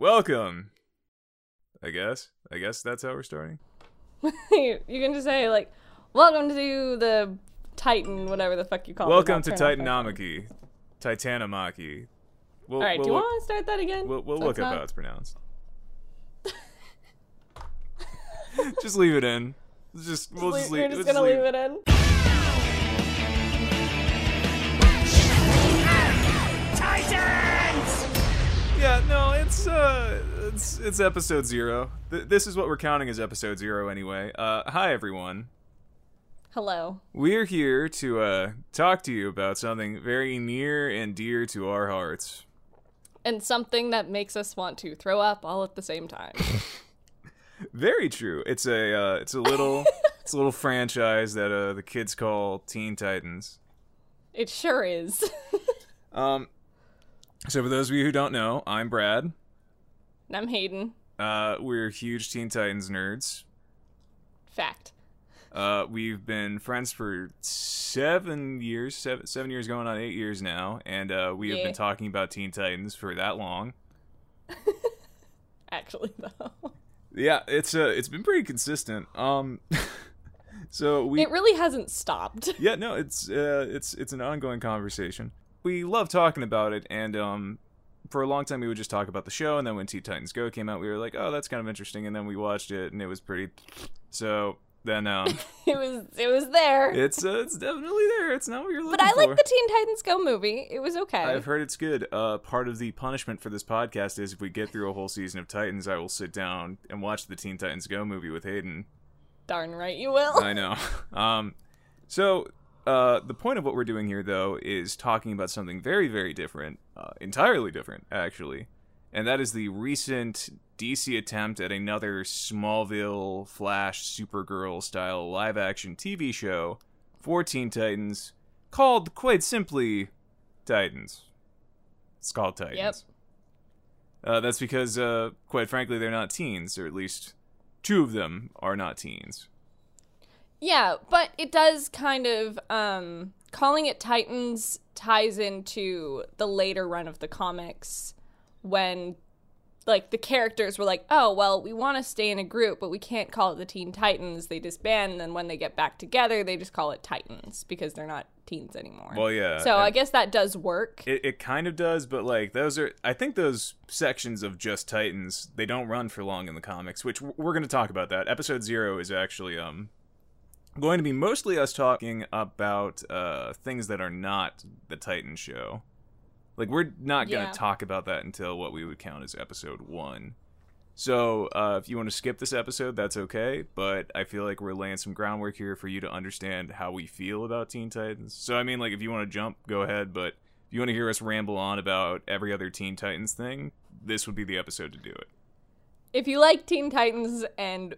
Welcome. I guess. I guess that's how we're starting. you can just say like, "Welcome to the Titan, whatever the fuck you call Welcome it." Welcome to I'll turn off my phone. Titanomachy. Titanomachy. We'll, All right, we'll do you look, want to start that again? we'll, we'll So look up not- how it's pronounced. just leave it in. Just we'll just leave. You're just we'll gonna leave it in. Yeah, no, it's uh, it's it's episode zero. Th- this is what we're counting as episode zero anyway. Uh, hi everyone. Hello. We're here to uh talk to you about something very near and dear to our hearts. And something that makes us want to throw up all at the same time. Very true. It's a uh, it's a little it's a little franchise that uh the kids call Teen Titans. it sure is. Um, so for those of you who don't know, I'm Brad. and I'm Hayden. Uh, we're huge Teen Titans nerds. Fact. Uh, we've been friends for seven years, seven, seven years going on eight years now, and uh, we have Yeah. been talking about Teen Titans for that long. Actually, though, Yeah, it's uh, it's been pretty consistent. Um, so we it really hasn't stopped. yeah no it's uh it's it's an ongoing conversation we love talking about it and um for a long time we would just talk about the show and then when teen titans go came out we were like oh that's kind of interesting and then we watched it and it was pretty so then um It was it was there. it's uh, it's definitely there it's not what you're looking but I for like the Teen Titans Go movie. It was okay. I've heard it's good. Uh, part of the punishment for this podcast is if we get through a whole season of Titans, I will sit down and watch the Teen Titans Go movie with Hayden. Darn right you will. I know. Um, so uh, the point of what we're doing here, though, is talking about something very, very different, uh, entirely different, actually, and that is the recent DC attempt at another Smallville, Flash, Supergirl style live action TV show for Teen Titans called, quite simply, Titans. It's called Titans. Yep. Uh, that's because, uh, quite frankly, they're not teens, or at least two of them are not teens. Yeah, but it does kind of um calling it Titans ties into the later run of the comics when like the characters were like, "Oh, well, we want to stay in a group, but we can't call it the Teen Titans." They disband and then when they get back together, they just call it Titans because they're not teens anymore. Well, yeah. so I guess that does work. it, it kind of does, but like those are, I think those sections of just Titans they don't run for long in the comics, which we're going to talk about that. Episode zero is actually um going to be mostly us talking about uh things that are not the Titan show. Like we're not going to Yeah. talk about that until what we would count as episode one. So uh, if you want to skip this episode, that's okay. But I feel like we're laying some groundwork here for you to understand how we feel about Teen Titans. So I mean, like if you want to jump, go ahead. But if you want to hear us ramble on about every other Teen Titans thing, this would be the episode to do it. if you like Teen Titans and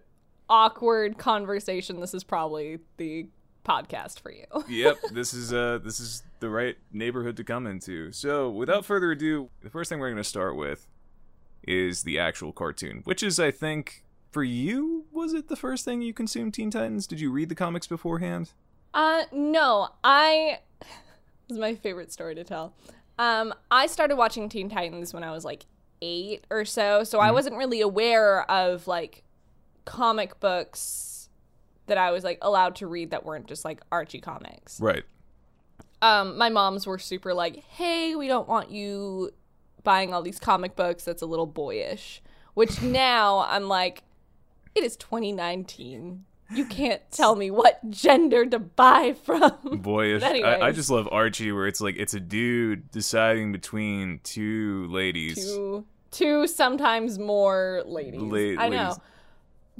awkward conversation, this is probably the podcast for you. yep, this is uh this is the right neighborhood to come into. So, without further ado, the first thing we're going to start with is the actual cartoon, which is I think for you was it the first thing you consumed Teen Titans? Did you read the comics beforehand? Uh, no, I. This is my favorite story to tell. Um, I started watching Teen Titans when I was like eight or so, so I wasn't really aware of like comic books that I was like allowed to read that weren't just like Archie comics. Right. Um, my moms were super like, "Hey, we don't want you buying all these comic books. That's a little boyish." Which now I'm like, it is 2019. You can't tell me what gender to buy from. Boyish. I, I just love Archie, where it's like it's a dude deciding between two ladies. two two sometimes more ladies. La- I know.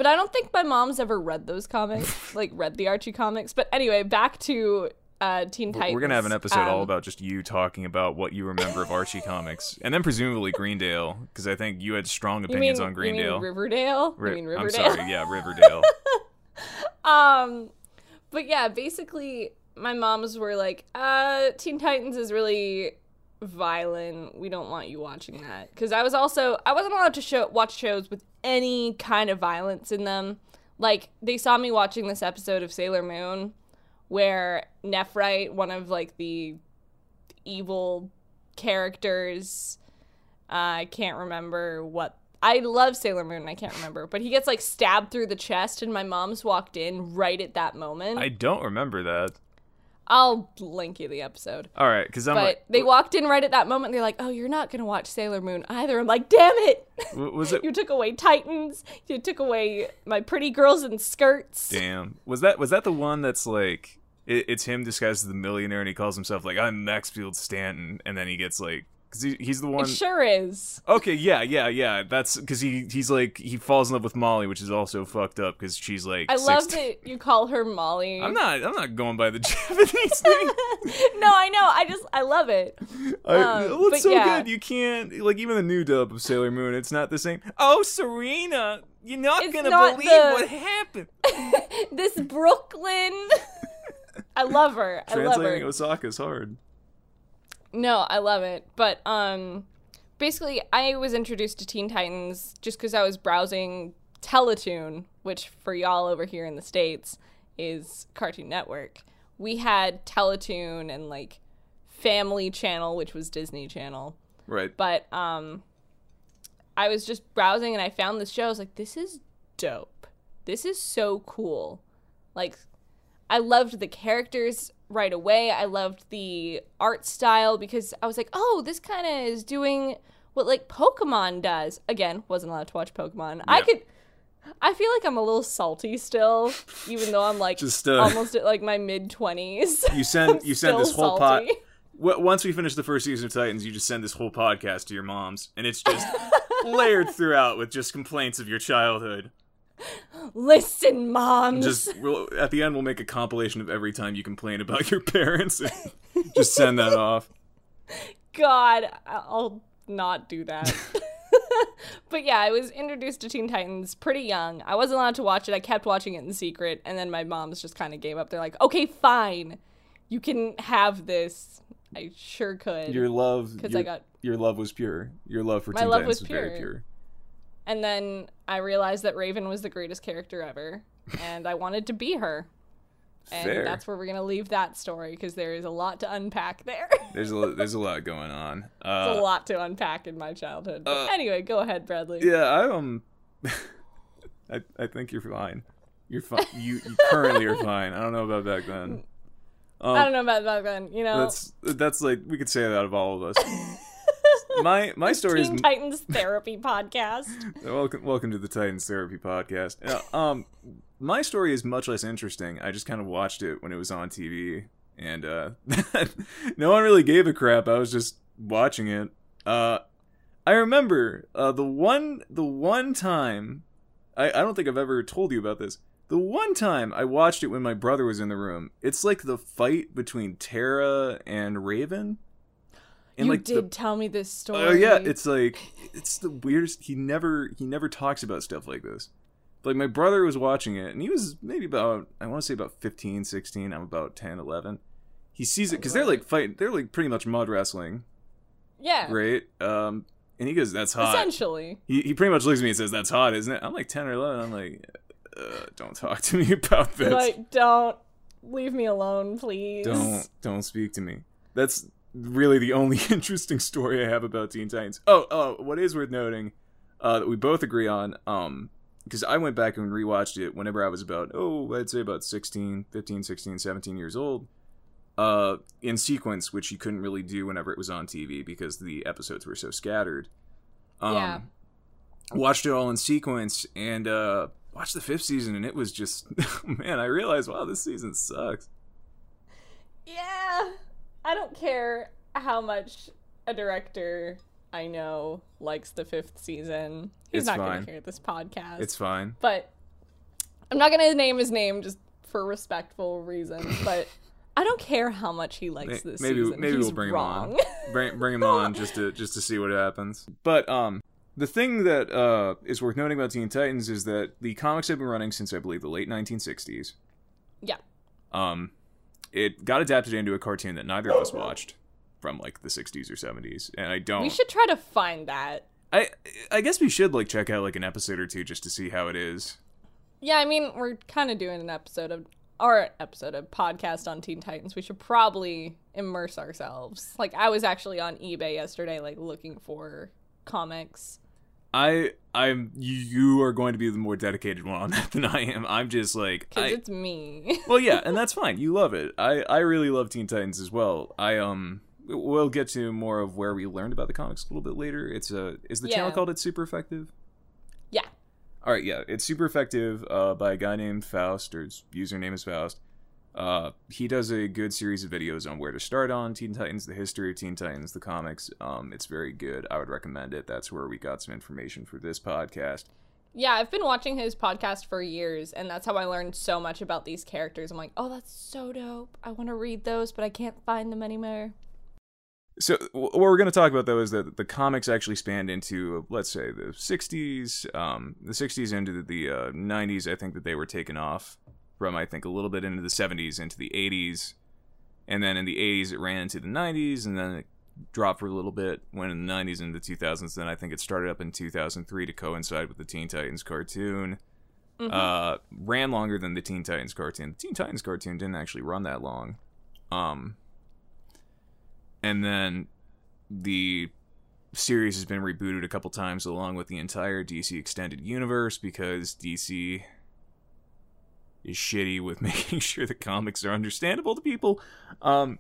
But I don't think my mom's ever read those comics, like read the Archie comics. But anyway, back to uh, Teen Titans. We're gonna have an episode all Um, about just you talking about what you remember of Archie comics, and then presumably Greendale, because I think you had strong opinions mean, on you Greendale. mean Riverdale? Ri- mean I'm sorry, yeah, Riverdale. Um, but yeah, basically, my moms were like, uh, Teen Titans is really violent. We don't want you watching that. Because I was also, I wasn't allowed to show, watch shows with any kind of violence in them. Like, they saw me watching this episode of Sailor Moon where Nephrite, one of like the evil characters, I can't remember what. I love Sailor Moon. I can't remember, but he gets like stabbed through the chest, and my mom's walked in right at that moment. I don't remember that. I'll link you the episode. All right, because I'm But like, they walked in right at that moment. They're like, "Oh, you're not gonna watch Sailor Moon either." I'm like, "Damn it! was it? you took away Titans. You took away my pretty girls in skirts." Damn, was that was that the one that's like it, it's him disguised as the millionaire, and he calls himself like I'm Maxfield Stanton, and then he gets like because he, he's the one. It sure is. Okay, yeah, yeah, yeah. That's because he he's like he falls in love with Molly, which is also fucked up because she's like. I love 16. that you call her Molly. I'm not. I'm not going by the Japanese thing. no, I know. I just I love it. I, Um, it's so yeah. good. You can't like even the new dub of Sailor Moon. It's not the same. Oh, Serena, you're not It's gonna not believe the- what happened. this Brooklyn. I love her. I love Translating Osaka is hard. No, I love it. But um basically I was introduced to Teen Titans just cuz I was browsing Teletoon, which for y'all over here in the states is Cartoon Network. We had Teletoon and like Family Channel, which was Disney Channel. Right. But um I was just browsing and I found this show. I was like, this is dope. This is so cool. Like I loved the characters right away. I loved the art style because I was like, oh, this kind of is doing what like Pokemon does. Again, wasn't allowed to watch Pokemon. I could I feel like I'm a little salty still, even though I'm like Just, uh, almost at like my mid twenties. You send you send this whole pot. salty. w- once we finish the first season of Titans, you just send this whole podcast to your moms, and it's just layered throughout with just complaints of your childhood. Listen, moms. Just we'll, at the end, we'll make a compilation of every time you complain about your parents, and just send that off. God, I'll not do that. but yeah, I was introduced to Teen Titans pretty young. I wasn't allowed to watch it. I kept watching it in secret, and then my mom's just kind of gave up. They're like, "Okay, fine, you can have this." I sure could. Your love, because I got- your love was pure. Your love for My Teen love Titans was very pure. pure. And then I realized that Raven was the greatest character ever, and I wanted to be her. And Fair. that's where we're gonna leave that story because there is a lot to unpack there. There's a there's a lot going on. There's Uh, a lot to unpack in my childhood. But uh, anyway, go ahead, Bradley. Yeah, I um, I I think you're fine. You're fine. You, you currently are fine. I don't know about back then. Um, I don't know about back then. You know, That's that's like we could say that of all of us. my my story is Teen Titans Therapy Podcast. welcome welcome to the Titans Therapy Podcast. Uh, um, my story is much less interesting. I just kind of watched it when it was on TV, and uh, no one really gave a crap. I was just watching it. Uh, I remember uh, the one the one time I, I don't think I've ever told you about this. The one time I watched it when my brother was in the room, it's like the fight between Tara and Raven. And you like did the tell me this story. Oh yeah, it's like it's the weirdest. He never he never talks about stuff like this. Like my brother was watching it, and he was maybe about I want to say about 15, 16. I'm about 10, 11. He sees it because they're like fighting. They're like pretty much mud wrestling, yeah, right? Um, and he goes, "That's hot." essentially. He he pretty much looks at me and says, "That's hot, isn't it?" I'm like 10 or 11. I'm like, uh, "Don't talk to me about this. Like, don't leave me alone, please. don't don't speak to me." That's really the only interesting story I have about Teen Titans. Oh, oh, what is worth noting uh, that we both agree on, um, because I went back and rewatched it whenever I was about, oh, I'd say about 16, 15, 16, 17 years old, uh, in sequence, which you couldn't really do whenever it was on TV because the episodes were so scattered. Um, Yeah. Watched it all in sequence and uh, watched the fifth season, and it was just, man, I realized, wow, this season sucks. Yeah, I don't care how much a director I know likes the fifth season. He's It's not going to hear this podcast. It's fine. but I'm not going to name his name just for respectful reasons. but I don't care how much he likes this maybe season. maybe He's we'll bring wrong. him on. Bring bring him on just to just to see what happens. But um, the thing that uh is worth noting about Teen Titans is that the comics have been running since I believe the late 1960s. yeah. Um, it got adapted into a cartoon that neither of us watched from like the 60s or 70s, and I don't. We should try to find that. I I guess we should like check out like an episode or two just to see how it is. Yeah, I mean, we're kind of doing an episode of our episode of podcast on Teen Titans. We should probably immerse ourselves. Like I was actually on eBay yesterday like looking for comics. I I'm you, you are going to be the more dedicated one on that than I am. I'm just like Because it's me. well, yeah, and that's fine. You love it. I I really love Teen Titans as well. I um we'll get to more of where we learned about the comics a little bit later. It's a is the channel called It's Super Effective? yeah. All right, yeah, it's super effective uh, by a guy named Faust, or his username is Faust. Uh, he does a good series of videos on where to start on Teen Titans, the history of Teen Titans, the comics. Um, it's very good. I would recommend it. That's where we got some information for this podcast. Yeah, I've been watching his podcast for years, and that's how I learned so much about these characters. I'm like, oh, that's so dope. I want to read those, but I can't find them anymore. So what we're going to talk about though is that the comics actually spanned into let's say the 60s, um, the 60s into the, the uh, 90s. I think that they were taken off from I think a little bit into the 70s into the 80s, and then in the 80s it ran into the 90s, and then it dropped for a little bit. Went in the 90s into the 2000s. Then I think it started up in 2003 to coincide with the Teen Titans cartoon. Uh, ran longer than the Teen Titans cartoon. The Teen Titans cartoon didn't actually run that long. Um, and then the series has been rebooted a couple times along with the entire DC extended universe because DC is shitty with making sure the comics are understandable to people. Um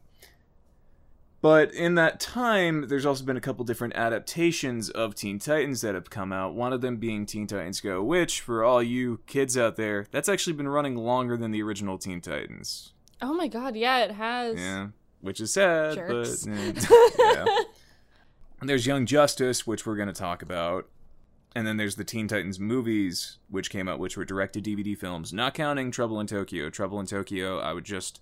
but in that time, there's also been a couple different adaptations of Teen Titans that have come out. One of them being Teen Titans Go, which, for all you kids out there, that's actually been running longer than the original Teen Titans. Oh my god, yeah, it has. Yeah, which is sad, Jerks. but yeah. And there's Young Justice, which we're going to talk about. And then there's the Teen Titans movies, which came out, which were direct to DVD films, not counting Trouble in Tokyo. Trouble in Tokyo, I would just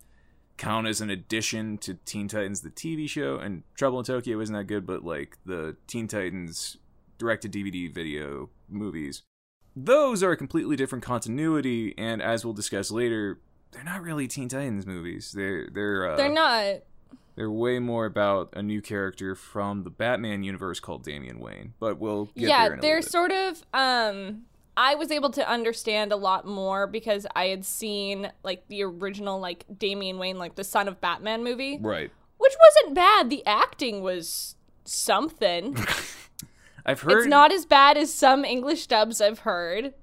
count as an addition to Teen Titans, the TV show. And Trouble in Tokyo isn't that good, but like the Teen Titans direct to DVD video movies, those are a completely different continuity. And as we'll discuss later, they're not really Teen Titans movies. They're they're uh, They're not. They're way more about a new character from the Batman universe called Damian Wayne. But we'll get yeah, there they're sort of um I was able to understand a lot more because I had seen like the original like Damian Wayne like the son of Batman movie, right. which wasn't bad. The acting was something. I've heard it's not as bad as some English dubs I've heard.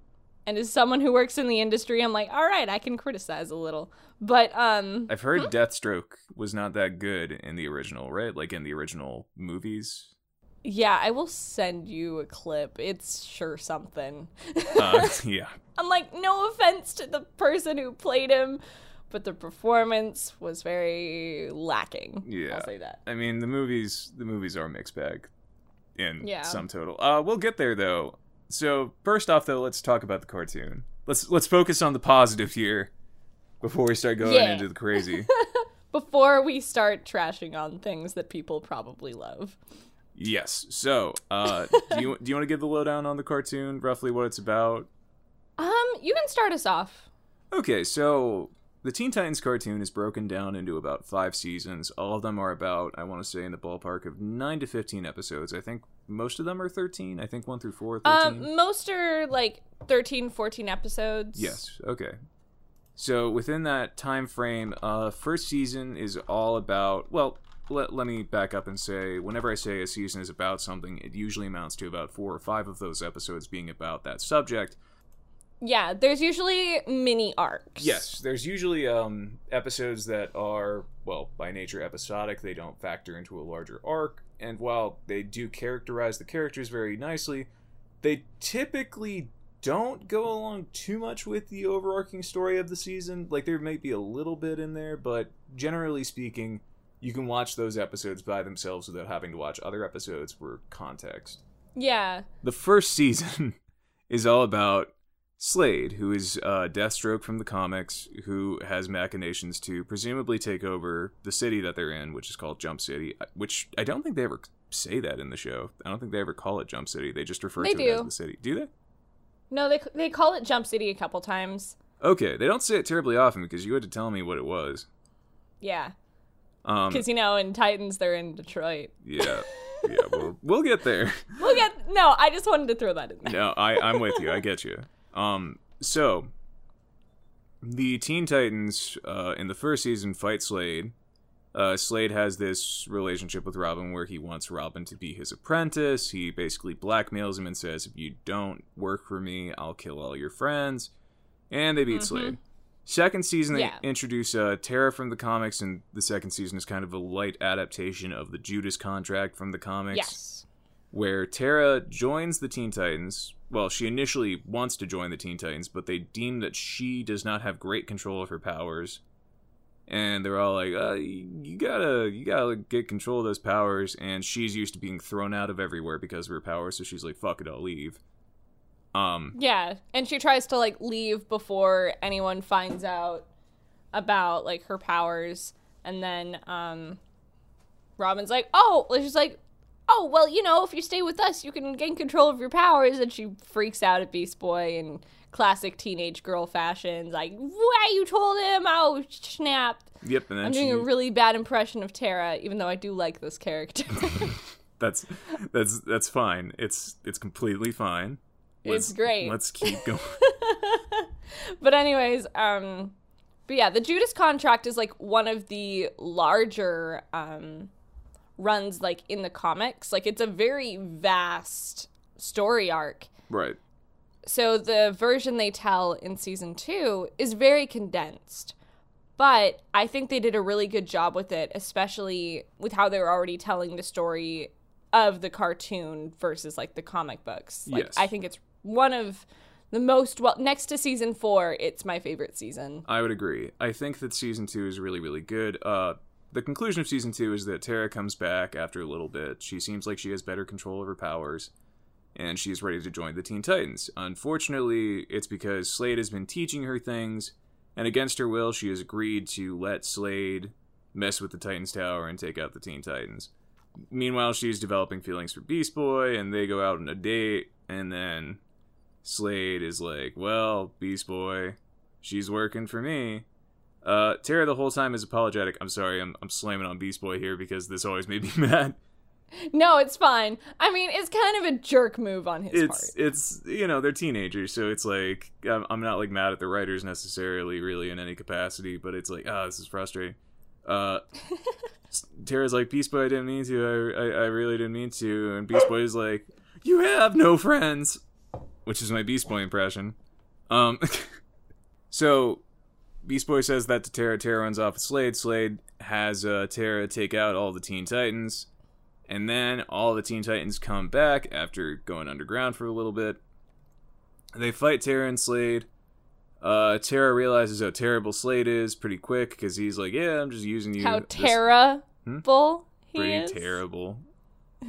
And as someone who works in the industry, I'm like, all right, I can criticize a little. But um I've heard Deathstroke was not that good in the original, right? Like in the original movies. yeah, I will send you a clip. It's sure something. Uh, yeah. I'm like, no offense to the person who played him, but the performance was very lacking. Yeah. I'll say that. I mean, the movies the movies are a mixed bag in Yeah. sum total. Uh we'll get there though. So, first off though, let's talk about the cartoon. Let's let's focus on the positive here before we start going Yeah. into the crazy. Before we start trashing on things that people probably love. Yes. So, uh, do you do you want to give the lowdown on the cartoon, roughly what it's about? Um, you can start us off. Okay, so the Teen Titans cartoon is broken down into about five seasons. All of them are about, I want to say, in the ballpark of nine to fifteen episodes. I think most of them are thirteen. I think one through four. Um, most are like 13, 14 episodes. Yes. Okay. So within that time frame, uh, first season is all about. Well, let let me back up and say, whenever I say a season is about something, it usually amounts to about four or five of those episodes being about that subject. Yeah, there's usually mini arcs. Yes, there's usually um, episodes that are, well, by nature episodic. They don't factor into a larger arc. And while they do characterize the characters very nicely, they typically don't go along too much with the overarching story of the season. Like, there might be a little bit in there, but generally speaking, you can watch those episodes by themselves without having to watch other episodes for context Yeah. the first season is all about Slade, who is uh, Deathstroke from the comics, who has machinations to presumably take over the city that they're in, which is called Jump City. Which I don't think they ever say that in the show. I don't think they ever call it Jump City. They just refer They to it as do. the city. Do they? No, they they call it Jump City a couple times. Okay, they don't say it terribly often because you had to tell me what it was. Yeah. Um, Because, you know, in Titans, they're in Detroit. yeah, yeah, we'll we'll get there. We'll get. No, I just wanted to throw that in there. no, I, I'm with you. I get you. Um, so the Teen Titans uh, in the first season fight Slade, Uh, Slade has this relationship with Robin where he wants Robin to be his apprentice. He basically blackmails him and says, "If you don't work for me, I'll kill all your friends." And they beat Slade. Second season, they Yeah. introduce uh, Tara from the comics, and the second season is kind of a light adaptation of the Judas contract from the comics Yes. where Tara joins the Teen Titans. Well, she initially wants to join the Teen Titans, but they deem that she does not have great control of her powers. And they're all like, uh, you gotta, you gotta get control of those powers. And she's used to being thrown out of everywhere because of her powers, so she's like, fuck it, I'll leave. Um, Yeah, and she tries to like leave before anyone finds out about like her powers, and then um, Robin's like, "Oh," she's like, "Oh, well, you know, if you stay with us, you can gain control of your powers." And she freaks out at Beast Boy in classic teenage girl fashion, like, "Why you told him? Oh, snap!" yep, and then I'm she, doing a really bad impression of Tara, even though I do like this character. that's, that's, that's fine. It's, it's completely fine. It's Let's- great. Let's keep going. but anyways, um but yeah, the Judas contract is like one of the larger um runs like in the comics. Like it's a very vast story arc. right. So the version they tell in season 2 is very condensed. But I think they did a really good job with it, especially with how they were already telling the story of the cartoon versus like the comic books. Like Yes. I think it's one of the most well next to season 4, it's my favorite season. I would agree. I think that season two is really, really good. Uh, the conclusion of season two is that Tara comes back after a little bit. She seems like she has better control of her powers, and she's ready to join the Teen Titans. Unfortunately, it's because Slade has been teaching her things, and against her will, she has agreed to let Slade mess with the Titans Tower and take out the Teen Titans. Meanwhile, she's developing feelings for Beast Boy, and they go out on a date, and then Slade is like, Well, Beast Boy, she's working for me. Uh, Tara the whole time is apologetic. I'm sorry, I'm, I'm slamming on Beast Boy here because this always made me mad. No, it's fine. I mean, it's kind of a jerk move on his It's part. it's you know they're teenagers, so it's like I'm, I'm not like mad at the writers necessarily, really in any capacity, but it's like ah, this is frustrating. Uh, Tara's like Beast Boy, I didn't mean to. I, I I really didn't mean to, and Beast Boy is like, you have no friends, which is my Beast Boy impression. Um, so Beast Boy says that to Terra. Tara runs off with Slade. Slade has uh, Tara take out all the Teen Titans. And then all the Teen Titans come back after going underground for a little bit. They fight Terra and Slade. Uh, Tara realizes how terrible Slade is pretty quick because he's like, "Yeah, I'm just using you." How terrible he Pretty is. terrible.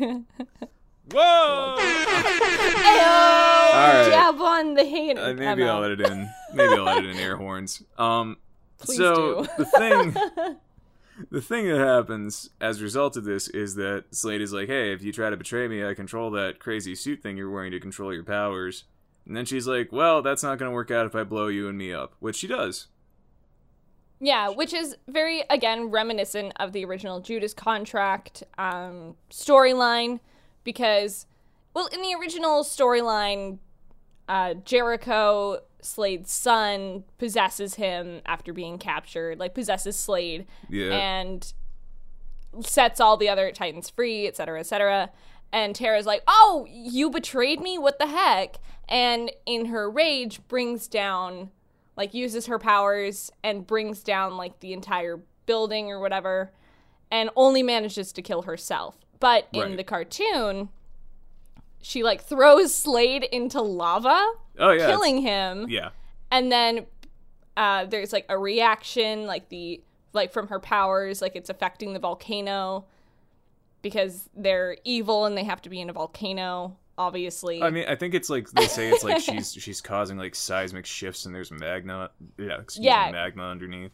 Whoa! Ayo! right. Jab on the hand. Uh, maybe I'll let it in. Maybe I'll let it in air horns. Um, Please so do. the thing, the thing that happens as a result of this is that Slade is like, "Hey, if you try to betray me, I control that crazy suit thing you're wearing to control your powers." And then she's like, "Well, that's not going to work out if I blow you and me up," which she does. Yeah, which is very again reminiscent of the original Judas contract um, storyline, because, well, in the original storyline, uh, Jericho Slade's son possesses him after being captured, like possesses Slade, Yeah. and sets all the other Titans free, et cetera, et cetera. And Tara's like, "Oh, you betrayed me! What the heck?" And in her rage, brings down, like, uses her powers and brings down like the entire building or whatever, and only manages to kill herself. But in Right. the cartoon, she like throws Slade into lava, oh yeah. killing him Yeah. and then uh, there's like a reaction like the like from her powers like it's affecting the volcano because they're evil and they have to be in a volcano obviously I mean, I think it's like they say it's like she's she's causing like seismic shifts and there's magma. Yeah. Excuse Yeah. me, magma underneath.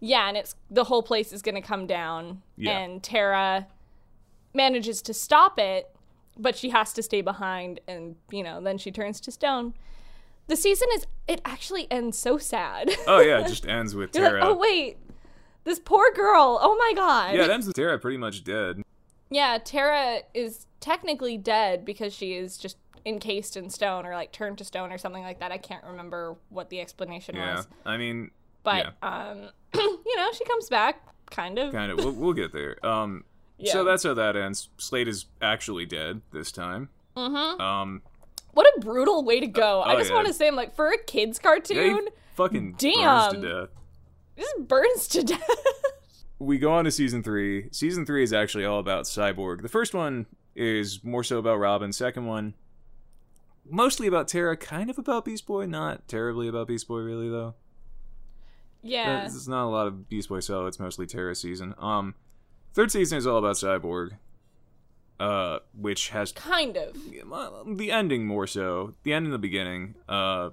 yeah and it's the whole place is going to come down Yeah. and tara manages to stop it but she has to stay behind and you know then she turns to stone the season is it actually ends so sad Oh yeah, it just ends with You're like, Tara. oh wait this poor girl oh my god yeah, it ends with Tara pretty much dead. Yeah, Tara is technically dead because she is just encased in stone or like turned to stone or something like that. I can't remember what the explanation was. Yeah. was. I mean, But um you know, she comes back kind of. kind of. We'll, we'll get there. Um, Yeah. so that's how that ends. Slade is actually dead this time. Mm-hmm. Um, What a brutal way to go. I oh, just yeah. want to say, I'm like, for a kids yeah, cartoon, fucking burns to Damn. death. this burns to death. we go on to season three. Season three is actually all about Cyborg. The first one is more so about Robin. Second one, mostly about Tara, kind of about Beast Boy. Not terribly about Beast Boy, really though. yeah. It's not a lot of Beast Boy so It's mostly Tara season. Um, third season is all about Cyborg, uh, which has Kind of. the ending more so. The end and the beginning. Uh,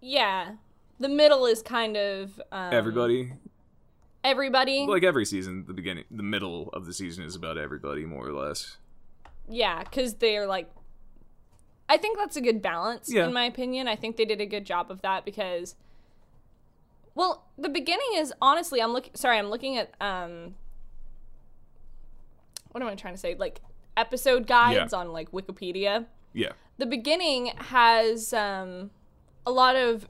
Yeah. The middle is kind of um, everybody, Everybody. like every season, the beginning, the middle of the season is about everybody more or less. Yeah, because they're like. I think that's a good balance, Yeah. in my opinion. I think they did a good job of that because. Well, the beginning is honestly, I'm looking. Sorry, I'm looking at um. What am I trying to say? Like episode guides on like Wikipedia. Yeah. The beginning has um, a lot of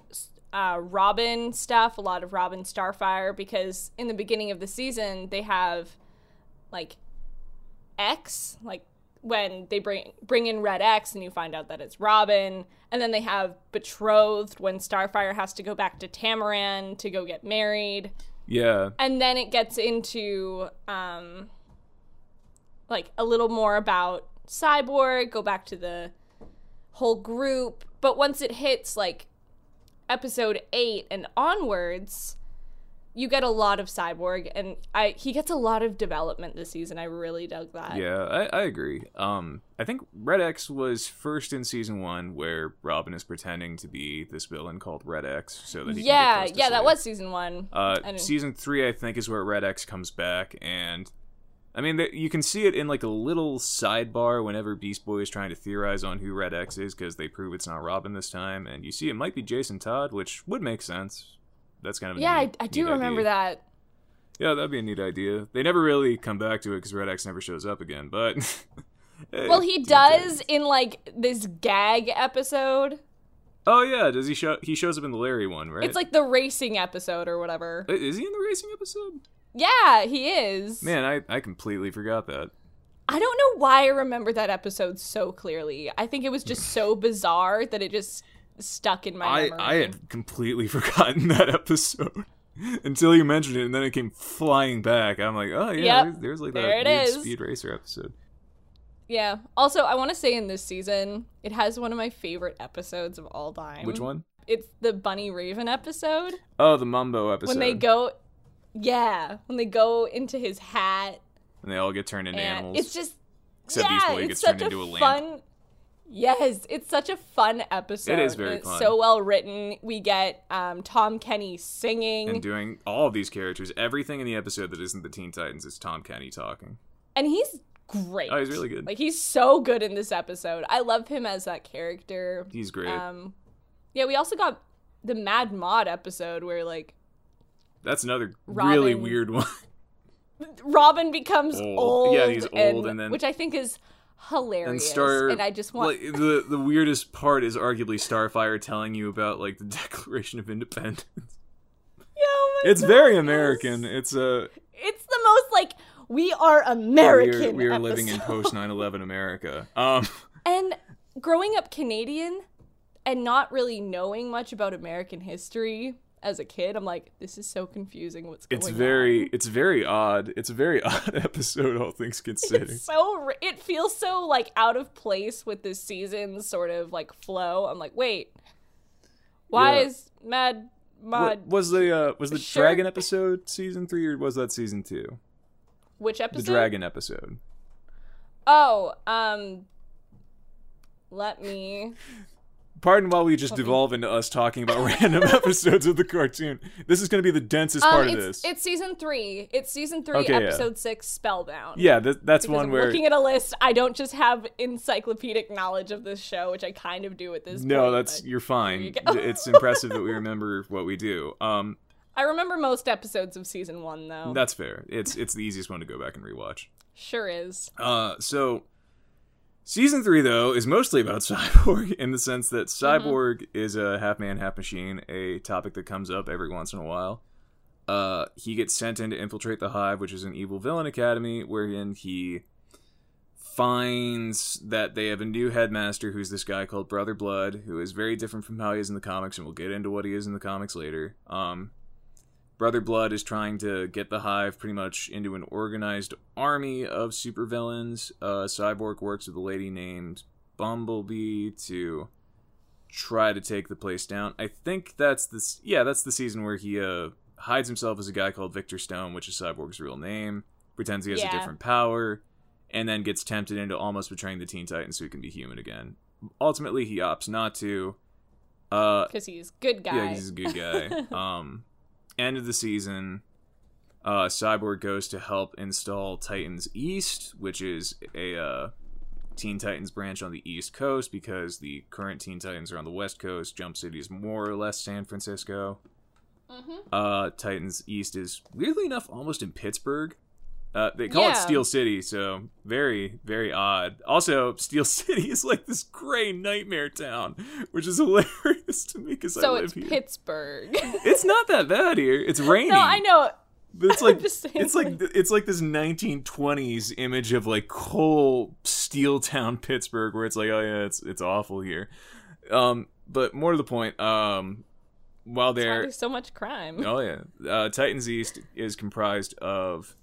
uh, Robin stuff, a lot of Robin Starfire, because in the beginning of the season they have like X, like when they bring bring in Red X and you find out that it's Robin, and then they have betrothed when Starfire has to go back to Tamaran to go get married, Yeah. and then it gets into um like a little more about Cyborg, go back to the whole group, but once it hits like episode 8 and onwards, you get a lot of Cyborg and I he gets a lot of development this season. I really dug that. Yeah, I, I agree. Um, I think Red X was first in season one, where Robin is pretending to be this villain called Red X, so that he Yeah, yeah, that was season 1. Uh, season three, I think, is where Red X comes back, and I mean, you can see it in like a little sidebar whenever Beast Boy is trying to theorize on who Red X is, because they prove it's not Robin this time, and you see it might be Jason Todd, which would make sense. That's kind of a yeah, I, neat- I do neat remember idea. that. Yeah, that'd be a neat idea. They never really come back to it because Red X never shows up again, but. hey, Well, he does in like this gag episode. Oh yeah, does he show? He shows up in the Larry one, right? It's like the racing episode or whatever. Is he in the racing episode? Yeah, he is. Man, I I completely forgot that. I don't know why I remember that episode so clearly. I think it was just so bizarre that it just stuck in my I memory. I had completely forgotten that episode until you mentioned it, and then it came flying back. I'm like, oh yeah, Yep, there's, there's like there that weird speed racer episode. Yeah. Also, I want to say in this season, it has one of my favorite episodes of all time. Which one? It's the Bunny Raven episode Oh, the Mumbo episode. when they go. Yeah, when they go into his hat and they all get turned into animals. it's just Except yeah, it's gets such turned a into a fun. Yes, it's such a fun episode. It is very it's fun. So well written. We get um, Tom Kenny singing, and and, doing all of these characters, everything in the episode that isn't the Teen Titans is Tom Kenny talking. And he's great. Oh, he's really good. Like he's so good in this episode. I love him as that character. He's great. Um, yeah, we also got the Mad Mod episode where like That's another really weird one. Robin becomes Old. old. Yeah, he's old, and then- which I think is hilarious. and Star and I just want like, the the weirdest part is arguably Starfire telling you about like the Declaration of Independence. Yeah, oh my It's very. American. It's a It's the most like we are American. we're, we're living in post 9/11 America. Um And growing up Canadian and not really knowing much about American history as a kid, I'm like, this is so confusing. What's going it's on? very it's very odd. It's a very odd episode all things considered. It's so it feels so like out of place with this season's sort of like flow. I'm like, wait, why Yeah. is Mad What, was the uh was the Sure. dragon episode season 3 or was that season 2? which episode? The dragon episode. Oh, um, let me. Pardon while we just devolve into us talking about random episodes of the cartoon. This is going to be the densest Um, part of this. it's season three. It's season three, Okay, yeah. episode six, Spellbound. yeah, th- that's Because one I'm where looking at a list. I don't just have encyclopedic knowledge of this show, which I kind of do at this No, point. that's you're fine. you it's impressive that we remember what we do. Um, I remember most episodes of season one, though. that's fair. It's it's the easiest one to go back and rewatch. sure is. Uh, so season three though is mostly about Cyborg in the sense that Mm-hmm. Cyborg is a half man, half machine, a topic that comes up every once in a while. uh, he gets sent in to infiltrate the Hive, which is an evil villain academy, wherein he finds that they have a new headmaster who's this guy called Brother Blood, who is very different from how he is in the comics, and we'll get into what he is in the comics later. Um, Brother Blood is trying to get the Hive pretty much into an organized army of supervillains. Uh, Cyborg works with a lady named Bumblebee to try to take the place down. I think that's this. Yeah, that's the season where he uh, hides himself as a guy called Victor Stone, which is Cyborg's real name. Pretends he has Yeah. a different power, and then gets tempted into almost betraying the Teen Titans so he can be human again. Ultimately, he opts not to. Uh, Because he's good guy. yeah, he's a good guy. um, end of the season, uh, Cyborg goes to help install Titans East, which is a uh, Teen Titans branch on the East Coast because the current Teen Titans are on the West Coast. Jump City is more or less San Francisco. Mhm. Uh, Titans East is weirdly enough almost in Pittsburgh. Uh, they call it Steel City, so very, very odd. Also, Steel City is like this gray nightmare town, which is hilarious to me because I live here. so it's. Pittsburgh. It's not that bad here. It's rainy. no, I know. But it's like just it's like it's like this 1920s image of like coal steel town Pittsburgh where it's like oh yeah it's it's awful here. Um but more to the point um while That's There's so much crime. oh yeah uh, Titans East is comprised of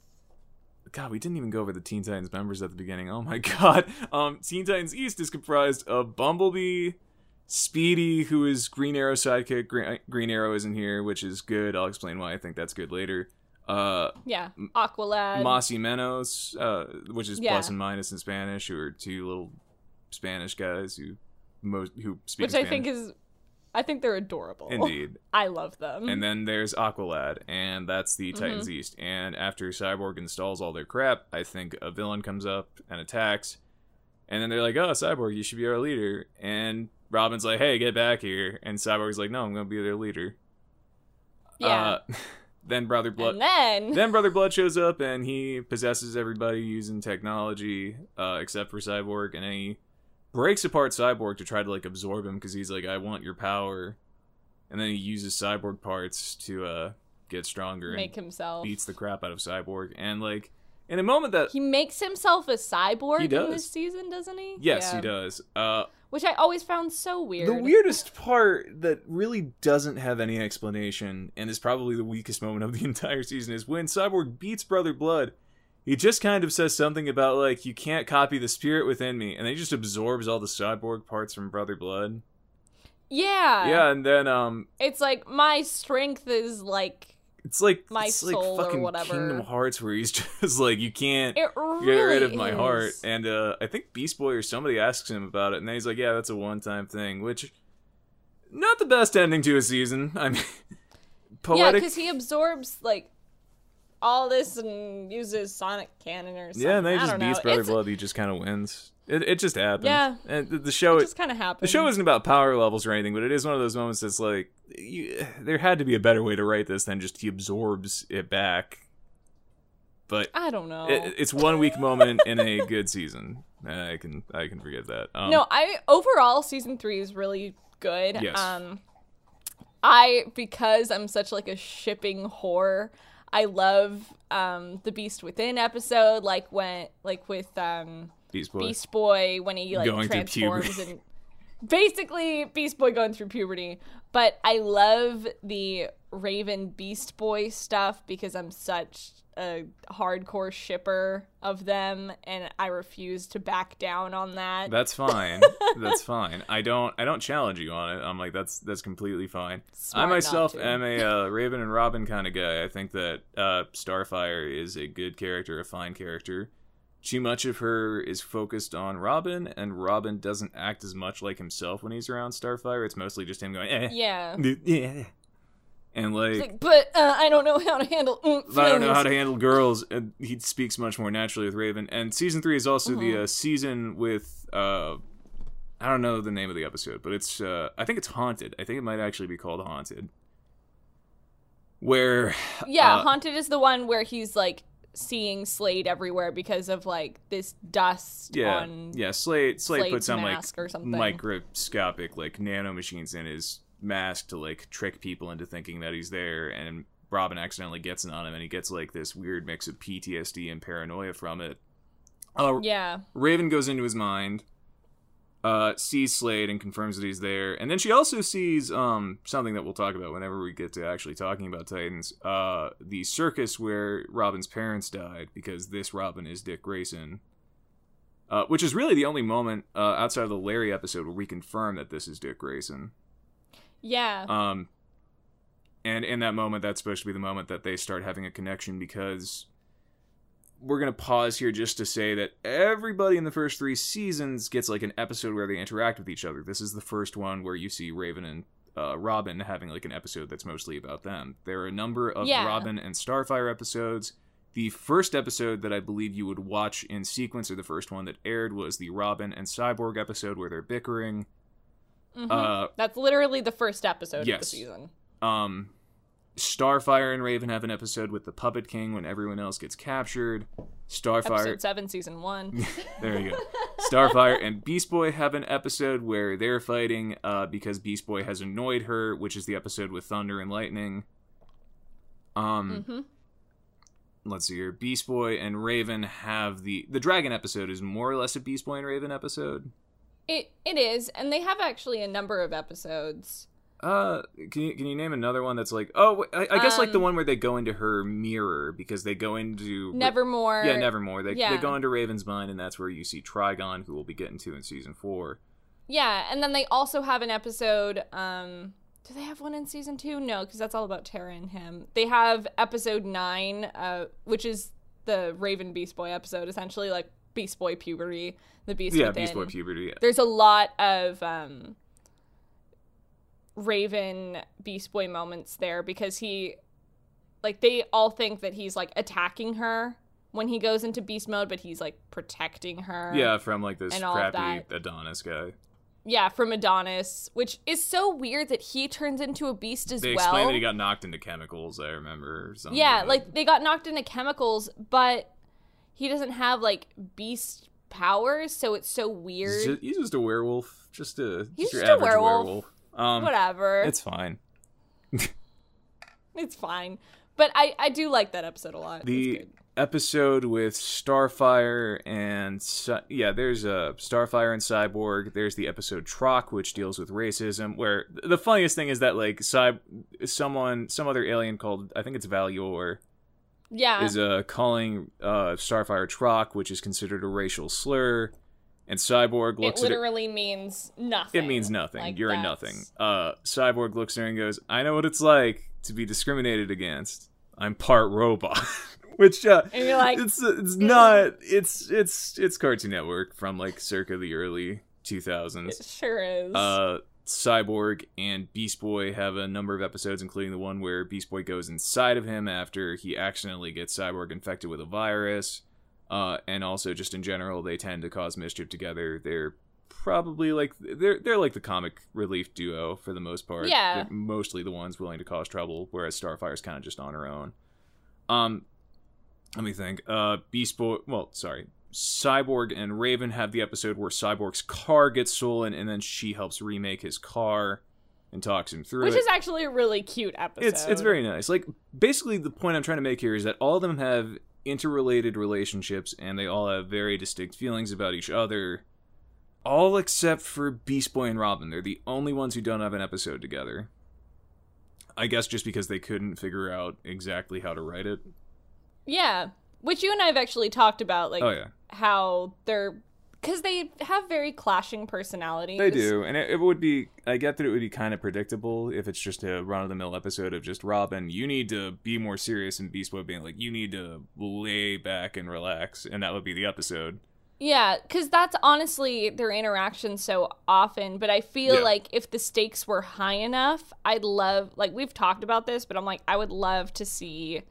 God, we didn't even go over the Teen Titans members at the beginning. Oh my god. Um Teen Titans East is comprised of Bumblebee, Speedy, who is Green Arrow sidekick. Green, Green Arrow isn't here, which is good. I'll explain why I think that's good later. Uh Yeah, Aqualad. Más y Menos, uh, which is Yeah. plus and minus in Spanish, who are two little Spanish guys who most who speak which I Spanish. think is, I think they're adorable. indeed. I love them. And then there's Aqualad, and that's the Mm-hmm. Titans East. And after Cyborg installs all their crap, I think a villain comes up and attacks. And then they're like, "Oh, Cyborg, you should be our leader." And Robin's like, "Hey, get back here!" And Cyborg's like, "No, I'm gonna be their leader." yeah. Uh, then Brother Blood. and then, then Brother Blood shows up and he possesses everybody using technology, uh, except for Cyborg, and he breaks apart Cyborg to try to like absorb him because he's like, "I want your power," and then he uses Cyborg parts to uh, get stronger and make himself. beats the crap out of Cyborg. And like in a moment that He makes himself a cyborg He in does. this season, doesn't he? yes, Yeah. he does. Uh, Which I always found so weird. The weirdest part that really doesn't have any explanation, and is probably the weakest moment of the entire season, is when Cyborg beats Brother Blood. He just kind of says something about, like, you can't copy the spirit within me, and then he just absorbs all the cyborg parts from Brother Blood. Yeah. yeah, and then, um, It's like my strength is like it's like, My it's like soul or fucking whatever. Kingdom Hearts, where he's just like, you can't really get rid of my is. heart. And, uh, I think Beast Boy or somebody asks him about it, and then he's like, yeah, that's a one time thing, which, not the best ending to a season. I mean, poetic. Yeah, because he absorbs like all this and uses sonic cannon or something. Yeah, and then he just beats Brother It's- Blood. He just kind of wins. It, it just happens. Yeah. and the, show It just kind of happens. the show isn't about power levels or anything, but it is one of those moments that's like you, there had to be a better way to write this than just he absorbs it back. But I don't know. it, it's one weak moment in a good season. I can I can forgive that. Um, no, I overall season three is really good. Yes. Um, I because I'm such like a shipping whore. I love um the Beast Within episode, like when like with um Beast Boy. Beast Boy when he like Going transforms and basically Beast Boy going through puberty. But I love the Raven Beast Boy stuff because I'm such a hardcore shipper of them and I refuse to back down on that. That's fine. that's fine. I don't I don't challenge you on it. I'm like that's that's completely fine. Smart I myself am a uh, Raven and Robin kind of guy. I think that uh, Starfire is a good character, a fine character. Too much of her is focused on Robin, and Robin doesn't act as much like himself when he's around Starfire. It's mostly just him going, eh, yeah. yeah. And like, like, but uh, I don't know how to handle. Mm, I don't know how to handle girls. And he speaks much more naturally with Raven. And season three is also Mm-hmm. the uh, season with uh, I don't know the name of the episode, but it's uh, I think it's haunted. I think it might actually be called haunted. Where Yeah, uh, haunted is the one where he's like seeing Slade everywhere because of like this dust yeah on yeah Slade Slade Slade's put some like or something. microscopic like nanomachines in his mask to like trick people into thinking that he's there and Robin accidentally gets it on him, and he gets like this weird mix of PTSD and paranoia from it. Uh, Yeah. Raven goes into his mind, uh, sees Slade and confirms that he's there, and then she also sees um something that we'll talk about whenever we get to actually talking about Titans. Uh, the circus where Robin's parents died because this Robin is Dick Grayson. Uh, which is really the only moment uh, outside of the Larry episode where we confirm that this is Dick Grayson. Yeah. Um, and in that moment, that's supposed to be the moment that they start having a connection because we're gonna pause here just to say that everybody in the first three seasons gets like an episode where they interact with each other. This is the first one where you see Raven and uh, Robin having like an episode that's mostly about them. There are a number of Yeah. Robin and Starfire episodes. The first episode that I believe you would watch in sequence, or the first one that aired, was the Robin and Cyborg episode where they're bickering. Mhm. Uh, That's literally the first episode of the season. um Starfire and Raven have an episode with the Puppet King when everyone else gets captured. Starfire Episode seven, season one. There you go. Starfire and Beast Boy have an episode where they're fighting uh, because Beast Boy has annoyed her, which is the episode with Thunder and Lightning. Um hmm let's see here. Beast Boy and Raven have the the Dragon episode is more or less a Beast Boy and Raven episode. It it is, and they have actually a number of episodes. Uh, can you can you name another one that's like oh I, I guess like the Um, one where they go into her mirror because they go into Nevermore. Yeah, Nevermore. They, they go into Raven's mind, and that's where you see Trigon, who we'll be getting to in season four. Yeah, and then they also have an episode. Um, do they have one in season two? No, because that's all about Tara and him. They have episode nine, uh, which is the Raven Beast Boy episode, essentially like Beast Boy puberty, the Beast yeah, within. Beast Boy puberty. Yeah. There's a lot of um, Raven Beast Boy moments there because he, like, they all think that he's like attacking her when he goes into beast mode, but he's like protecting her. Yeah, from like this And all of crappy. Adonis guy. Yeah, from Adonis, which is so weird that he turns into a beast as They well. explained that he got knocked into chemicals. I remember. Yeah, that. like they got knocked into chemicals, but he doesn't have like beast powers, so it's so he's weird. just, he's just a werewolf. Just a He's your just a average werewolf. Um, Whatever, It's fine. it's fine. But I I do like that episode a lot. The episode with Starfire and yeah, there's a Starfire and Cyborg. There's the episode Troq, which deals with racism. Where the funniest thing is that like Cy- someone, some other alien called I think it's Val-Yor. Yeah, is uh, calling uh, Starfire Troq, which is considered a racial slur, and Cyborg it looks at it. literally means nothing. It means nothing. Like, You're a nothing. Uh, Cyborg looks at her and goes, "I know what it's like to be discriminated against. I'm part robot." Which uh, And you're like, it's it's not it's it's it's Cartoon Network from like circa the early 2000s. It sure is. Uh, Cyborg and Beast Boy have a number of episodes, including the one where Beast Boy goes inside of him after he accidentally gets Cyborg infected with a virus. Uh, and also, just in general, they tend to cause mischief together. They're probably like they're they're like the comic relief duo for the most part. Yeah. They're mostly the ones willing to cause trouble, whereas Starfire's kind of just on her own. Um, let me think. Uh, Beast Boy. Well, sorry. Cyborg and Raven have the episode where Cyborg's car gets stolen, and then she helps remake his car and talks him through which it. is actually a really cute episode. it's it's very nice. Like basically, the point I'm trying to make here is that all of them have interrelated relationships, and they all have very distinct feelings about each other. All except for Beast Boy and Robin. They're the only ones who don't have an episode together. I guess just because they couldn't figure out exactly how to write it. yeah. Which you and I have actually talked about, like Oh yeah. how they're because they have very clashing personalities. They do, and it, it would be. I get that it would be kind of predictable if it's just a run of the mill episode of just Robin. You need to be more serious, and Beast Boy being like, you need to lay back and relax, and that would be the episode. Yeah, because that's honestly their interaction so often. But I feel Yeah. like if the stakes were high enough, I'd love, like, we've talked about this, but I'm like, I would love to see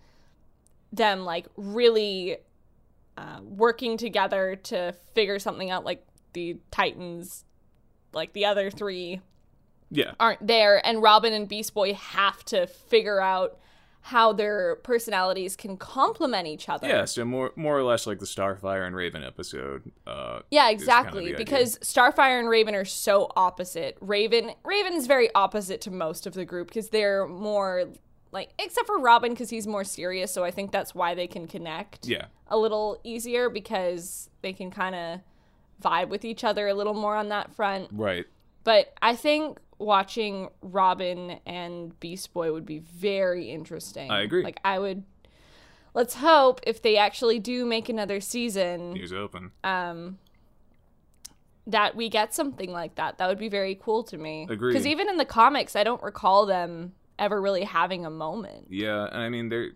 them, like, really uh, working together to figure something out. Like, the Titans, like, the other three Yeah, aren't there, and Robin and Beast Boy have to figure out how their personalities can complement each other. yeah. So more, more or less like the Starfire and Raven episode. Uh, Yeah, is kind of exactly. idea. because Starfire and Raven are so opposite. Raven Raven's very opposite to most of the group because they're more like except for Robin because he's more serious, so I think that's why they can connect Yeah. a little easier because they can kind of vibe with each other a little more on that front. Right. But I think watching Robin and Beast Boy would be very interesting. I agree. Like I would let's hope if they actually do make another season News open. um that we get something like that. That would be very cool to me. Agreed. Cuz even in the comics I don't recall them ever really having a moment. Yeah, and I mean, there,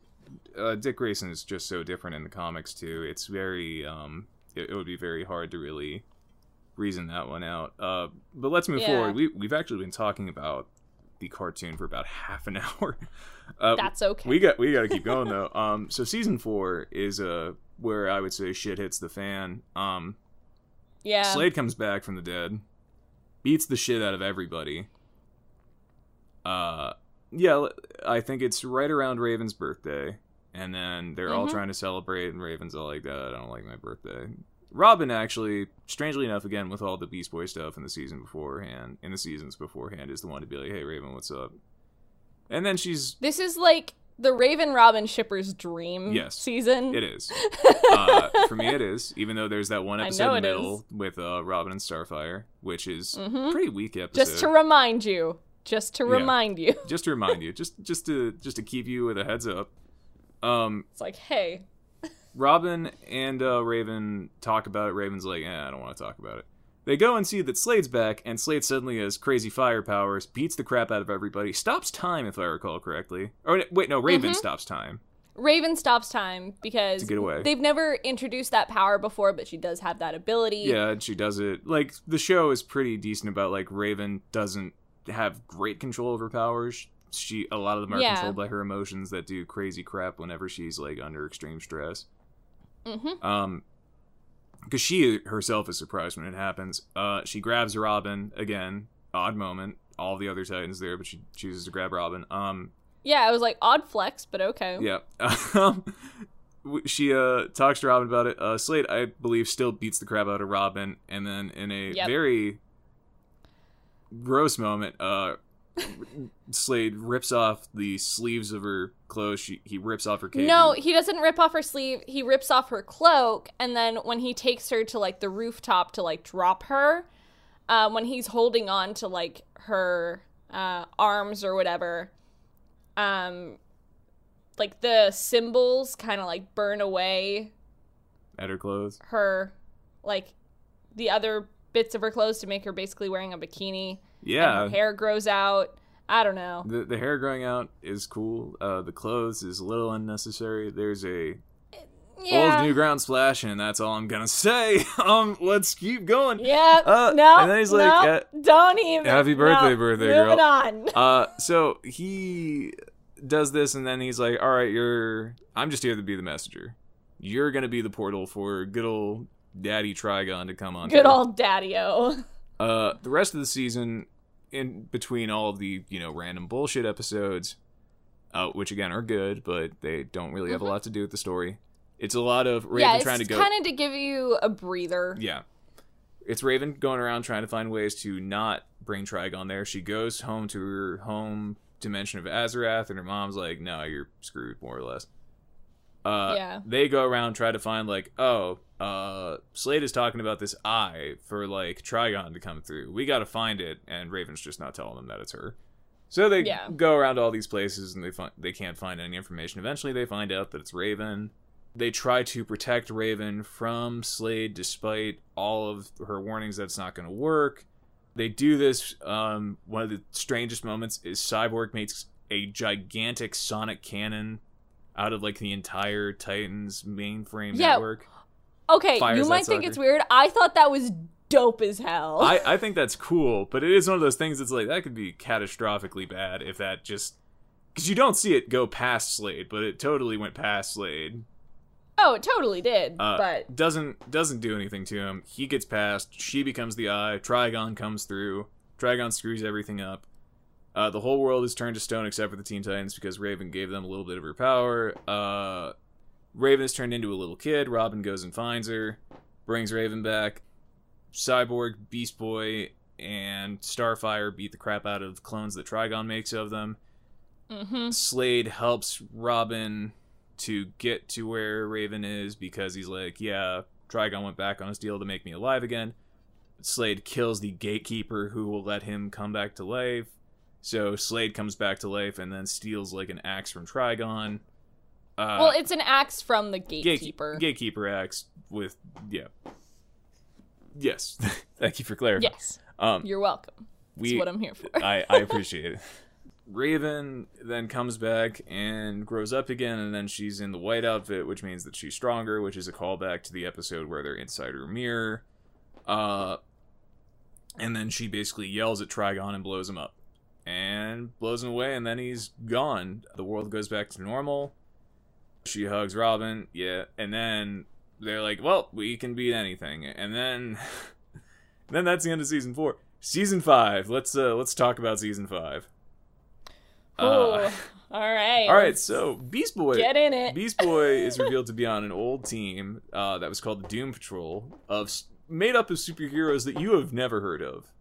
uh, Dick Grayson is just so different in the comics too. It's very, um, it, it would be very hard to really reason that one out. Uh, but let's move Yeah. forward. We we've actually been talking about the cartoon for about half an hour. Uh, That's okay. we got we got to keep going though. Um, so season four is uh where I would say shit hits the fan. Um, yeah. Slade comes back from the dead, beats the shit out of everybody. Uh, yeah, I think it's right around Raven's birthday, and then they're all Mhm. trying to celebrate, and Raven's all like, uh, "I don't like my birthday." Robin actually, strangely enough, again with all the Beast Boy stuff in the season beforehand, in the seasons beforehand, is the one to be like, "Hey, Raven, what's up?" And then she's This is like the Raven Robin shipper's dream Yes. season. It is. uh, for me, it is. Even though there's that one episode in the middle is. with uh, Robin and Starfire, which is Mhm. pretty weak episode. Just to remind you. Just to Yeah. remind you. just to remind you, just just to just to keep you with a heads up. Um, It's like, hey, Robin and uh, Raven talk about it. Raven's like, eh, I don't want to talk about it. They go and see that Slade's back, and Slade suddenly has crazy fire powers, beats the crap out of everybody, stops time if I recall correctly. Or wait, no, Raven Mhm. stops time. Raven stops time because To get away. they've never introduced that power before, but she does have that ability. Yeah, and she does it. Like the show is pretty decent about like Raven doesn't have great control over powers. She a lot of them are Yeah. controlled by her emotions that do crazy crap whenever she's like under extreme stress. Mm-hmm. Um, because she herself is surprised when it happens. Uh, she grabs Robin again. Odd moment. All the other Titans there, but she chooses to grab Robin. Um, Yeah, I was like, odd flex, but okay. yeah. Um, she uh talks to Robin about it. Uh, Slade, I believe, still beats the crap out of Robin, and then in a Yep. very gross moment, uh, Slade rips off the sleeves of her clothes. She, he rips off her cape. No, he doesn't rip off her sleeve. He rips off her cloak, and then when he takes her to like the rooftop to like drop her, uh, when he's holding on to like her uh, arms or whatever, um, like the symbols kind of like burn away at her clothes. her, like the other bits of her clothes to make her basically wearing a bikini. Yeah, and her hair grows out. I don't know. The the hair growing out is cool. Uh, the clothes is a little unnecessary. There's a Yeah. old new ground splash, and that's all I'm gonna say. um, let's keep going. Yeah. Uh, no. and then he's like, no, uh, don't even. happy birthday, no, birthday moving girl. on. Uh, so he does this, and then he's like, "All right, you're. I'm just here to be the messenger. You're gonna be the portal for good old Daddy Trigon to come on. Good old Daddy-O. Uh, the rest of the season, in between all of the you know random bullshit episodes, uh, which again are good, but they don't really have a lot to do with the story. It's a lot of Raven Mm-hmm. yeah, trying to go. kind of to give you a breather. Yeah. It's Raven going around trying to find ways to not bring Trigon there. She goes home to her home dimension of Azarath, and her mom's like, no, you're screwed, more or less. Uh, Yeah. They go around try to find, like, oh, uh, Slade is talking about this eye for, like, Trigon to come through. We gotta find it, and Raven's just not telling them that it's her. So they Yeah. go around all these places, and they find they can't find any information. Eventually, they find out that it's Raven they try to protect Raven from Slade despite all of her warnings that it's not going to work. They do this. Um, one of the strangest moments is Cyborg makes a gigantic sonic cannon out of like the entire Titans mainframe Yeah. network. Okay, you might think sucker. it's weird. I thought that was dope as hell. I, I think that's cool, but it is one of those things that's like that could be catastrophically bad if that just because you don't see it go past Slade, but it totally went past Slade. oh, it totally did. Uh, but doesn't doesn't do anything to him. He gets past. She becomes the eye. Trigon comes through. Trigon screws everything up. Uh, the whole world is turned to stone except for the Teen Titans because Raven gave them a little bit of her power. Uh, Raven is turned into a little kid. Robin goes and finds her, brings Raven back. Cyborg, Beast Boy, and Starfire beat the crap out of clones that Trigon makes of them. Mm-hmm. Slade helps Robin to get to where Raven is because he's like, yeah, Trigon went back on his deal to make me alive again. Slade kills the gatekeeper who will let him come back to life. So Slade comes back to life and then steals like an axe from Trigon. Uh, well, it's an axe from the gate- gatekeeper. gatekeeper axe with yeah. Yes, thank you for clarifying. yes, Um, you're welcome. That's we what I'm here for. I, I appreciate it. Raven then comes back and grows up again, and then she's in the white outfit, which means that she's stronger, which is a callback to the episode where they're inside her mirror. Uh, and then she basically yells at Trigon and blows him up. And blows him away, and then he's gone. The world goes back to normal. She hugs Robin, yeah, and then they're like, well, we can beat anything. And then. then that's the end of season four. Season five. Let's uh let's talk about season five. Ooh, Uh, all right. all right, so Beast Boy. get in it. Beast Boy is revealed to be on an old team uh, that was called the Doom Patrol, of made up of superheroes that you have never heard of.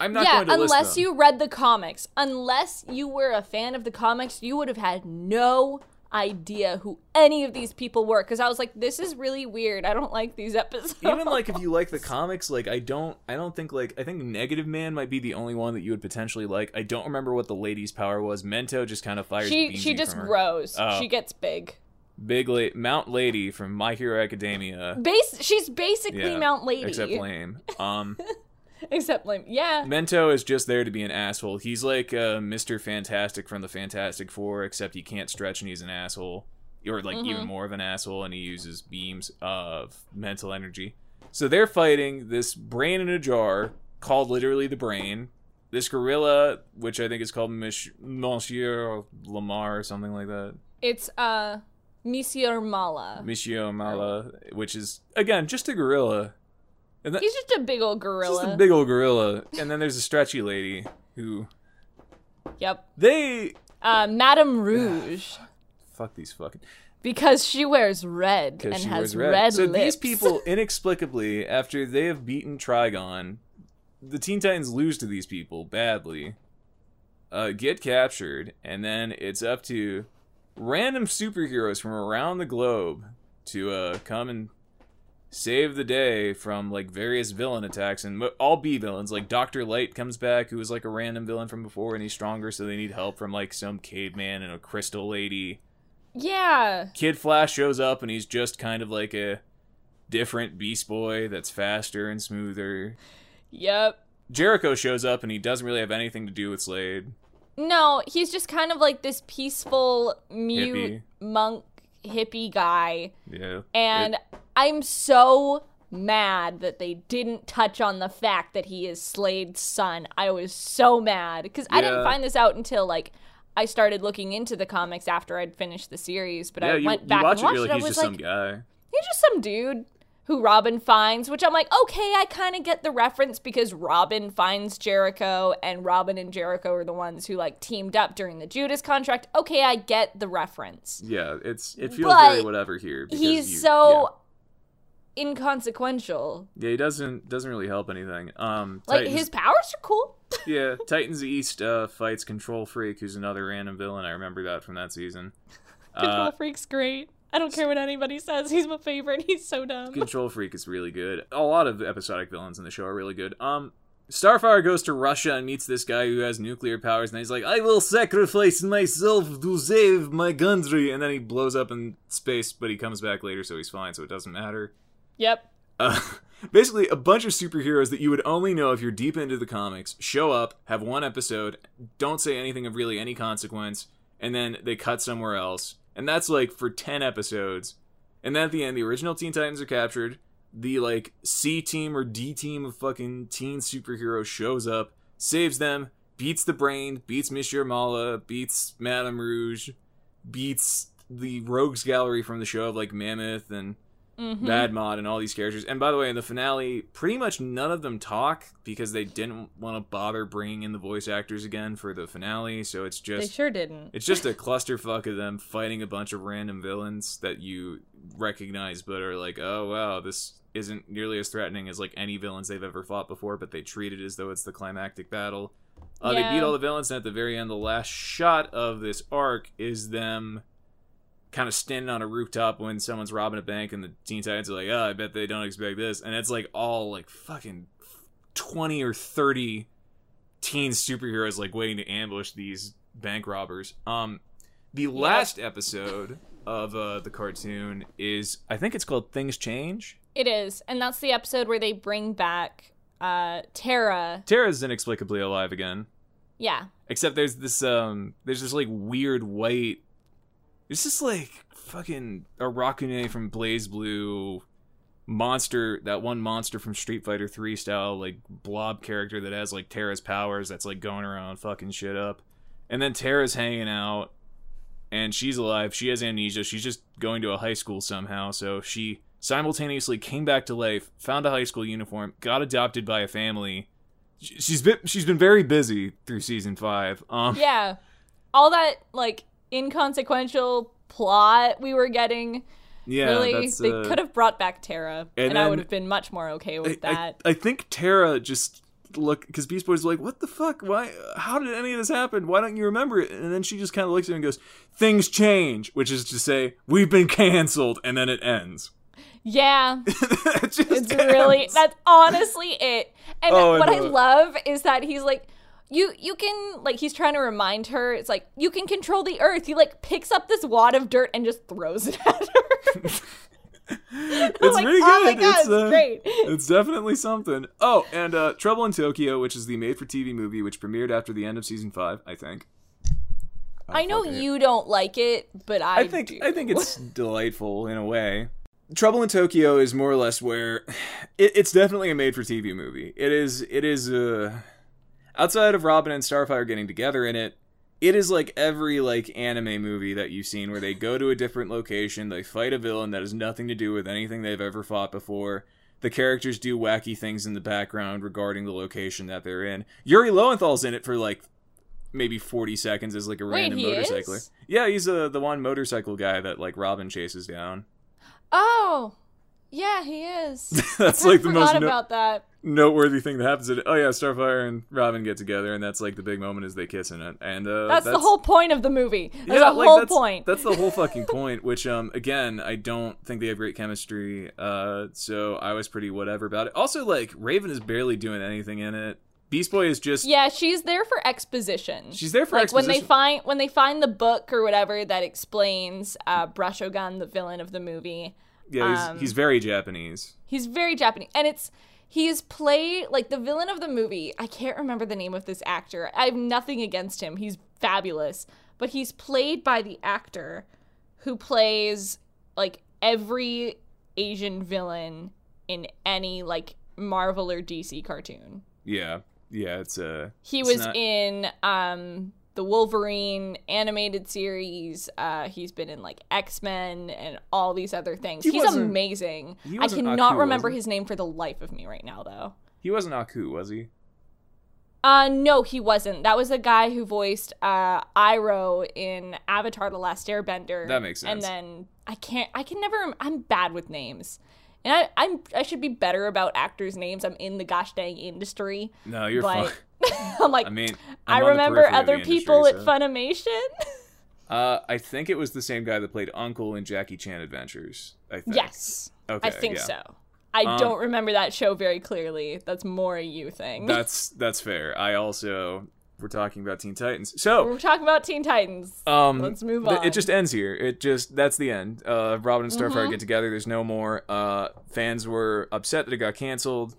I'm not yeah, going to list unless you read the comics. Unless you were a fan of the comics, you would have had no idea who any of these people were. Because I was like, this is really weird. I don't like these episodes. even like if you like the comics like i don't i don't think like i think negative man might be the only one that you would potentially like i don't remember what the lady's power was mento just kind of fires she she just grows. Oh. She gets big. big la- mount lady from my hero academia Base. She's basically Yeah, Mount Lady. except lame um Except lame. Yeah. mento is just there to be an asshole he's like uh, mr fantastic from the fantastic four except he can't stretch and he's an asshole or like even more of an asshole and he uses beams of mental energy so they're fighting this brain in a jar called literally the brain this gorilla which i think is called Mich- monsieur lamar or something like that It's uh, Monsieur Mallah. monsieur mallah which is again just a gorilla and that, He's just a big old gorilla. just a big old gorilla and then there's a stretchy lady who Yep. they Uh, Madame Rouge. fuck these fucking Because she wears red and has red. red so lips. these people inexplicably, after they have beaten Trigon, the Teen Titans lose to these people badly. Uh, get captured, and then it's up to random superheroes from around the globe to uh, come and save the day from like various villain attacks and all B villains. Like Doctor Light comes back, who was like a random villain from before, and he's stronger, so they need help from like some caveman and a crystal lady. Yeah. Kid Flash shows up and he's just kind of like a different Beast Boy that's faster and smoother. Yep. Jericho shows up and he doesn't really have anything to do with Slade. No, he's just kind of like this peaceful mute Hippie. monk hippie guy. Yeah. And It- I'm so mad that they didn't touch on the fact that he is Slade's son. I was so mad because I didn't find this out until like I started looking into the comics after I'd finished the series. But yeah, I you, went back watch and watched it, you're it. like, I he's was just like, some guy. he's just some dude who Robin finds, which I'm like, okay, I kind of get the reference because Robin finds Jericho and Robin and Jericho are the ones who like teamed up during the Judas contract. Okay, I get the reference. Yeah, it's it feels But very whatever here. He's you- so inconsequential. yeah. he doesn't doesn't really help anything. Um, Like Titans, his powers are cool. yeah, Titans East uh, fights Control Freak, who's another random villain. I remember that from that season. Control Uh, Freak's great. I don't care what anybody says. He's my favorite. He's so dumb. Control Freak is really good. A lot of episodic villains in the show are really good. Um, Starfire goes to Russia and meets this guy who has nuclear powers, and he's like, "I will sacrifice myself to save my country," and then he blows up in space, but he comes back later, so he's fine, so it doesn't matter. Yep. Uh, basically, a bunch of superheroes that you would only know if you're deep into the comics show up, have one episode, don't say anything of really any consequence, and then they cut somewhere else. And that's like for 10 episodes. And then at the end, the original Teen Titans are captured. The like C team or D team of fucking teen superheroes shows up, saves them, beats the brain, beats Monsieur Mallah, beats Madame Rouge, beats the Rogues Gallery from the show of like Mammoth and Mm-hmm. Mad Mod and all these characters. And by the way, in the finale, pretty much none of them talk because they didn't want to bother bringing in the voice actors again for the finale. So it's just They sure didn't. it's just a clusterfuck of them fighting a bunch of random villains that you recognize, but are like, oh wow, this isn't nearly as threatening as like any villains they've ever fought before. But they treat it as though it's the climactic battle. Uh, They beat all the villains, and at the very end, the last shot of this arc is them kind of standing on a rooftop when someone's robbing a bank, and the Teen Titans are like, "Oh, I bet they don't expect this," and it's like all like fucking twenty or thirty teen superheroes like waiting to ambush these bank robbers. Um, the last episode of uh, the cartoon is, I think it's called Things Change. It is, and that's the episode where they bring back uh Tara. Tara's inexplicably alive again. Yeah. Except there's this um there's this like weird white it's just like fucking a Arakune from BlazBlue monster that one monster from Street Fighter 3 style like blob character that has like Terra's powers that's like going around fucking shit up. And then Terra's hanging out and she's alive. She has amnesia. She's just going to a high school somehow. So she simultaneously came back to life, found a high school uniform, got adopted by a family. She- She's been she's been very busy through season five. Um, Yeah. All that like inconsequential plot we were getting. yeah, really, they uh, could have brought back Tara, and, and I would have been much more okay with I, I, that. I think Tara just look because Beast Boy's like, what the fuck? Why? How did any of this happen? Why don't you remember it? And then she just kind of looks at him and goes, "Things change," which is to say, we've been canceled, and then it ends. yeah. it It's really that's honestly it. And Oh, I what I love is that he's like you you can like he's trying to remind her it's like you can control the earth. He like picks up this wad of dirt and just throws it at her. it's like, pretty good. oh my God, it's uh, great. It's definitely something. Oh, and uh, Trouble in Tokyo, which is the made-for-TV movie, which premiered after the end of season five, I think. Oh, I know fuck it. you don't like it, but I, I think do. I think it's delightful in a way. Trouble in Tokyo is more or less where it, it's definitely a made-for-TV movie. It is it is uh outside of Robin and Starfire getting together in it. It is like every like anime movie that you've seen where they go to a different location, they fight a villain that has nothing to do with anything they've ever fought before. The characters do wacky things in the background regarding the location that they're in. Yuri Lowenthal's in it for like maybe 40 seconds as like a Wait, random motorcycler. is? Yeah, he's uh, the one motorcycle guy that like Robin chases down. Oh, yeah, he is. that's I like the most no- about that. noteworthy thing that happens. In it. Oh yeah, Starfire and Robin get together, and that's like the big moment as they kiss in it. And uh, That's, the whole point of the movie. That's yeah, the like, whole that's, point. That's the whole fucking point. Which um again, I don't think they have great chemistry. Uh, so I was pretty whatever about it. Also, like Raven is barely doing anything in it. Beast Boy is just Yeah, she's there for exposition. She's there for like when they find when they find the book or whatever that explains uh, Brushogun, the villain of the movie. Yeah he's, um, he's very Japanese. He's very Japanese, and it's he is played like the villain of the movie. I can't remember the name of this actor. I have nothing against him. He's fabulous, but he's played by the actor who plays like every Asian villain in any like Marvel or DC cartoon. Yeah, yeah. It's uh He It's was not- in um the Wolverine animated series. Uh he's been in like X-Men and all these other things. He he's amazing. he I cannot Aku, remember his name for the life of me right now though. he wasn't Aku, was he? Uh no, he wasn't. That was the guy who voiced uh Iroh in Avatar the Last Airbender. That makes sense. And then I can't I can never I'm bad with names. And I, I'm I should be better about actors' names. I'm in the gosh dang industry. No, you're but fine. I'm like I mean, I I'm the remember other the people industry, at Funimation. Uh, I think it was the same guy that played Uncle in Jackie Chan Adventures. I think. yes. Okay. I think yeah. so. I Um, don't remember that show very clearly. That's more a you thing. That's that's fair. I also we're talking about Teen Titans. So We're talking about Teen Titans. um, Let's move th- on. It just ends here. It just that's the end. Uh, Robin and Starfire Mhm. get together. There's no more. Uh, fans were upset that it got canceled.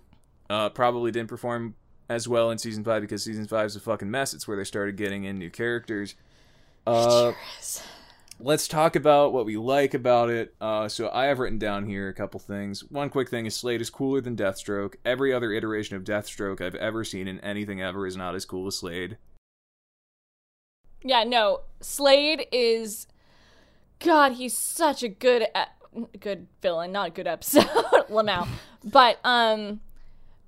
Uh, probably didn't perform as well in season five because season five is a fucking mess. It's where they started getting in new characters. Uh, Cheers. Let's talk about what we like about it. Uh, so I have written down here a couple things. One quick thing is Slade is cooler than Deathstroke. Every other iteration of Deathstroke I've ever seen in anything ever is not as cool as Slade. Yeah, no. Slade is God, he's such a good e- good villain, not a good episode, Lamau. But um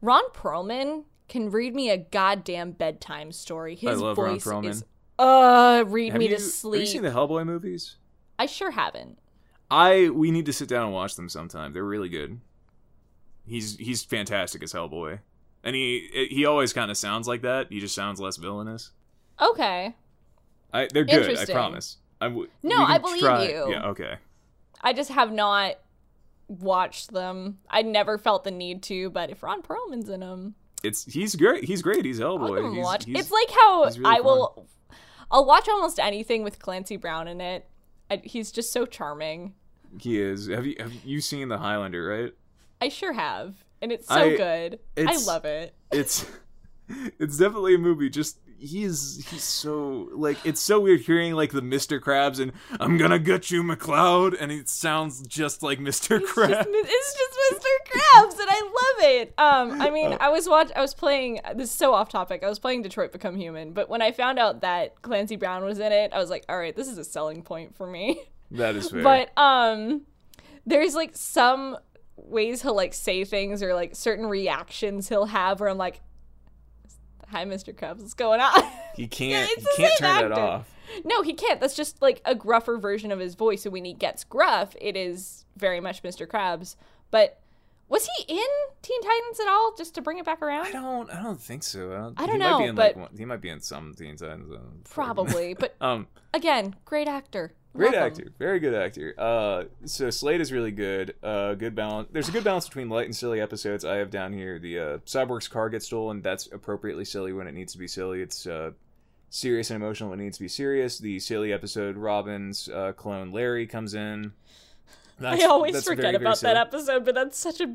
Ron Perlman can read me a goddamn bedtime story. His love Ron voice Perlman. is uh read Have me you, to sleep. have you seen the Hellboy movies? I sure haven't. I we need to sit down and watch them sometime. They're really good. He's he's fantastic as Hellboy. and he he always kind of sounds like that. He just sounds less villainous. Okay. I they're good. I promise. I w- No, I believe try- you. Yeah. Okay. I just have not watched them. I never felt the need to, but if Ron Perlman's in them, It's he's great. He's great. He's Hellboy. He's, watch. he's- it's like how really I will. I'll watch almost anything with Clancy Brown in it. I, he's just so charming. he is. Have you have you seen the Highlander? Right. I sure have, and it's so I- good. I love it. It's it's definitely a movie. Just he's he's so like it's so weird hearing like the Mr. Krabs and I'm gonna get you, MacLeod, and it sounds just like Mr. It's Krabs. just, it's just Mr. Krabs, and I love it. Um, I mean, I was watch, I was playing. This is so off topic. I was playing Detroit Become Human, but when I found out that Clancy Brown was in it, I was like, all right, this is a selling point for me. that is fair. But um, there's like some ways he'll like say things or like certain reactions he'll have where I'm like, "Hi, Mr. Krabs, what's going on?" he can't he can't turn that off. No, he can't. That's just like a gruffer version of his voice. And when he gets gruff, it is very much Mr. Krabs. But was he in Teen Titans at all? Just to bring it back around? I don't I don't think so. I don't, I don't he Might be know, in, but- like, one, he might be in some Teen Titans. uh, Probably. But Um, again, great actor. Great actor, very good actor. Uh, so Slade is really good. Uh, good balance. There's a good balance between light and silly episodes. I have down here the uh, Cyborg's car gets stolen. That's appropriately silly when it needs to be silly. It's uh, serious and emotional when it needs to be serious. The silly episode, Robin's uh, clone Larry comes in. That's- I always forget very, very about silly. that episode, but that's such a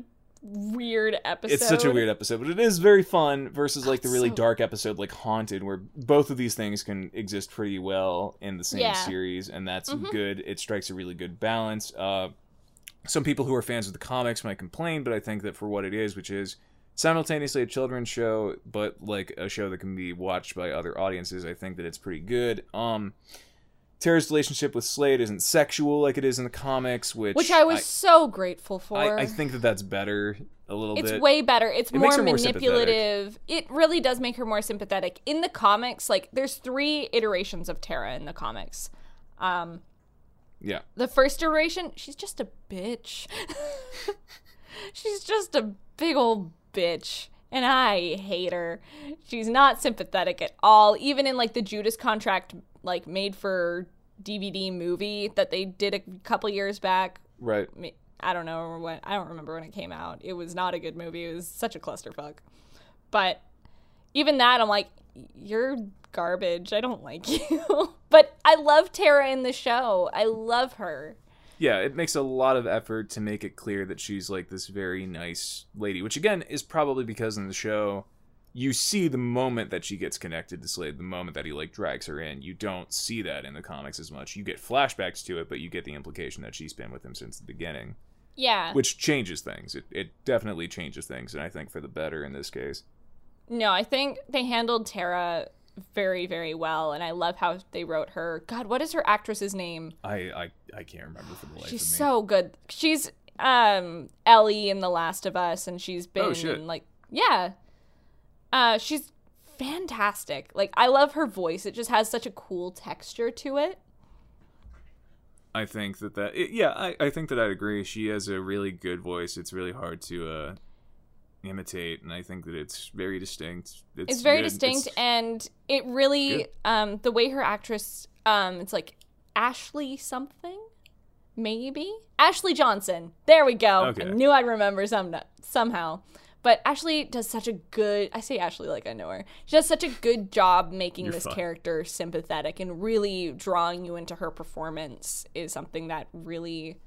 weird episode. It's such a weird episode, but it is very fun versus like the really so- dark episode like Haunted, where both of these things can exist pretty well in the same Yeah. series, and that's Mhm. good. It strikes a really good balance. Uh, some people who are fans of the comics might complain, but I think that for what it is, which is simultaneously a children's show, but like a show that can be watched by other audiences, I think that it's pretty good. Um, Tara's relationship with Slade isn't sexual like it is in the comics, which Which I was so grateful for. I, I think that that's better a little it's bit. It's way better. It's It more her more manipulative. It really does make her more sympathetic. In the comics, like there's three iterations of Tara in the comics. Um yeah. the first iteration, she's just a bitch. she's just a big old bitch. And I hate her. She's not sympathetic at all. Even in like the Judas contract like made for DVD movie that they did a couple years back, Right. I don't know when I don't remember when it came out. It was not a good movie. It was such a clusterfuck. But even that, I'm like, you're garbage. I don't like you. but I love Tara in the show. I love her. Yeah, it makes a lot of effort to make it clear that she's like this very nice lady, which again is probably because in the show you see the moment that she gets connected to Slade, the moment that he like drags her in. You don't see that in the comics as much. You get flashbacks to it, but you get the implication that she's been with him since the beginning, Yeah. which changes things. It it definitely changes things, and I think for the better in this case. No, I think they handled Tara very, very well, and I love how they wrote her. God, what is her actress's name? I I, I can't remember for the life She's of me. so good. She's um Ellie in The Last of Us, and she's been Oh, shit. in, like yeah. Uh, she's fantastic. Like I love her voice. It just has such a cool texture to it. I think that that it, yeah, I, I think that I'd agree. She has a really good voice. It's really hard to uh, imitate, and I think that it's very distinct. It's, It's, very good. distinct, It's- and it really um the way her actress um it's like Ashley something, maybe Ashley Johnson. There we go. Okay. I knew I'd remember some somehow. But Ashley does such a good I say Ashley like I know her. She does such a good job making You're this fine. character sympathetic and really drawing you into her performance is something that really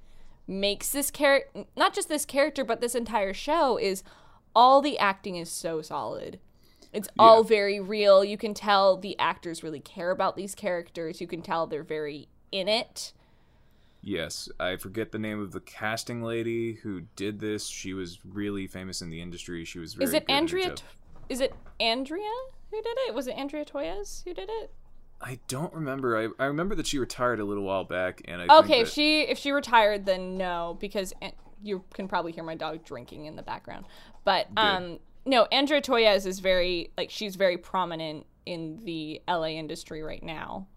makes this character not just this character but this entire show is all the acting is so solid. It's all Yeah. very real. You can tell the actors really care about these characters. You can tell they're very in it. Yes, I forget the name of the casting lady who did this. She was really famous in the industry. She was very Is it good at her Andrea? Is it Andrea who did it? Was it Andrea Toyias who did it? I don't remember. I, I remember that she retired a little while back, and I Okay, if that, she if she retired, then no, because An- you can probably hear my dog drinking in the background. But um, no, Andrea Toyias is very like she's very prominent in the LA industry right now.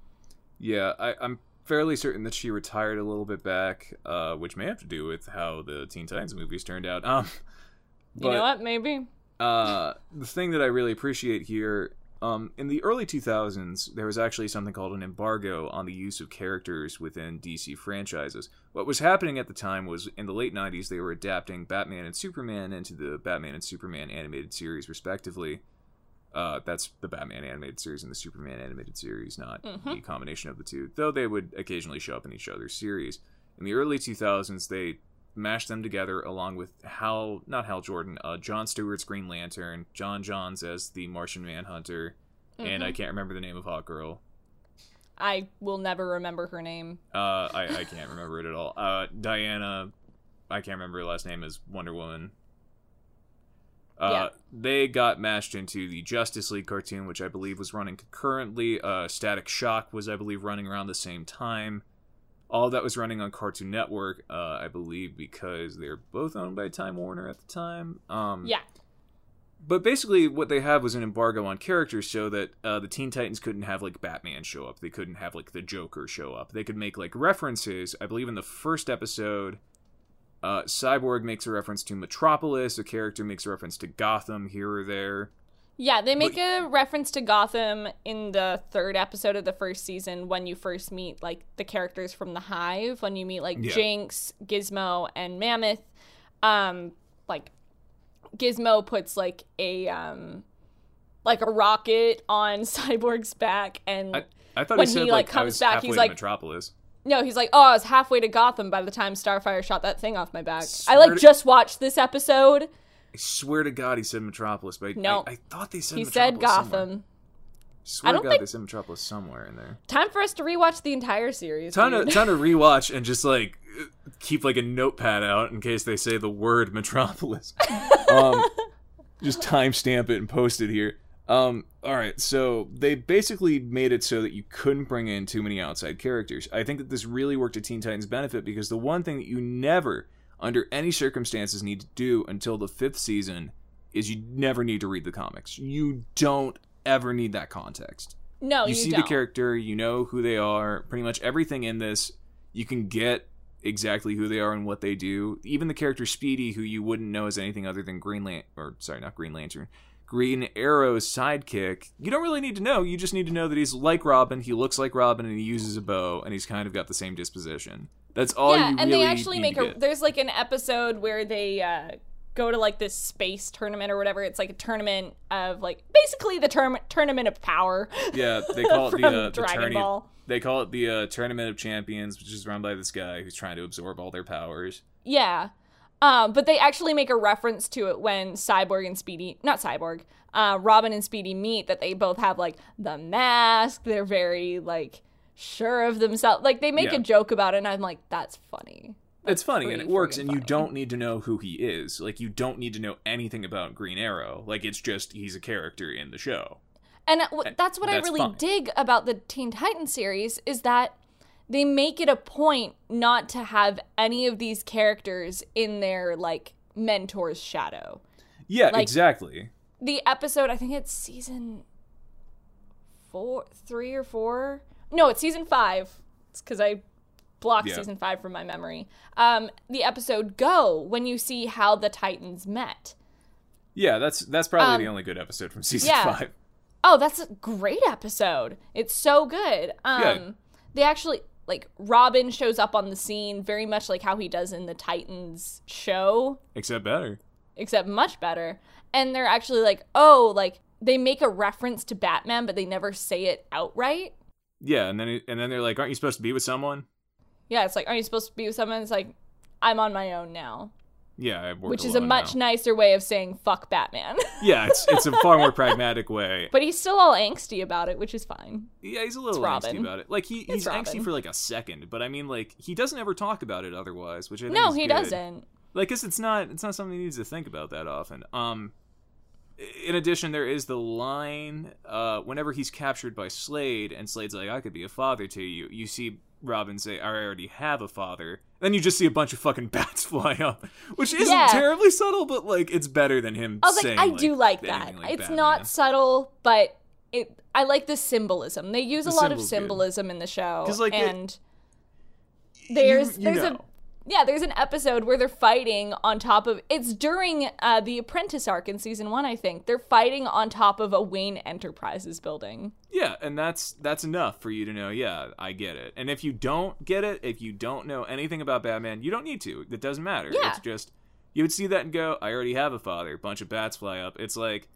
yeah, I, I'm fairly certain that she retired a little bit back, uh, which may have to do with how the Teen Titans movies turned out. Um, You know what? Maybe uh, the thing that I really appreciate here, um, in the early 2000s, there was actually something called an embargo on the use of characters within DC franchises. What was happening at the time was in the late 90s, they were adapting Batman and Superman into the Batman and Superman animated series, respectively. Uh, that's the Batman animated series and the Superman animated series, not the combination of the two, though they would occasionally show up in each other's series. In the early 2000s, they mashed them together along with Hal, not Hal Jordan, uh, John Stewart's Green Lantern, J'onn J'onzz as the Martian Manhunter, and I can't remember the name of Hawkgirl. I will never remember her name. Uh, I, I can't remember it at all. Uh, Diana, I can't remember her last name as Wonder Woman. Uh, Yeah. They got mashed into the Justice League cartoon, which I believe was running concurrently. Uh, Static Shock was, I believe, running around the same time. All that was running on Cartoon Network, uh, I believe, because they're both owned by Time Warner at the time. Um, Yeah. but basically, what they have was an embargo on characters, so that uh, the Teen Titans couldn't have like Batman show up. They couldn't have like the Joker show up. They could make like references. I believe in the first episode, uh, Cyborg makes a reference to Metropolis. A character makes a reference to Gotham here or there. Yeah, they make a reference to Gotham in the third episode of the first season when you first meet like the characters from the Hive. When you meet like Yeah. Jinx, Gizmo, and Mammoth, um, like Gizmo puts like a um, like a rocket on Cyborg's back, and I, I thought When he he, said like, like, I comes back, he's to like- Metropolis. No, he's like, oh, I was halfway to Gotham by the time Starfire shot that thing off my back. I like to- just watched this episode. I swear to God, he said Metropolis, but I- No. I, I thought they said Metropolis. He said Metropolis somewhere. Gotham. Swear don't to God, think- they said Metropolis somewhere in there. Time for us to rewatch the entire series. Time to time to rewatch and just like keep like a notepad out in case they say the word Metropolis. um, just timestamp it and post it here. Um, all right, so they basically made it so that you couldn't bring in too many outside characters. I think that this really worked to Teen Titans' benefit because the one thing that you never, under any circumstances, need to do until the fifth season is you never need to read the comics. You don't ever need that context no, you, you, see don't. the character, you know who they are. Pretty much everything in this, you can get exactly who they are and what they do. Even the character Speedy, who you wouldn't know as anything other than Green Lantern, or sorry, not Green Lantern, Green Arrow's sidekick. You don't really need to know. You just need to know that he's like Robin. He looks like Robin, and he uses a bow, and he's kind of got the same disposition. That's all yeah, and really they actually make a. There's like an episode where they uh, go to like this space tournament or whatever. It's like a tournament of like basically the term tournament of power. Yeah, they call it the, uh, the tourney- Ball. They call it the uh, Tournament of Champions, which is run by this guy who's trying to absorb all their powers. yeah, um, but they actually make a reference to it when Cyborg and Speedy, not Cyborg, uh, Robin and Speedy meet. That they both have like the mask. They're very like sure of themselves. Like they make Yeah. a joke about it, and I'm like, that's funny. It's funny and it works, and you funny. don't need to know who he is. Like you don't need to know anything about Green Arrow. Like it's just he's a character in the show. And uh, that's what I really fine. dig about the Teen Titans series is that they make it a point not to have any of these characters in their like mentor's shadow. Yeah, Like- exactly. The episode, I think it's season four, three or four. No, it's season five. It's because I blocked Yeah. season five from my memory. Um, the episode "Go" when you see how the Titans met. Yeah, that's that's probably Um, the only good episode from season yeah. five. Oh, that's a great episode. It's so good. Um Yeah. they actually like Robin shows up on the scene very much like how he does in the Titans show, Except better. except much better. And they're actually like, "Oh, like they make a reference to Batman, but they never say it outright." Yeah, and then it- and then they're like, "Aren't you supposed to be with someone?" Yeah, it's like, "Aren't you supposed to be with someone?" It's like, "I'm on my own now." Yeah, Which is a much now. nicer way of saying fuck Batman. yeah, it's it's a far more pragmatic way. but he's still all angsty about it, which is fine. Yeah, he's a little angsty about it. Like he he's Robin. angsty for like a second, but I mean, like he doesn't ever talk about it otherwise, which I think No, he good. doesn't. like cause it's not it's not something he needs to think about that often um in addition there is the line uh whenever he's captured by slade and slade's like i could be a father to you you see robin say i already have a father then you just see a bunch of fucking bats fly up which isn't Yeah. terribly subtle but like it's better than him I was like, saying, I do like that. like it's Batman. not subtle, but it. I like the symbolism. They use The a lot of symbol's good. symbolism in the show, like, it- and there's you there's know. Yeah, there's an episode where they're fighting on top of. It's during uh, the Apprentice arc in season one, I think. They're fighting on top of a Wayne Enterprises building. Yeah, and that's that's enough for you to know. Yeah, I get it. And if you don't get it, if you don't know anything about Batman, you don't need to. It doesn't matter. Yeah. It's just you would see that and go, "I already have a father." bunch of bats fly up. It's like,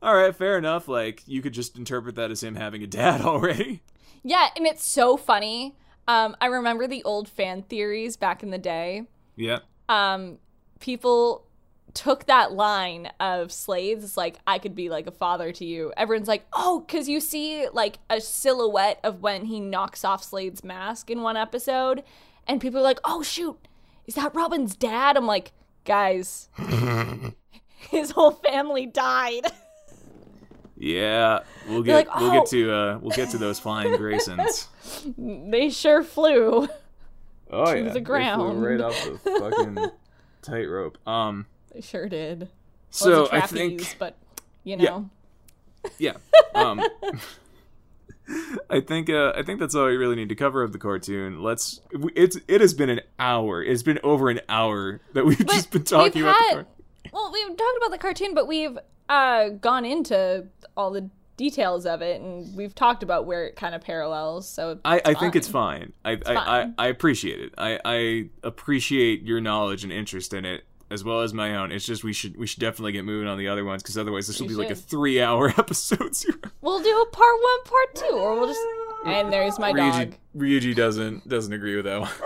all right, fair enough. Like you could just interpret that as him having a dad already. Yeah, and it's so funny. Um, I remember the old fan theories back in the day. Yeah. Um, people took that line of Slade's, it's like, I could be like a father to you. Everyone's like, oh, because you see like a silhouette of when he knocks off Slade's mask in one episode. And people are like, oh, shoot, is that Robin's dad? I'm like, guys, his whole family died. Yeah, we'll get like, we'll "Oh." get to uh we'll get to those flying Graysons. they sure flew. Oh To yeah, the ground. right off the fucking tightrope. Um, They sure did. so well, a I trapeze, think but you know. yeah. yeah. Um, I think uh, I think that's all we really need to cover of the cartoon. Let's. It's it has been an hour. It's been over an hour that we've just been talking we've about. had, well, we've talked about the cartoon, but we've uh, gone into all the details of it, and we've talked about where it kind of parallels. So I, it's I think it's fine. fine. I, I, fine. I, I appreciate it. I, I appreciate your knowledge and interest in it as well as my own. It's just we should we should definitely get moving on the other ones because otherwise this will We be like a three hour episode. We'll do a part one, part two, or we'll just. And there's my Ryuji, dog. Ryuji doesn't doesn't agree with that one.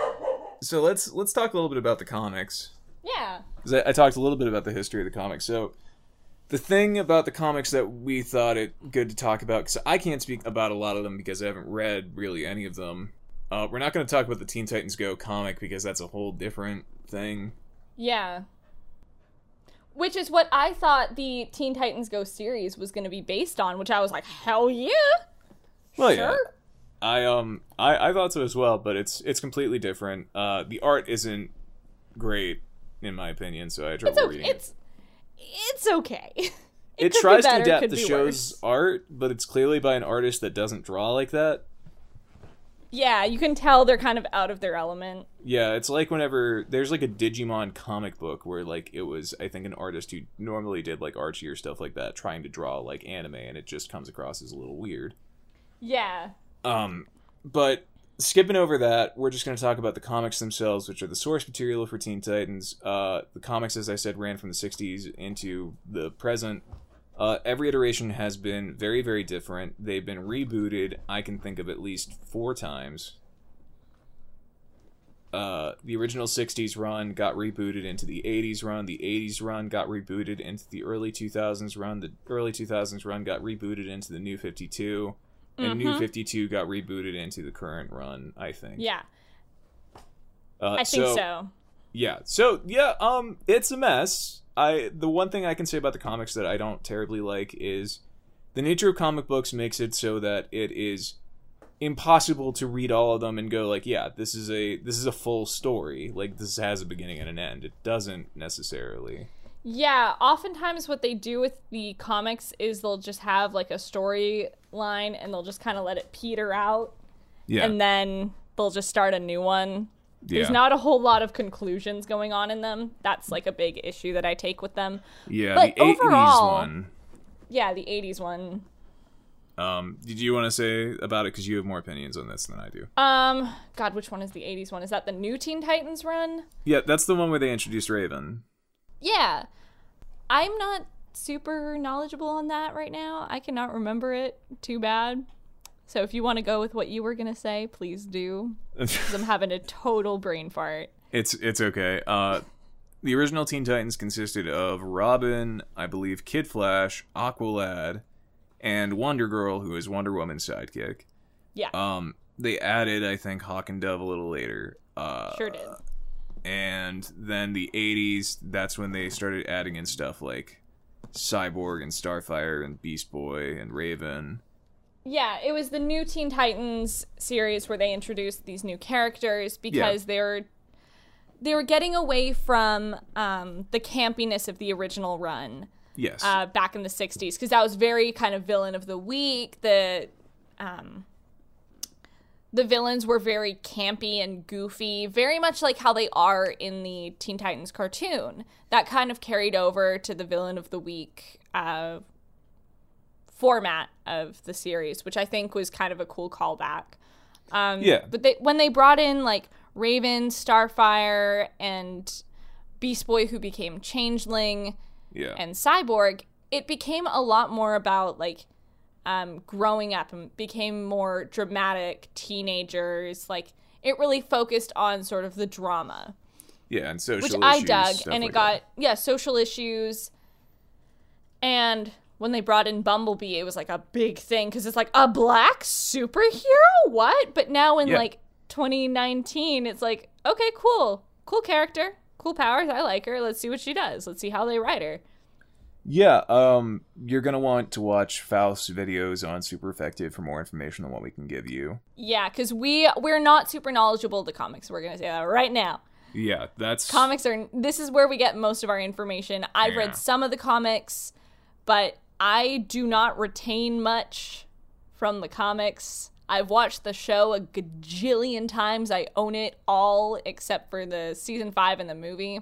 So let's let's talk a little bit about the comics. Yeah. 'Cause I, I talked a little bit about the history of the comics. So the thing about the comics that we thought it good to talk about, because I can't speak about a lot of them because I haven't read really any of them. Uh, we're not going to talk about the Teen Titans Go comic because that's a whole different thing. Yeah. Which is what I thought the Teen Titans Go series was going to be based on, which I was like, hell yeah. Well, yeah, Sure. I um I, I thought so as well, but it's it's completely different. Uh, the art isn't great in my opinion, so I had trouble It's okay. reading It's, it's okay. it. It, It could be tries to adapt the show's worse. art, but it's clearly by an artist that doesn't draw like that. Yeah, you can tell they're kind of out of their element. Yeah, it's like whenever there's like a Digimon comic book where like it was I think an artist who normally did like Archie or stuff like that trying to draw like anime and it just comes across as a little weird. Yeah. Um but skipping over that, we're just going to talk about the comics themselves, which are the source material for Teen Titans. Uh the comics as I said ran from the 60s into the present. Uh, every iteration has been very, very different. They've been rebooted. I can think of at least four times. Uh, the original 60s run got rebooted into the 80s run. The 80s run got rebooted into the early 2000s run. The early 2000s run got rebooted into the new 52. And new 52 got rebooted into the current run, I think. Yeah. Uh, I think so. yeah. So yeah, um, it's a mess. I the one thing I can say about the comics that I don't terribly like is the nature of comic books makes it so that it is impossible to read all of them and go like, yeah, this is a this is a full story. Like this has a beginning and an end. It doesn't necessarily. Yeah, oftentimes what they do with the comics is they'll just have like a storyline and they'll just kind of let it peter out Yeah. and then they'll just start a new one. Yeah. There's not a whole lot of conclusions going on in them. That's like a big issue that I take with them. yeah, but the 80s overall- one. Yeah, the 80s one. Um, did you want to say about it because you have more opinions on this than I do? Um, God, which one is the 80s one? Is that the new Teen Titans run? Yeah, that's the one where they introduced Raven. Yeah. I'm not super knowledgeable on that right now. I cannot remember it too bad. So if you want to go with what you were going to say, please do. Because I'm having a total brain fart. It's it's okay. Uh, the original Teen Titans consisted of Robin, I believe, Kid Flash, Aqualad, and Wonder Girl, who is Wonder Woman's sidekick. Yeah, Um, they added, I think, Hawk and Dove a little later. Uh, sure did. And then the '80s, that's when they started adding in stuff like Cyborg and Starfire and Beast Boy and Raven. Yeah, it was the new Teen Titans series where they introduced these new characters because they were they were getting away from um, the campiness of the original run. Yes. uh, back in the 60s because that was very kind of villain of the week the um, the villains were very campy and goofy, very much like how they are in the Teen Titans cartoon. That kind of carried over to the villain of the week uh, format of the series, which I think was kind of a cool callback. Um, Yeah. But they, when they brought in like Raven, Starfire, and Beast Boy, who became Changeling, Yeah. and Cyborg, it became a lot more about like um, growing up and became more dramatic teenagers. Like it really focused on sort of the drama, yeah, and social which I dug, and it like got that. yeah social issues. And when they brought in Bumblebee, it was like a big thing because it's like a black superhero. What? But now in Yeah. like 2019, it's like okay, cool, cool character, cool powers. I like her. Let's see what she does. Let's see how they write her. Yeah, um, you're gonna want to watch Faust's videos on Super Effective for more information on what we can give you. Yeah, because we we're not super knowledgeable of the comics. We're gonna say that right now. Yeah, that's Comics are this is where we get most of our information. I've Yeah. read some of the comics, but I do not retain much from the comics. I've watched the show a gajillion times. I own it all except for the season five and the movie.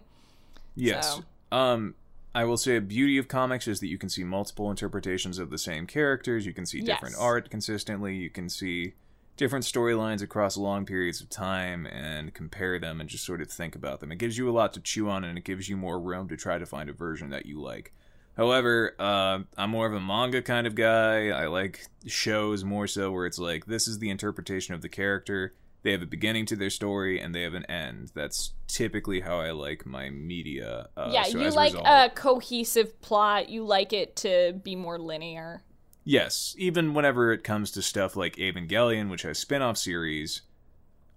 Yes. So- Um, I will say a beauty of comics is that you can see multiple interpretations of the same characters. You can see different Yes. art consistently. You can see different storylines across long periods of time and compare them and just sort of think about them. It gives you a lot to chew on and it gives you more room to try to find a version that you like. However, uh, I'm more of a manga kind of guy. I like shows more so where it's like this is the interpretation of the character. They have a beginning to their story and they have an end. That's typically how I like my media. Uh, yeah, so you like result- a cohesive plot. You like it to be more linear. Yes, even whenever it comes to stuff like Evangelion, which has spin-off series,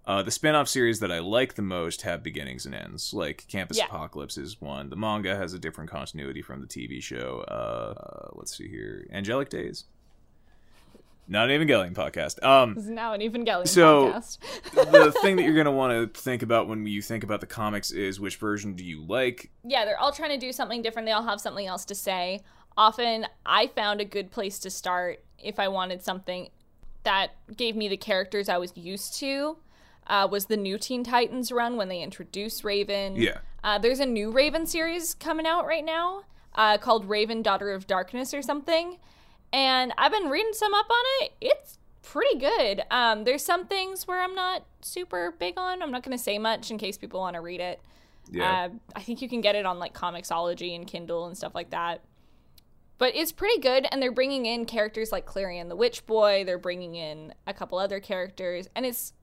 uh, the spin-off series that I like the most have beginnings and ends. Like Campus Yeah. Apocalypse is one. The manga has a different continuity from the TV show. Uh, uh, let's see here, Angelic Days. Not an Evangelion podcast. Um, This is now an Evangelion So- podcast. the thing that you're gonna want to think about when you think about the comics is which version do you like? yeah, they're all trying to do something different. They all have something else to say. Often, I found a good place to start if I wanted something that gave me the characters I was used to. Uh, was the new Teen Titans run when they introduced Raven? Yeah. Uh, there's a new Raven series coming out right now uh, called Raven, Daughter of Darkness or something. And I've been reading some up on it. It's pretty good. Um, there's some things where I'm not super big on. I'm not going to say much in case people want to read it. Yeah. Uh, I think you can get it on like Comixology and Kindle and stuff like that. But it's pretty good, and they're bringing in characters like Clarion the Witch Boy. They're bringing in a couple other characters, and it's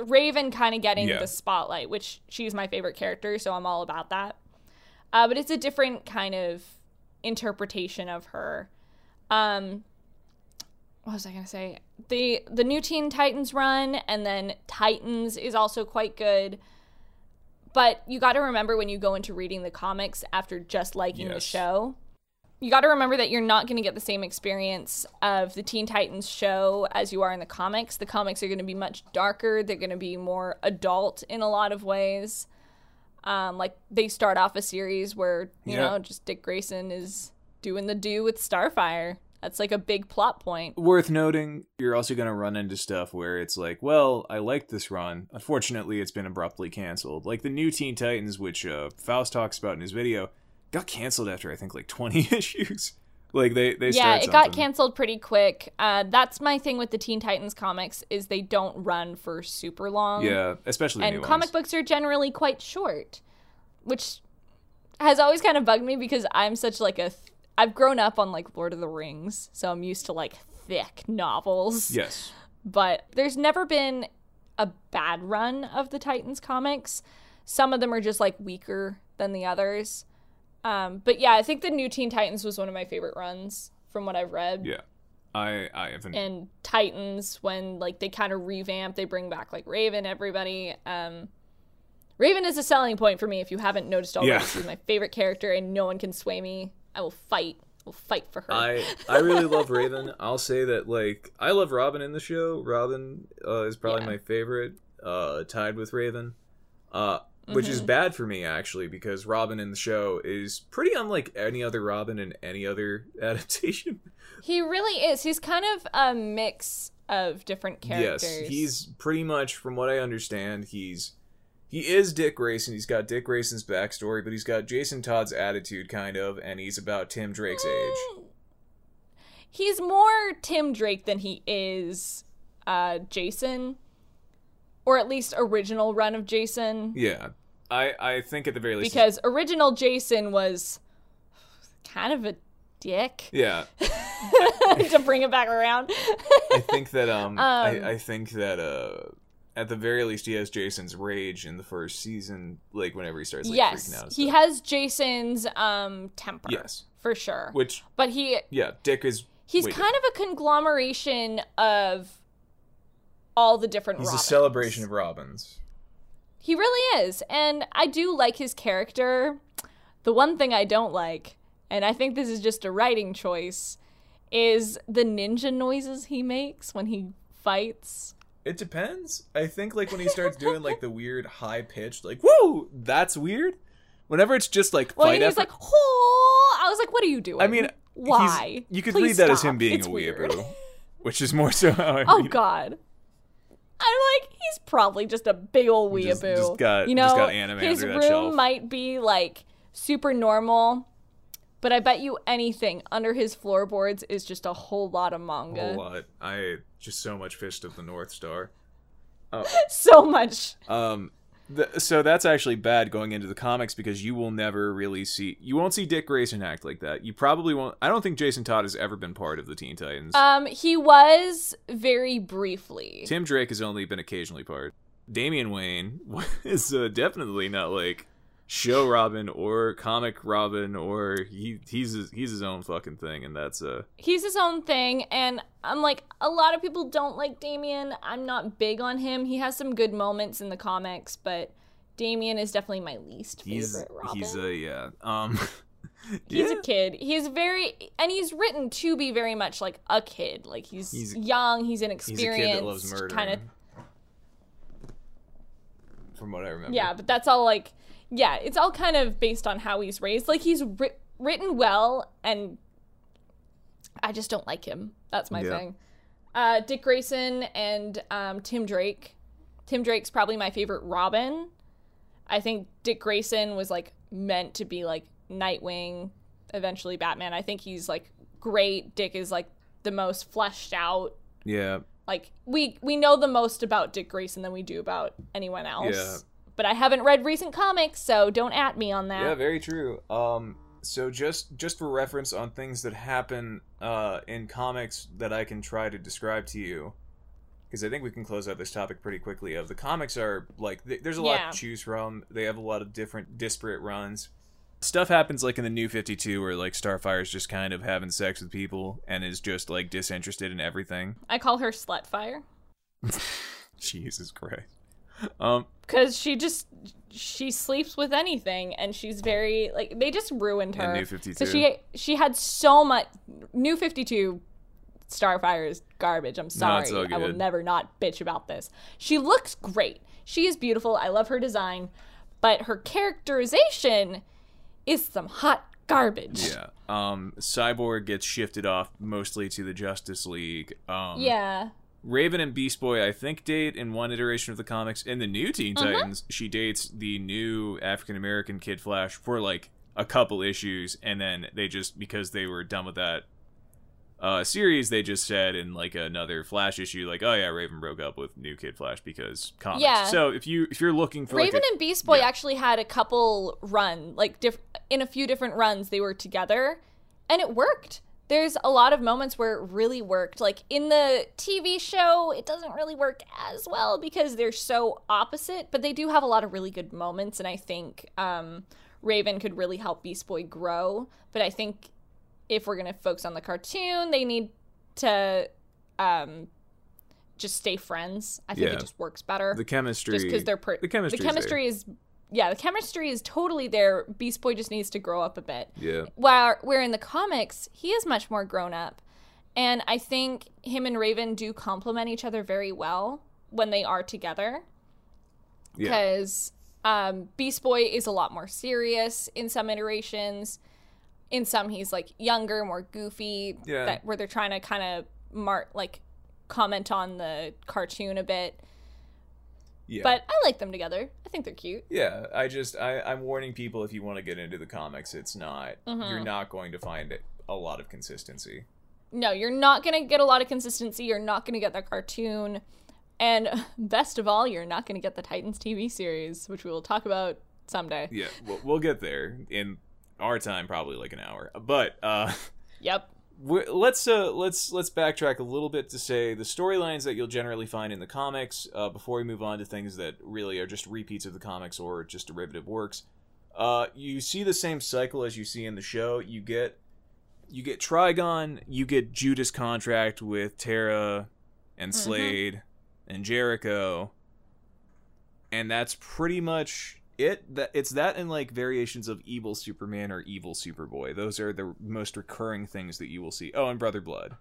Raven kind of getting Yeah. the spotlight, which she's my favorite character, so I'm all about that. Uh, but it's a different kind of interpretation of her. Um, what was I gonna say? The the new Teen Titans run, and then Titans is also quite good. But you got to remember when you go into reading the comics after just liking the show, you got to remember that you're not going to get the same experience of the Teen Titans show as you are in the comics. The comics are going to be much darker. They're going to be more adult in a lot of ways. Um, like they start off a series where you Yeah. know just Dick Grayson is doing the do with Starfire. That's like a big plot point. Worth noting, you're also going to run into stuff where it's like, well, I liked this run. Unfortunately, it's been abruptly canceled. Like the new Teen Titans, which uh, Faust talks about in his video, got canceled after I think like 20 issues. Like they they yeah, it got canceled pretty quick. Uh, that's my thing with the Teen Titans comics is they don't run for super long. Yeah, especially and comic ones. books are generally quite short, which has always kind of bugged me because I'm such like a th- I've grown up on like Lord of the Rings, so I'm used to like thick novels. Yes. But there's never been a bad run of the Titans comics. Some of them are just like weaker than the others. Um, but yeah, I think the new Teen Titans was one of my favorite runs from what I've read. Yeah. I I haven't And Titans, when like they kind of revamp, they bring back like Raven, everybody. Um, Raven is a selling point for me. If you haven't noticed already, Yeah. she's my favorite character, and no one can sway me. I will fight. I will fight for her. I I really love Raven. I'll say that like I love Robin in the show. Robin uh, is probably Yeah. my favorite, uh, tied with Raven, uh, which Mm-hmm. is bad for me actually because Robin in the show is pretty unlike any other Robin in any other adaptation. He really is. He's kind of a mix of different characters. Yes, he's pretty much, from what I understand, he's he is Dick Grayson. He's got Dick Grayson's backstory, but he's got Jason Todd's attitude, kind of, and he's about Tim Drake's age. Mm. He's more Tim Drake than he is uh, Jason, or at least original run of Jason. Yeah, I I think at the very least, because original Jason was kind of a dick. yeah, to bring it back around. I think that um, Um, I, I think that uh, at the very least, he has Jason's rage in the first season, like whenever he starts like freaking yes, out. and he has Jason's um temper. Yes, for sure. which but he yeah, Dick is he's Wait, kind of a conglomeration of all the different. he's a celebration of Robins. He really is, and I do like his character. The one thing I don't like, and I think this is just a writing choice, is the ninja noises he makes when he fights. It depends. I think like when he starts doing like the weird high pitched like whoa, that's weird. Whenever it's just like Well, fight he's effort, like, "Oh!" I was like, "What are you doing?" I mean, why? You could Please read that as him being It's a weird. weeaboo, which is more so how I Oh read it. God. I'm like, he's probably just a big old weeaboo. Just- just got- you know, just his room might be like super normal, but I bet you anything under his floorboards is just a whole lot of manga. A manga. whole lot. I just so much Fist of the North Star. So much. Um, th- so that's actually bad going into the comics because you will never really see. You won't see Dick Grayson act like that. You probably won't. I don't think Jason Todd has ever been part of the Teen Titans. Um, he was very briefly. Tim Drake has only been occasionally part. Damian Wayne is uh, definitely not like show Robin or comic Robin or he he's his, he's his own fucking thing and that's uh He's his own thing, and I'm like, a lot of people don't like Damian. I'm not big on him. He has some good moments in the comics, but Damian is definitely my least he's favorite Robin. he's a yeah um He's yeah. a kid. He's very, and he's written to be very much like a kid. Like he's, He's- young, he's inexperienced, kid that loves murder kind of. from what I remember Yeah, but that's all like, yeah, it's all kind of based on how he's raised. Like he's ri- written well, and I just don't like him. That's my Yeah. thing. Uh, Dick Grayson and um, Tim Drake. Tim Drake's probably my favorite Robin. I think Dick Grayson was like meant to be like Nightwing, eventually Batman. I think he's like great. Dick is like the most fleshed out. yeah Like we we know the most about Dick Grayson than we do about anyone else. But I haven't read recent comics, so don't at me on that. Yeah, very true. Um, so just just for reference on things that happen uh, in comics that I can try to describe to you, because I think we can close out this topic pretty quickly. Of the comics are like th- there's a lot Yeah. to choose from. They have a lot of different disparate runs. Stuff happens like in the New Fifty Two, where like Starfire's just kind of having sex with people and is just like disinterested in everything. I call her Slutfire Jesus Christ. Um, because she just she sleeps with anything, and she's very like they just ruined her. New 52. So she she had so much New Fifty Two. Starfire is garbage. I'm sorry. I will never not bitch about this. She looks great. She is beautiful. I love her design, but her characterization is some hot garbage. yeah. Um, Cyborg gets shifted off mostly to the Justice League. Um, Yeah. Raven and Beast Boy, I think, date in one iteration of the comics. In the new Teen Mm-hmm. Titans, she dates the new African American Kid Flash for like a couple issues, and then they just because they were done with that uh, series, they just said in like another Flash issue, like, "Oh yeah, Raven broke up with new Kid Flash because comics." Yeah. So if you if you're looking for Raven like a, and Beast Boy yeah. actually had a couple run, like diff- in a few different runs, they were together, and it worked. There's a lot of moments where it really worked. Like in the TV show, it doesn't really work as well because they're so opposite, but they do have a lot of really good moments, and I think um, Raven could really help Beast Boy grow. But I think if we're gonna focus on the cartoon, they need to um, just stay friends. I think Yeah. it just works better the chemistry, just because they're per- the chemistry, the chemistry is yeah the chemistry is totally there. Beast boy just needs to grow up a bit. Yeah, where where in the comics he is much more grown up. And i think him and raven do complement each other very well when they are together. Yeah, because um, beast boy is a lot more serious in some iterations. In some he's like younger more goofy Yeah. that where they're trying to kind of mark like comment on the cartoon a bit. Yeah. But I like them together. I think they're cute. Yeah, I just I, I'm warning people if you want to get into the comics, it's not you're not going to find it, a lot of consistency. No, you're not going to get a lot of consistency. You're not going to get the cartoon. And best of all, you're not going to get the Titans TV series, which we will talk about someday. Yeah, we'll, we'll get there in our time, probably like an hour. But uh, Yep. We let's uh, let's let's backtrack a little bit to say the storylines that you'll generally find in the comics uh, before we move on to things that really are just repeats of the comics or just derivative works. Uh, you see the same cycle as you see in the show. You get you get Trigon, you get Judas contract with Terra and Slade and Jericho, and that's pretty much it. That it's that and like variations of evil Superman or evil Superboy. Those are the most recurring things that you will see. Oh, and Brother Blood.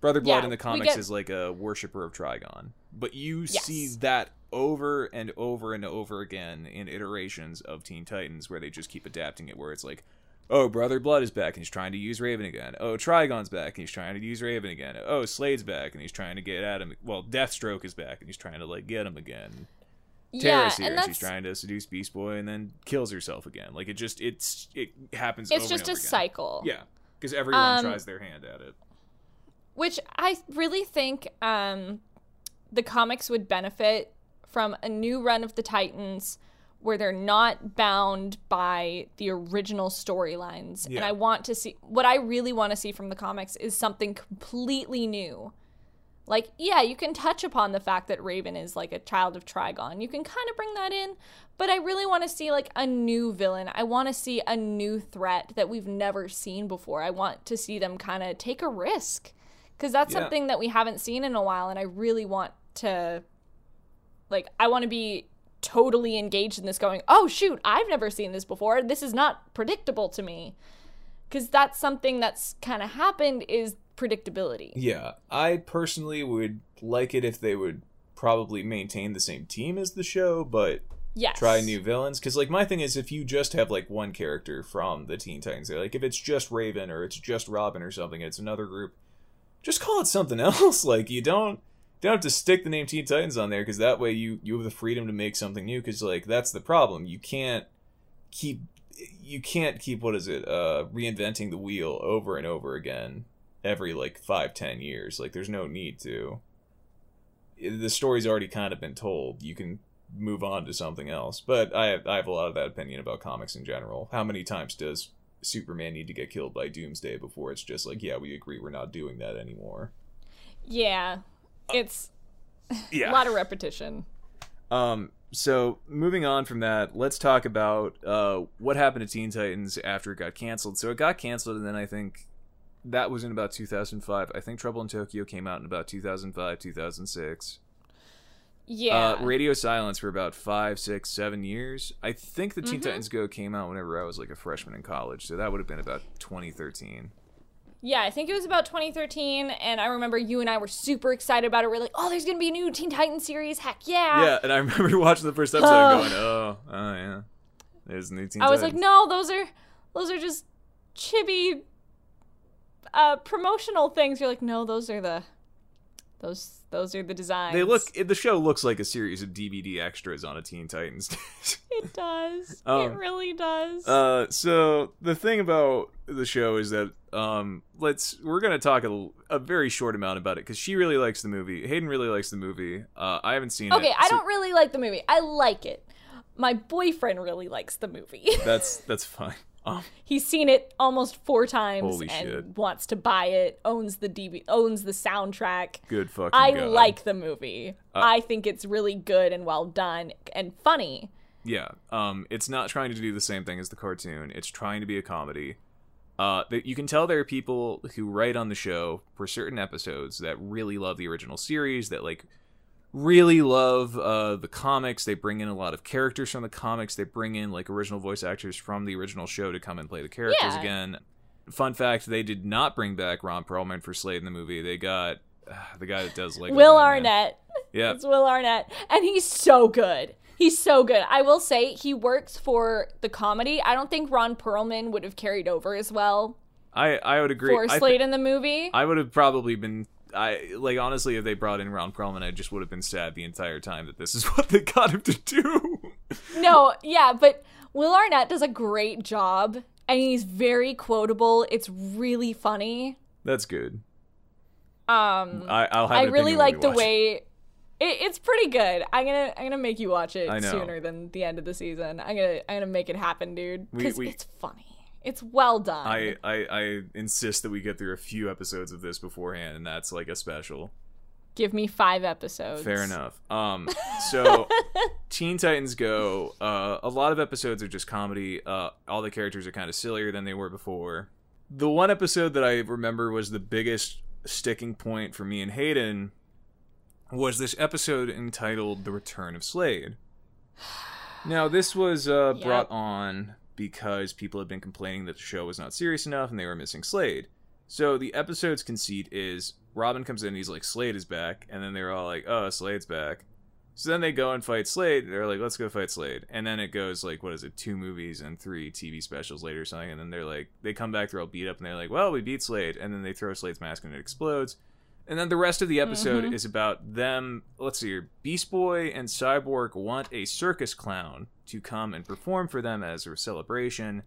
Brother Blood Yeah, in the comics get- is like a worshiper of Trigon, but you Yes. see that over and over and over again in iterations of Teen Titans where they just keep adapting it. Where it's like, oh, Brother Blood is back and he's trying to use Raven again. Oh, Trigon's back and he's trying to use Raven again. Oh, Slade's back and he's trying to get at him. Well, Deathstroke is back and he's trying to like get him again. Yeah, here and she's trying to seduce Beast Boy and then kills herself again. Like it just it's it happens. it's over just a again. cycle. Yeah, because everyone Um, tries their hand at it. which I really think um, the comics would benefit from a new run of the Titans where they're not bound by the original storylines. And I want to see what I really want to see from the comics is something completely new. Like, yeah, you can touch upon the fact that Raven is like a child of Trigon. You can kind of bring that in, but I really want to see like a new villain. I want to see a new threat that we've never seen before. I want to see them kind of take a risk because that's Yeah. something that we haven't seen in a while, and I really want to, like, I want to be totally engaged in this. Going, oh shoot, I've never seen this before. This is not predictable to me, because that's something that's kind of happened is predictability. Yeah, I personally would like it if they would probably maintain the same team as the show, but Yes. try new villains. Because like my thing is, if you just have like one character from the Teen Titans, like if it's just Raven or it's just Robin or something, it's another group. Just call it something else. Like you don't don't have to stick the name Teen Titans on there because that way you you have the freedom to make something new. Because like that's the problem. You can't keep you can't keep what is it uh reinventing the wheel over and over again every like five ten years. Like there's no need to. The story's already kind of been told. You can move on to something else. But I have, I have a lot of that opinion about comics in general. How many times does Superman need to get killed by Doomsday before it's just like, yeah, we agree, we're not doing that anymore? Yeah, it's Yeah. a lot of repetition. Um. So moving on from that, let's talk about uh what happened to Teen Titans after it got canceled. So it got canceled, and then I think that was in about 2005. I think Trouble in Tokyo came out in about 2005, 2006. Yeah. Uh, Radio Silence for about five, six, seven years. I think the Mm-hmm. Teen Titans Go came out whenever I was like a freshman in college, so that would have been about 2013. Yeah, I think it was about 2013, and I remember you and I were super excited about it. We're like, "Oh, there's gonna be a new Teen Titans series! Heck yeah!" Yeah, and I remember watching the first episode and going, "Oh, oh yeah, there's new Teen Titans. I was like, "No, those are those are just chibi uh, promotional things." You're like, "No, those are the those those are the designs." They look. The show looks like a series of DVD extras on a Teen Titans. It does. Um, it really does. uh, so the thing about the show is that um, let's we're gonna talk a, a very short amount about it because she really likes the movie. Hayden really likes the movie. Uh, I haven't seen it. okay, I so don't really like the movie. I like it. My boyfriend really likes the movie. That's that's fine. Um, He's seen it almost four times Holy and shit. wants to buy it. Owns the DV, owns the soundtrack. good fucking. I God. like the movie. Uh, I think it's really good and well done and funny. Yeah. Um, it's not trying to do the same thing as the cartoon. It's trying to be a comedy. Uh, that you can tell there are people who write on the show for certain episodes that really love the original series. That like really love uh, the comics. They bring in a lot of characters from the comics. They bring in like original voice actors from the original show to come and play the characters Yeah. again. Fun fact: They did not bring back Ron Perlman for Slade in the movie. They got uh, the guy that does like Will Arnett. Yeah, It's Will Arnett. And he's so good. He's so good. I will say he works for the comedy. I don't think Ron Perlman would have carried over as well I I would agree. for Slade in the movie. I would have probably been I like honestly, if they brought in Ron Perlman, I just would have been sad the entire time that this is what they got him to do. no, yeah, but Will Arnett does a great job, and he's very quotable. It's really funny. That's good. Um, I, I'll have. I really like the way it, it's pretty good. I'm gonna I'm gonna make you watch it sooner than the end of the season. I'm gonna I'm gonna make it happen, dude, because it's funny. It's well done. I, I I insist that we get through a few episodes of this beforehand, and that's like a special. Give me five episodes. Fair enough. Um, so Teen Titans Go. Uh, a lot of episodes are just comedy. Uh, all the characters are kind of sillier than they were before. The one episode that I remember was the biggest sticking point for me and Hayden was this episode entitled "The Return of Slade." Now, this was uh, Yep. brought on because people had been complaining that the show was not serious enough and they were missing Slade. So the episode's conceit is Robin comes in, and he's like, Slade is back, and then they're all like, oh, Slade's back. So then they go and fight Slade. They're like, let's go fight Slade. And then it goes like, what is it, two movies and three TV specials later or something. And then they're like, they come back, they're all beat up, and they're like, well, we beat Slade. And then they throw Slade's mask and it explodes. And then the rest of the episode Mhm. is about them. Let's see here. Beast Boy and Cyborg want a circus clown to come and perform for them as a celebration.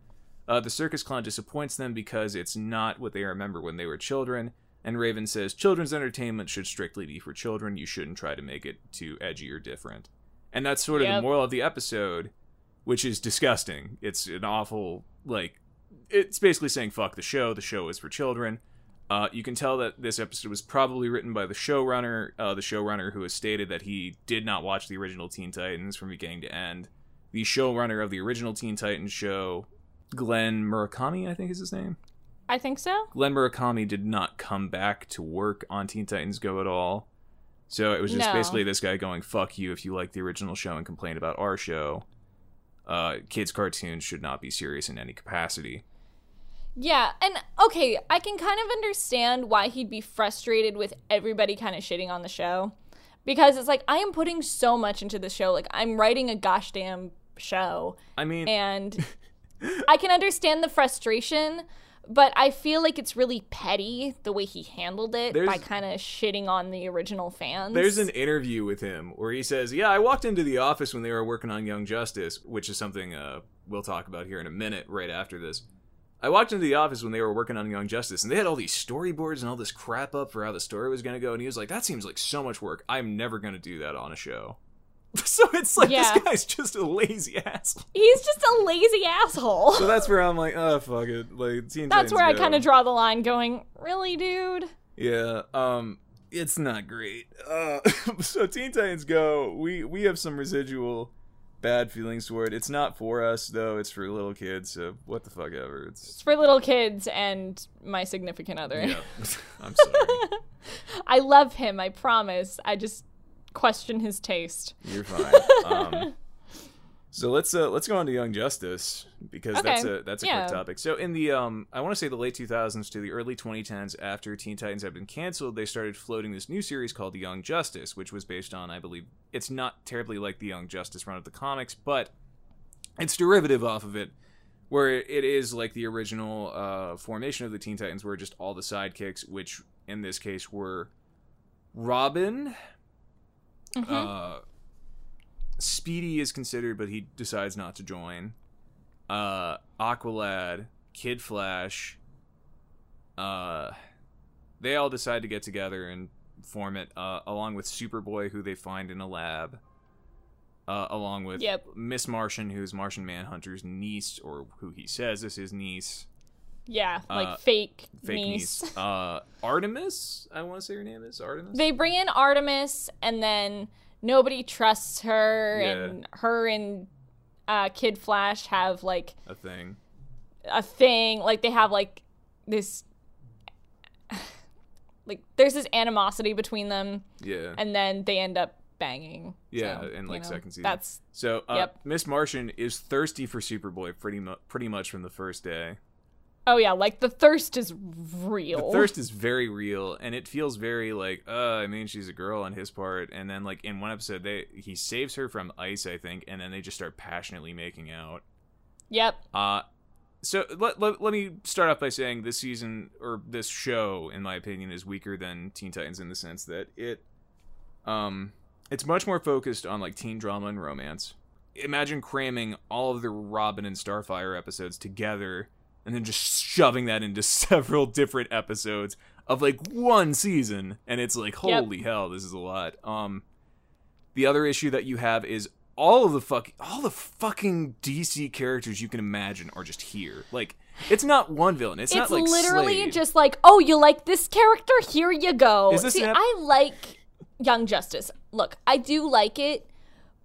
Uh, the circus clown disappoints them because it's not what they remember when they were children. And Raven says, Children's entertainment should strictly be for children. You shouldn't try to make it too edgy or different. And that's sort of the moral of the episode, which is disgusting. It's an awful, like, it's basically saying, fuck the show. The show is for children. Uh, you can tell that this episode was probably written by the showrunner, uh, the showrunner who has stated that he did not watch the original Teen Titans from beginning to end. The showrunner of the original Teen Titans show, Glen Murakami, I think is his name. I think so. Glen Murakami did not come back to work on Teen Titans Go at all. So it was just No. basically this guy going, fuck you if you like the original show and complain about our show. Uh, kids' cartoons should not be serious in any capacity. Yeah, and okay, I can kind of understand why he'd be frustrated with everybody kind of shitting on the show. Because it's like I am putting so much into the show. Like I'm writing a gosh damn show I mean, and I can understand the frustration, but I feel like it's really petty the way he handled it by kind of shitting on the original fans. There's an interview with him where he says, "Yeah, I walked into the office when they were working on Young Justice, which is something uh, we'll talk about here in a minute, right after this." I walked into the office when they were working on Young Justice, and they had all these storyboards and all this crap up for how the story was going to go, and he was like, "That seems like so much work. I'm never going to do that on a show." so it's like Yeah. this guy's just a lazy asshole. He's just a lazy asshole. So that's where I'm like, "Oh fuck it!" Like, Teen That's Titans where I Go. kind of draw the line going, really, dude? Yeah, um it's not great. Uh so Teen Titans Go, we we have some residual bad feelings toward it. It's not for us though, it's for little kids, so what the fuck ever. It's It's for little kids and my significant other. yeah. I'm sorry. I love him, I promise. I just question his taste. You're fine. Um so let's uh let's go on to Young Justice because that's a that's a Yeah. quick topic. So in the um I want to say the late 2000s to the early 2010s after Teen Titans had been canceled, they started floating this new series called Young Justice, which was based on I believe it's not terribly like the Young Justice run of the comics, but it's derivative off of it where it is like the original uh formation of the Teen Titans where just all the sidekicks which in this case were Robin Mm-hmm. uh, Speedy is considered, but he decides not to join. Uh, Aqualad, Kid Flash, uh, they all decide to get together and form it, uh, along with Superboy, who they find in a lab, uh, along with Yep. Miss Martian, who's Martian Manhunter's niece, or who he says is his niece, Yeah, like Uh, fake, fake niece. niece. Uh, Artemis, I want to say her name is Artemis. They bring in Artemis, and then nobody trusts her, Yeah. and her and uh, Kid Flash have like a thing. a thing. Like they have like this, like there's this animosity between them, Yeah. and then they end up banging. Yeah, So, in, you like, know, second season. That's So, uh, Yep. Miss Martian is thirsty for Superboy pretty mu- pretty much from the first day. Oh yeah, like the thirst is real. The thirst is very real, and it feels very like, uh, I mean, she's a girl on his part, and then like in one episode, they he saves her from ice, I think, and then they just start passionately making out. Yep. Uh, so let, let, let me start off by saying this season or this show in my opinion is weaker than teen titans in the sense that it um it's much more focused on like teen drama and romance imagine cramming all of the robin and starfire episodes together and then just shoving that into several different episodes of like one season and it's like Yep. holy hell this is a lot um the other issue that you have is all of the fuck all the fucking DC characters you can imagine are just here. Like it's not one villain. It's, It's not like literally Slade. just like, oh, you like this character? Here you go. Is this See, ep- I like Young Justice. Look, I do like it,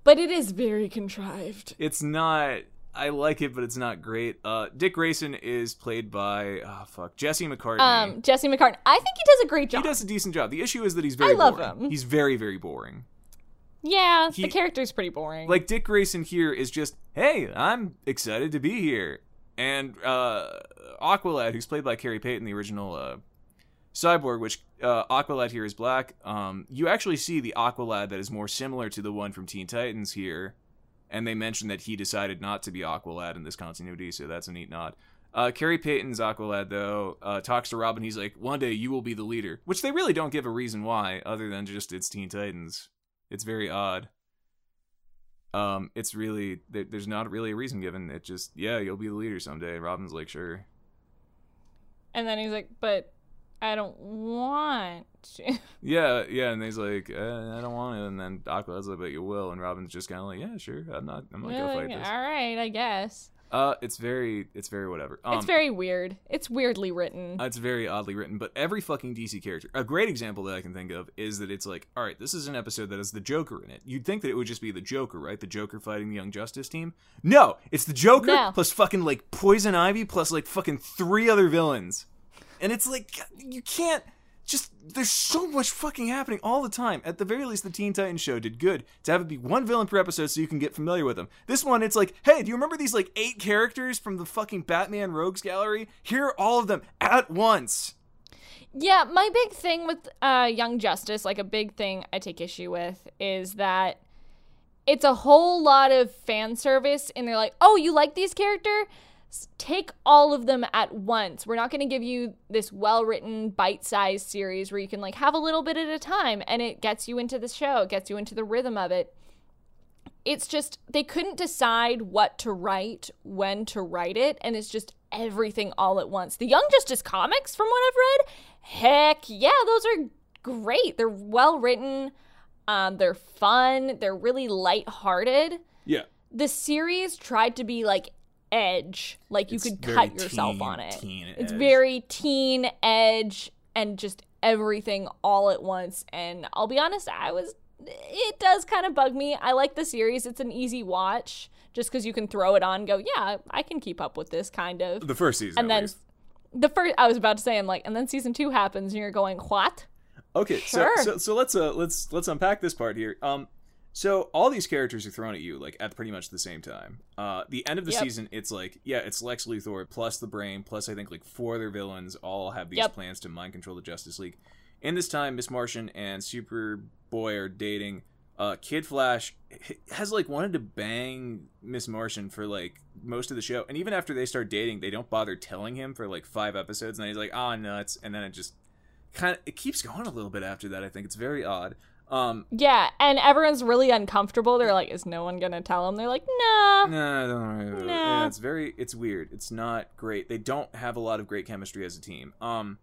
but it is very contrived. it's not I like it, but it's not great. Uh Dick Grayson is played by oh fuck Jesse McCartney. Um, Jesse McCartney. I think he does a great job. he does a decent job. The issue is that he's very I love boring. him. He's very, very boring. yeah, He- the character's pretty boring. Like Dick Grayson here is just, hey, I'm excited to be here. And uh Aqualad, who's played by Khary Payton, the original uh Cyborg, which uh Aqualad here is black. Um you actually see the Aqualad that is more similar to the one from Teen Titans here. And they mentioned that he decided not to be Aqualad in this continuity, so that's a neat nod. Uh, Khary Payton's Aqualad, though, uh, talks to Robin. He's like, one day you will be the leader. Which they really don't give a reason why, other than just it's Teen Titans. It's very odd um it's really there, there's not really a reason given it just yeah you'll be the leader someday robin's like sure and then he's like, but I don't want to. yeah yeah and he's like uh, i don't want it and then aqualad's like but you will and robin's just kind of like yeah sure i'm not i'm not You're gonna like, fight this All right, I guess. uh it's very it's very whatever um it's very weird. It's weirdly written. It's very oddly written, but every fucking DC character. A great example that I can think of is that it's like, all right, this is an episode that has the Joker in it. You'd think that it would just be the Joker, right? The Joker fighting the Young Justice team. No, it's the Joker No. plus fucking like Poison Ivy plus like fucking three other villains, and it's like you can't. Just there's so much fucking happening all the time. At the very least, the Teen Titans show did good to have it be one villain per episode so you can get familiar with them. This one, it's like, hey, do you remember these like eight characters from the fucking Batman Rogues Gallery? Here are all of them at once. Yeah, my big thing with uh, Young Justice, like a big thing I take issue with, is that it's a whole lot of fan service, and they're like, "Oh, you like these character? Take all of them at once. We're not going to give you this well-written, bite-sized series where you can like have a little bit at a time, and it gets you into the show, it gets you into the rhythm of it." It's just they couldn't decide what to write, when to write it, and it's just everything all at once. The Young Justice comics, from what I've read, heck yeah, those are great. They're well written, um, they're fun, they're really lighthearted. Yeah. The series tried to be like edge, like you It's could cut yourself teen- on it. it's edge. very teen edge and just everything all at once. And I'll be honest, I was. It does kind of bug me. I like the series. It's an easy watch just because you can throw it on and go, yeah, I can keep up with this kind of. The first season. And then least. the first, I was about to say, I'm like, and then season two happens and you're going, what? Okay, Sure. so, so so let's uh let's let's unpack this part here. Um, so all these characters are thrown at you like at pretty much the same time. Uh, the end of the Yep. season, it's like yeah, it's Lex Luthor plus the Brain plus I think like four other villains all have these Yep. plans to mind control the Justice League. In this time, Miss Martian and Superboy are dating. Uh, Kid Flash has like wanted to bang Miss Martian for like most of the show, and even after they start dating, they don't bother telling him for like five episodes, and then he's like, "Ah, nuts," and then it just kind of it keeps going a little bit after that. I think it's very odd. Um, Yeah, and everyone's really uncomfortable. They're like, is no one gonna tell them? They're like, nah. nah, don't worry about it. Nah. Yeah, it's very it's weird. It's not great. They don't have a lot of great chemistry as a team. Um,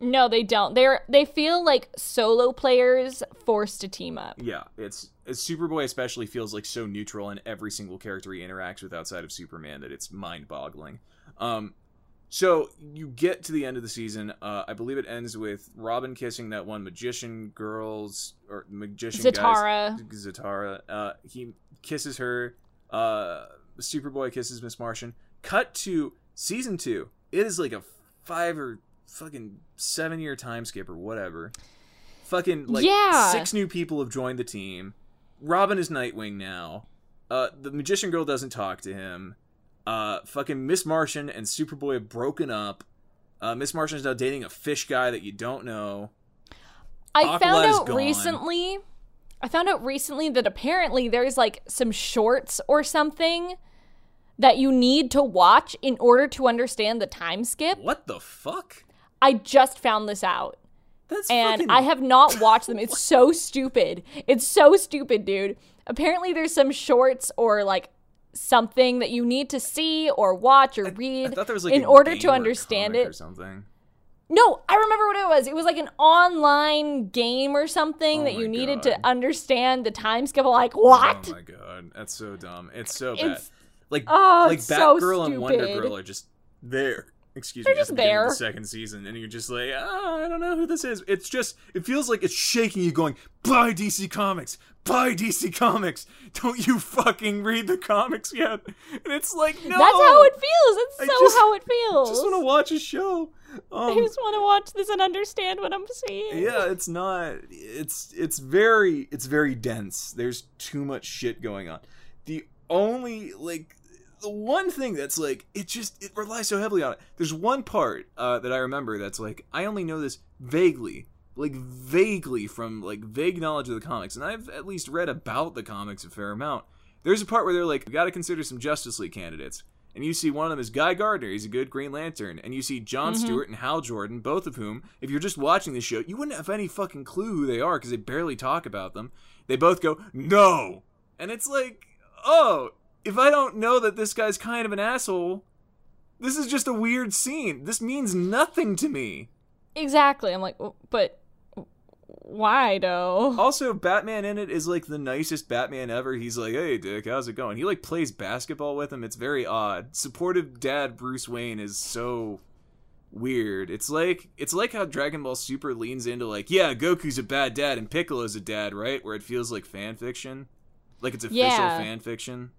No, they don't. They're they feel like solo players forced to team up. yeah, it's, it's Superboy especially feels like so neutral in every single character he interacts with outside of Superman that it's mind-boggling. Um, so you get to the end of the season. Uh, I believe it ends with Robin kissing that one magician girl's or magician guy's- Zatara. Zatara. Uh, he kisses her. Uh, Superboy kisses Miss Martian. Cut to season two. It is like a five or fucking seven year time skip or whatever. Fucking like Yeah. six new people have joined the team. Robin is Nightwing now. Uh, the magician girl doesn't talk to him. Uh, fucking Miss Martian and Superboy have broken up. Uh, Miss Martian is now dating a fish guy that you don't know. I Aqualad found out gone. recently. I found out recently that apparently there's like some shorts or something that you need to watch in order to understand the time skip. What the fuck? I just found this out. That's and fucking... I have not watched them. It's so stupid. It's so stupid, dude. Apparently, there's some shorts or like something that you need to see or watch or read I thought there was like in order to understand it. or something. No, I remember what it was. It was like an online game or something Oh that you needed God. to understand the time skip. Like what? Oh my god, that's so dumb. It's so bad. It's- Like Oh, like it's so Batgirl and Wonder. Girl are just there. Excuse They're me, just the there. The second season, and you're just like, ah, I don't know who this is. It's just, it feels like it's shaking you, going, buy DC Comics, buy DC Comics. Don't you fucking read the comics yet? And it's like, no, That's how it feels. That's I so just- how it feels. I just want to watch a show. I Um, just want to watch this and understand what I'm seeing. yeah it's not it's it's very it's very dense there's too much shit going on the only like the one thing that's like it just it relies so heavily on it there's one part uh, that i remember that's like i only know this vaguely like vaguely from like vague knowledge of the comics and i've at least read about the comics a fair amount there's a part where they're like we got to consider some justice league candidates and you see one of them is Guy Gardner. He's a good Green Lantern. And you see John Stewart and Hal Jordan, both of whom, if you're just watching the show, you wouldn't have any fucking clue who they are because they barely talk about them. They both go, no. And it's like, oh, if I don't know that this guy's kind of an asshole, this is just a weird scene. This means nothing to me. Exactly. I'm like, but why though? Also, Batman in it is like the nicest Batman ever. He's like, "Hey, Dick, how's it going?" He like plays basketball with him. It's very odd. Supportive dad Bruce Wayne is so weird. It's like it's like how Dragon Ball Super leans into like, "Yeah, Goku's a bad dad and Piccolo's a dad," right? Where it feels like fan fiction, like it's official Yeah. fan fiction.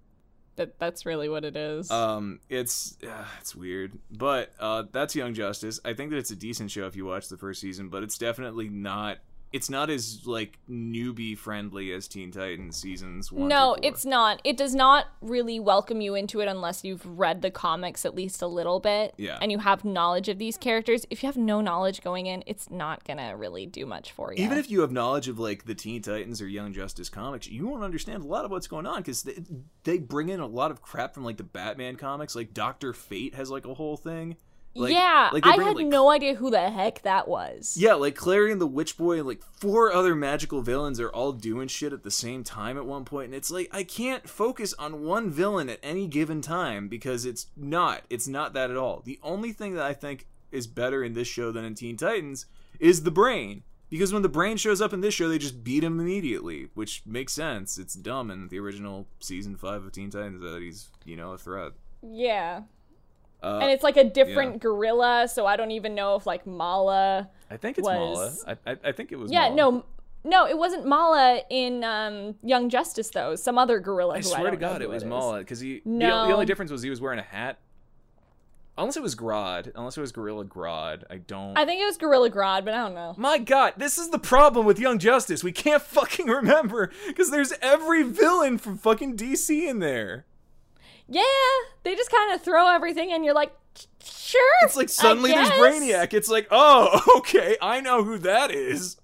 That that's really what it is. Um, it's uh, it's weird, but uh, that's Young Justice. I think that it's a decent show if you watch the first season, but it's definitely not. It's not as like newbie friendly as Teen Titans seasons one. no, it's not. It does not really welcome you into it unless you've read the comics at least a little bit. Yeah. And you have knowledge of these characters. If you have no knowledge going in, it's not gonna really do much for you. even if you have knowledge of like the Teen Titans or Young Justice comics, you won't understand a lot of what's going on because they, they bring in a lot of crap from like the Batman comics. Like Doctor Fate has like a whole thing. Like, yeah, like, I had like, no idea who the heck that was. Yeah, like Clarion the Witch Boy and like four other magical villains are all doing shit at the same time at one point, and it's like I can't focus on one villain at any given time because it's not. It's not that at all. The only thing that I think is better in this show than in Teen Titans is the brain. Because when the brain shows up in this show, they just beat him immediately, which makes sense. It's dumb in the original season five of Teen Titans that he's, you know, a threat. Yeah. Uh, and it's like a different gorilla, so I don't even know if like Mallah. I think it's was- Mallah. I, I, I think it was Yeah, Mallah. no, no, it wasn't Mallah in um, Young Justice though. Some other gorilla. I who swear I to God, it was is. Mallah because he. The, No. the only difference was he was wearing a hat. Unless it was Grodd, unless it was Gorilla Grodd, I don't. I think it was Gorilla Grodd, but I don't know. My God, this is the problem with Young Justice. We can't fucking remember because there's every villain from fucking DC in there. Yeah, they just kind of throw everything, and you're like, sure. It's like suddenly there's. Brainiac. It's like, oh, okay, I know who that is.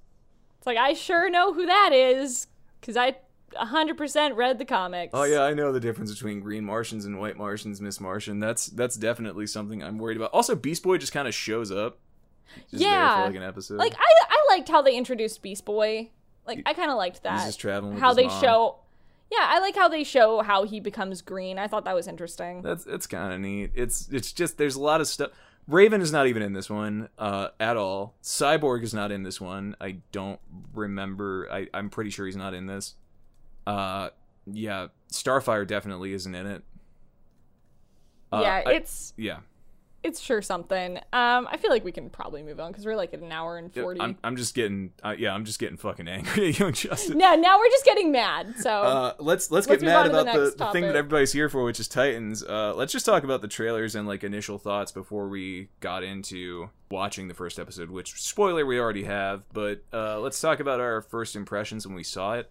It's like I sure know who that is because I 100% read the comics. Oh yeah, I know the difference between green Martians and white Martians, Miss Martian. That's that's definitely something I'm worried about. Also, Beast Boy just kind of shows up. Yeah. for like an episode. Like I, I liked how they introduced Beast Boy. Like I kind of liked that. He's just traveling how they mom. show. Yeah, I like how they show how he becomes green. I thought that was interesting. That's it's kind of neat. It's it's just there's a lot of stuff. Raven is not even in this one uh, at all. Cyborg is not in this one. I don't remember. I I'm pretty sure he's not in this. Uh, yeah, Starfire definitely isn't in it. Uh, yeah, I- it's yeah. It's sure something. Um, I feel like we can probably move on because we're like at an hour and forty. I'm I'm just getting uh, yeah I'm just getting fucking angry at Young Justice. no, now we're just getting mad. So Uh, let's let's Let's get mad to the about the, the thing that everybody's here for, which is Titans. Uh, let's just talk about the trailers and like initial thoughts before we got into watching the first episode. Which spoiler we already have, but uh, let's talk about our first impressions when we saw it.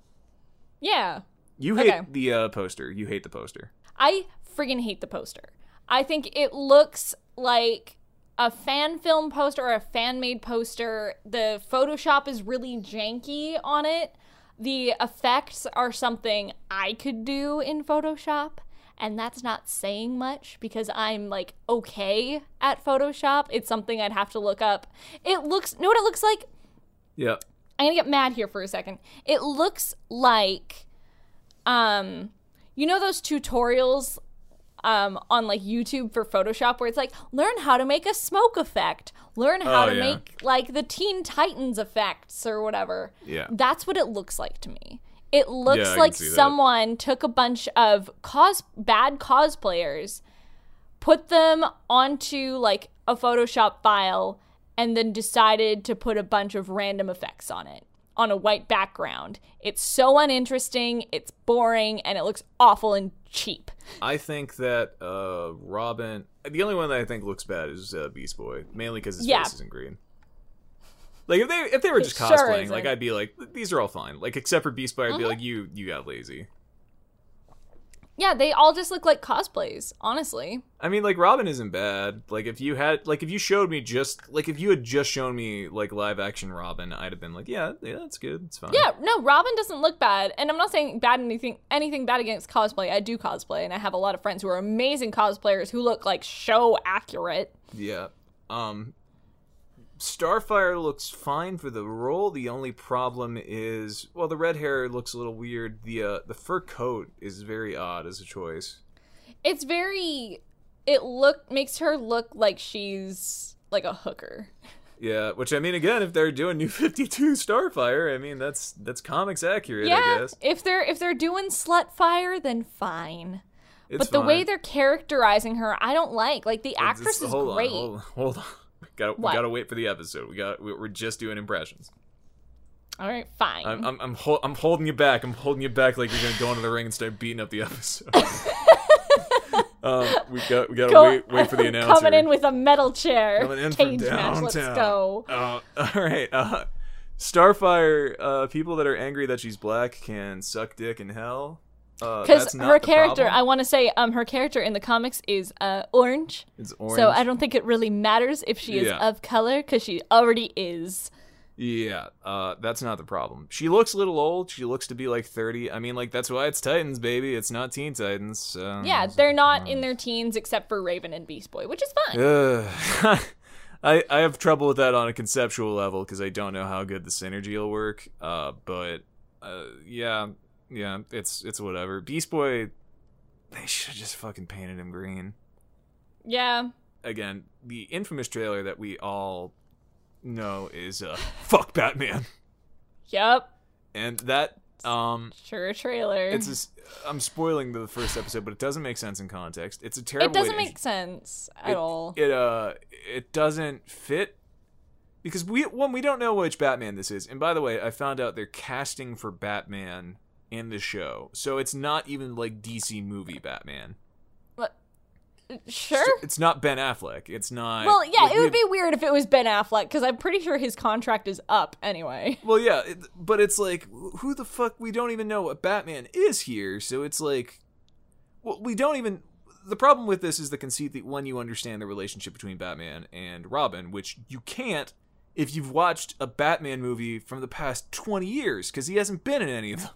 yeah, You hate Okay. the uh, poster. You hate the poster. I friggin' hate the poster. I think it looks like a fan film poster or a fan made poster. The Photoshop is really janky on it. The effects are something I could do in Photoshop. and that's not saying much because I'm like okay at Photoshop. It's something I'd have to look up. It looks know what it looks like? Yeah. I'm gonna get mad here for a second. It looks like, um, you know those tutorials, um, on like YouTube for Photoshop where it's like learn how to make a smoke effect, learn how Oh, to yeah. make like the Teen Titans effects or whatever. Yeah. That's what it looks like to me. It looks Yeah, like see that. someone took a bunch of cos bad cosplayers, put them onto like a Photoshop file, and then decided to put a bunch of random effects on it on a white background. It's so uninteresting, it's boring, and it looks awful and cheap. I think that uh, Robin. The only one that I think looks bad is uh, Beast Boy, mainly because his Yeah. face isn't green. Like if they if they were just Sure cosplaying, isn't. like I'd be like, these are all fine. Like except for Beast Boy, I'd be Mm-hmm. like, you you got lazy. Yeah, they all just look like cosplays, honestly. I mean, like Robin isn't bad. Like if you had, like if you showed me just, like if you had just shown me like live action Robin, I'd have been like, yeah, yeah, that's good, it's fine. Yeah, no, Robin doesn't look bad, and I'm not saying bad anything anything bad against cosplay. I do cosplay, and I have a lot of friends who are amazing cosplayers who look like show accurate. Yeah. Um Starfire looks fine for the role. The only problem is well the red hair looks a little weird. The uh the fur coat is very odd as a choice. It's very it look makes her look like she's like a hooker. Yeah, which I mean again, if they're doing new 52 Starfire, I mean that's that's comics accurate, I yeah, guess. if they're if they're doing slut fire, then fine. It's but the way they're characterizing her, I don't like. Like the actress it's- is hold great. On, hold on, hold on. We gotta, we gotta wait for the episode. We got we- we're just doing impressions. All right, fine. I'm I'm I'm, hol- I'm holding you back. I'm holding you back like you're gonna go into the ring and start beating up the episode. um, we got we gotta Go- wait wait for the announcer. Coming in with a metal chair. Coming in from Cage match. downtown. Let's go. Uh, all right. Uh, Starfire. Uh, people that are angry that she's black can suck dick in hell. Uh, Because not her character, problem. I want to say, um, her character in the comics is uh orange. It's orange. So I don't think it really matters if she is Yeah. of color because she already is. Yeah, uh, that's not the problem. She looks a little old. She looks to be like 30. I mean, like, that's why it's Titans, baby. It's not Teen Titans. So. Yeah, they're not in their teens except for Raven and Beast Boy, which is fine. Ugh. I, I have trouble with that on a conceptual level because I don't know how good the synergy will work. Uh, but uh, yeah, yeah, it's it's whatever. Beast Boy, they should have just fucking painted him green. Yeah. Again, the infamous trailer that we all know is uh, "fuck Batman," Yep. and that um, Sure, trailer. it's just, I'm spoiling the first episode, but it doesn't make sense in context. It's a terrible. it doesn't to make sense at it, all. It uh it doesn't fit because we one we don't know which Batman this is. And by the way, I found out they're casting for Batman in the show. So it's not even like DC movie Batman. But- sure. It's not Ben Affleck. It's not Well, yeah, like, it would be weird if it was Ben Affleck because I'm pretty sure his contract is up anyway. Well, yeah, it, but it's like who the fuck we don't even know what Batman is here. So it's like well, we don't even the problem with this is the conceit that when you understand the relationship between Batman and Robin, which you can't if you've watched a Batman movie from the past 20 years because he hasn't been in any of them.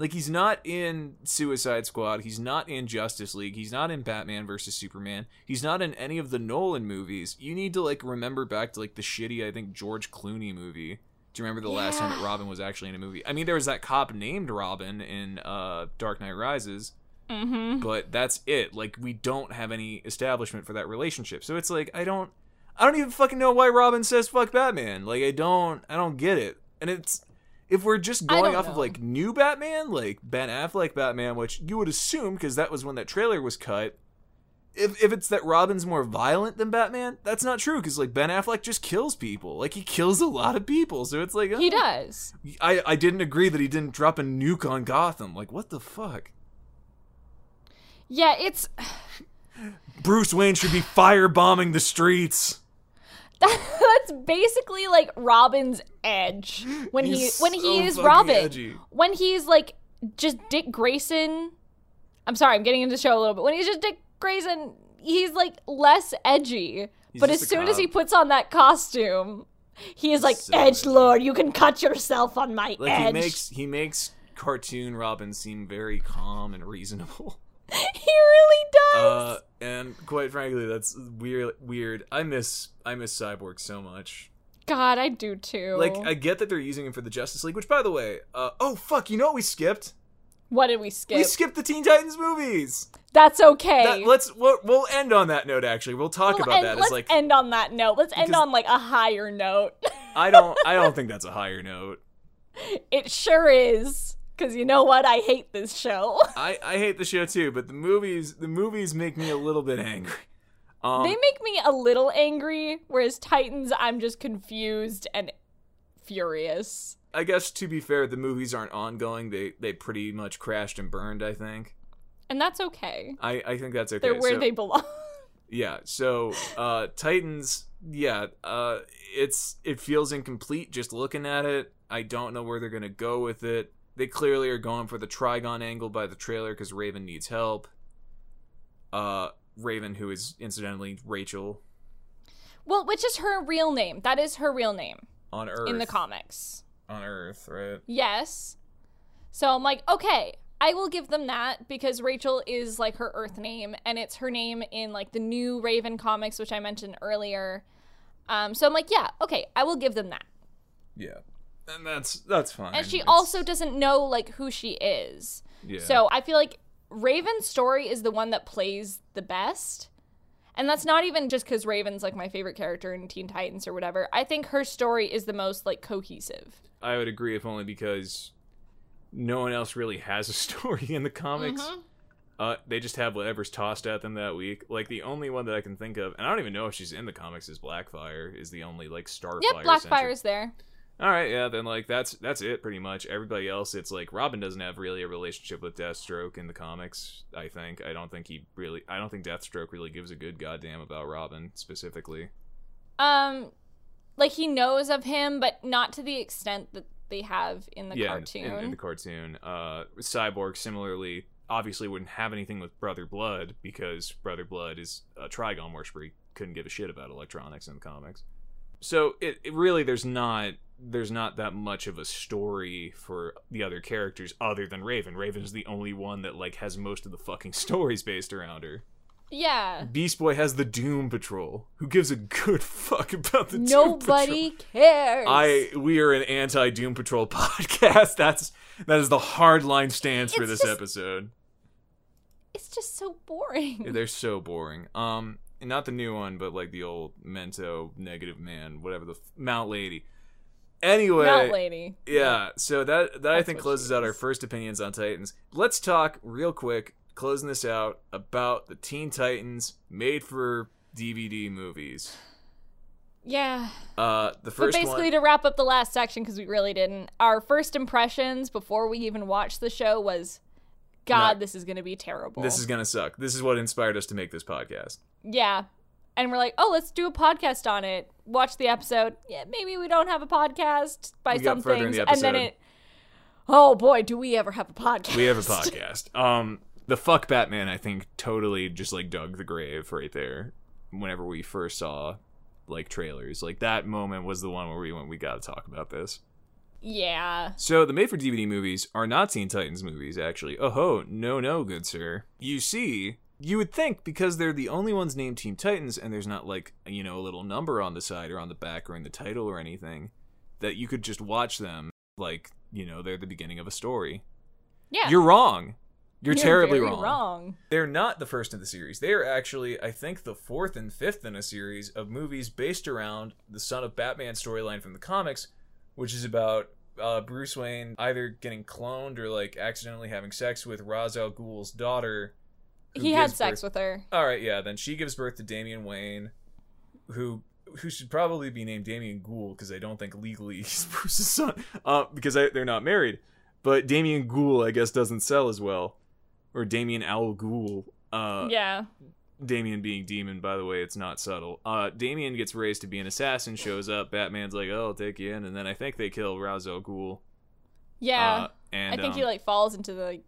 Like he's not in Suicide Squad, he's not in Justice League, he's not in Batman versus Superman, he's not in any of the Nolan movies. You need to like remember back to like the shitty I think George Clooney movie. Do you remember the last time that Robin was actually in a movie? I mean, there was that cop named Robin in uh, Dark Knight Rises, Mm-hmm. but that's it. Like we don't have any establishment for that relationship. So it's like I don't I don't even fucking know why Robin says fuck Batman. Like I don't I don't get it. And it's if we're just going off of like new Batman, like Ben Affleck Batman, which you would assume because that was when that trailer was cut. If if it's that Robin's more violent than Batman, that's not true because like Ben Affleck just kills people. Like he kills a lot of people. So it's like He oh, does. I I didn't agree that he didn't drop a nuke on Gotham. Like what the fuck? Yeah, it's Bruce Wayne should be firebombing the streets. That's basically like Robin's edge when he He's when so he is Robin. edgy. When he's like just Dick Grayson. I'm sorry, I'm getting into the show a little bit. When he's just Dick Grayson, he's like less edgy. He's but as soon as he puts on that costume, he is like So edge lord. You can cut yourself on my Like edge. he makes he makes cartoon Robin seem very calm and reasonable. he really does. Uh, and quite frankly, that's weird. Weird. I miss I miss Cyborg so much. God, I do too. Like, I get that they're using him for the Justice League, which, by the way, uh, oh fuck, you know what we skipped? what did we skip? We skipped the Teen Titans movies. That's okay. That, let's we'll, we'll end on that note. Actually, we'll talk Well, about and that. let's As like, end on that note. Let's end on like a higher note. I don't I don't think that's a higher note. it sure is. Cause you know what? I hate this show. I I hate the show too, but the movies the movies make me a little bit angry. Um, they make me a little angry, whereas Titans, I'm just confused and furious. I guess to be fair, the movies aren't ongoing. They they pretty much crashed and burned. I think. And that's okay. I I think that's okay. They're where So- they belong. Yeah, so uh Titans, yeah, uh it's it feels incomplete just looking at it. I don't know where they're going to go with it. They clearly are going for the Trigon angle by the trailer cuz Raven needs help. Uh Raven who is incidentally Rachel well, which is her real name. That is her real name on Earth. in the comics. on Earth, right? Yes. So I'm like, okay, I will give them that because Rachel is like her Earth name, and it's her name in like the new Raven comics, which I mentioned earlier. Um, so I'm like, yeah, okay, I will give them that. Yeah. And that's that's fine. And she It's- also doesn't know like who she is. yeah. So I feel like Raven's story is the one that plays the best. And that's not even just because Raven's like my favorite character in Teen Titans or whatever. I think her story is the most like cohesive. I would agree if only because no one else really has a story in the comics. Mhm. Uh, they just have whatever's tossed at them that week. Like the only one that I can think of, and I don't even know if she's in the comics, is Blackfire. Is the only like Starfire. Yep, centric- Blackfire's there. All right, yeah. Then like that's that's it pretty much. Everybody else, it's like Robin doesn't have really a relationship with Deathstroke in the comics. I think. I don't think he really. I don't think Deathstroke really gives a good goddamn about Robin specifically. Um, like he knows of him, but not to the extent that they have in the yeah, in- cartoon. In, in the cartoon. Uh, Cyborg similarly obviously wouldn't have anything with Brother Blood because Brother Blood is a Trigon worshiper. He couldn't give a shit about electronics in the comics. So it, it really there's not there's not that much of a story for the other characters other than Raven. Raven's the only one that like has most of the fucking stories based around her. yeah. Beast Boy has the Doom Patrol. Who gives a good fuck about the Doom Patrol. Nobody cares. I we are an anti Doom Patrol podcast. That's that is the hard line stance for this just- episode. It's just so boring. They're so boring. Um, not the new one, but like the old Mento Negative Man, whatever the f- Mount Lady. Anyway, Not lady. yeah. So that that I think closes out our first opinions on Titans. Let's talk real quick, closing this out about the Teen Titans made for DVD movies. Yeah. Uh, the But first basically, one. to wrap up the last section, because we really didn't, our first impressions before we even watched the show was, God, Not- this is going to be terrible. This is gonna suck. This is what inspired us to make this podcast. Yeah. And we're like, oh, let's do a podcast on it. Watch the episode. Yeah, maybe we don't have a podcast by We some things. the And then it, oh boy, do we ever have a podcast. We have a podcast. Um, the fuck Batman, I think, totally just like dug the grave right there. Whenever we first saw like trailers, like that moment was the one where we went, we got to talk about this. yeah. So the made-for-DVD movies are not Teen Titans movies, actually. Oh ho, no, no, good sir. You see, you would think because they're the only ones named Teen Titans, and there's not like you know a little number on the side or on the back or in the title or anything, that you could just watch them like you know they're the beginning of a story. Yeah. You're wrong. You're, terribly very wrong. wrong. They're not the first in the series. They are actually, I think, the fourth and fifth in a series of movies based around the Son of Batman storyline from the comics, which is about uh, Bruce Wayne either getting cloned or like accidentally having sex with Ra's al Ghul's daughter. Who He had sex birth- with her. All right, yeah. Then she gives birth to Damian Wayne, who who should probably be named Damian Ghul because I don't think legally he's Bruce's son, uh, because I, they're not married. But Damian Ghul, I guess, doesn't sell as well, or Damian al Ghul. Uh, yeah. Damian being demon, by the way, it's not subtle. Uh, Damian gets raised to be an assassin, shows up. Batman's like, "Oh, I'll take you in," and then I think they kill Ra's al Ghul. Yeah. uh, and I think um, he like falls into the like,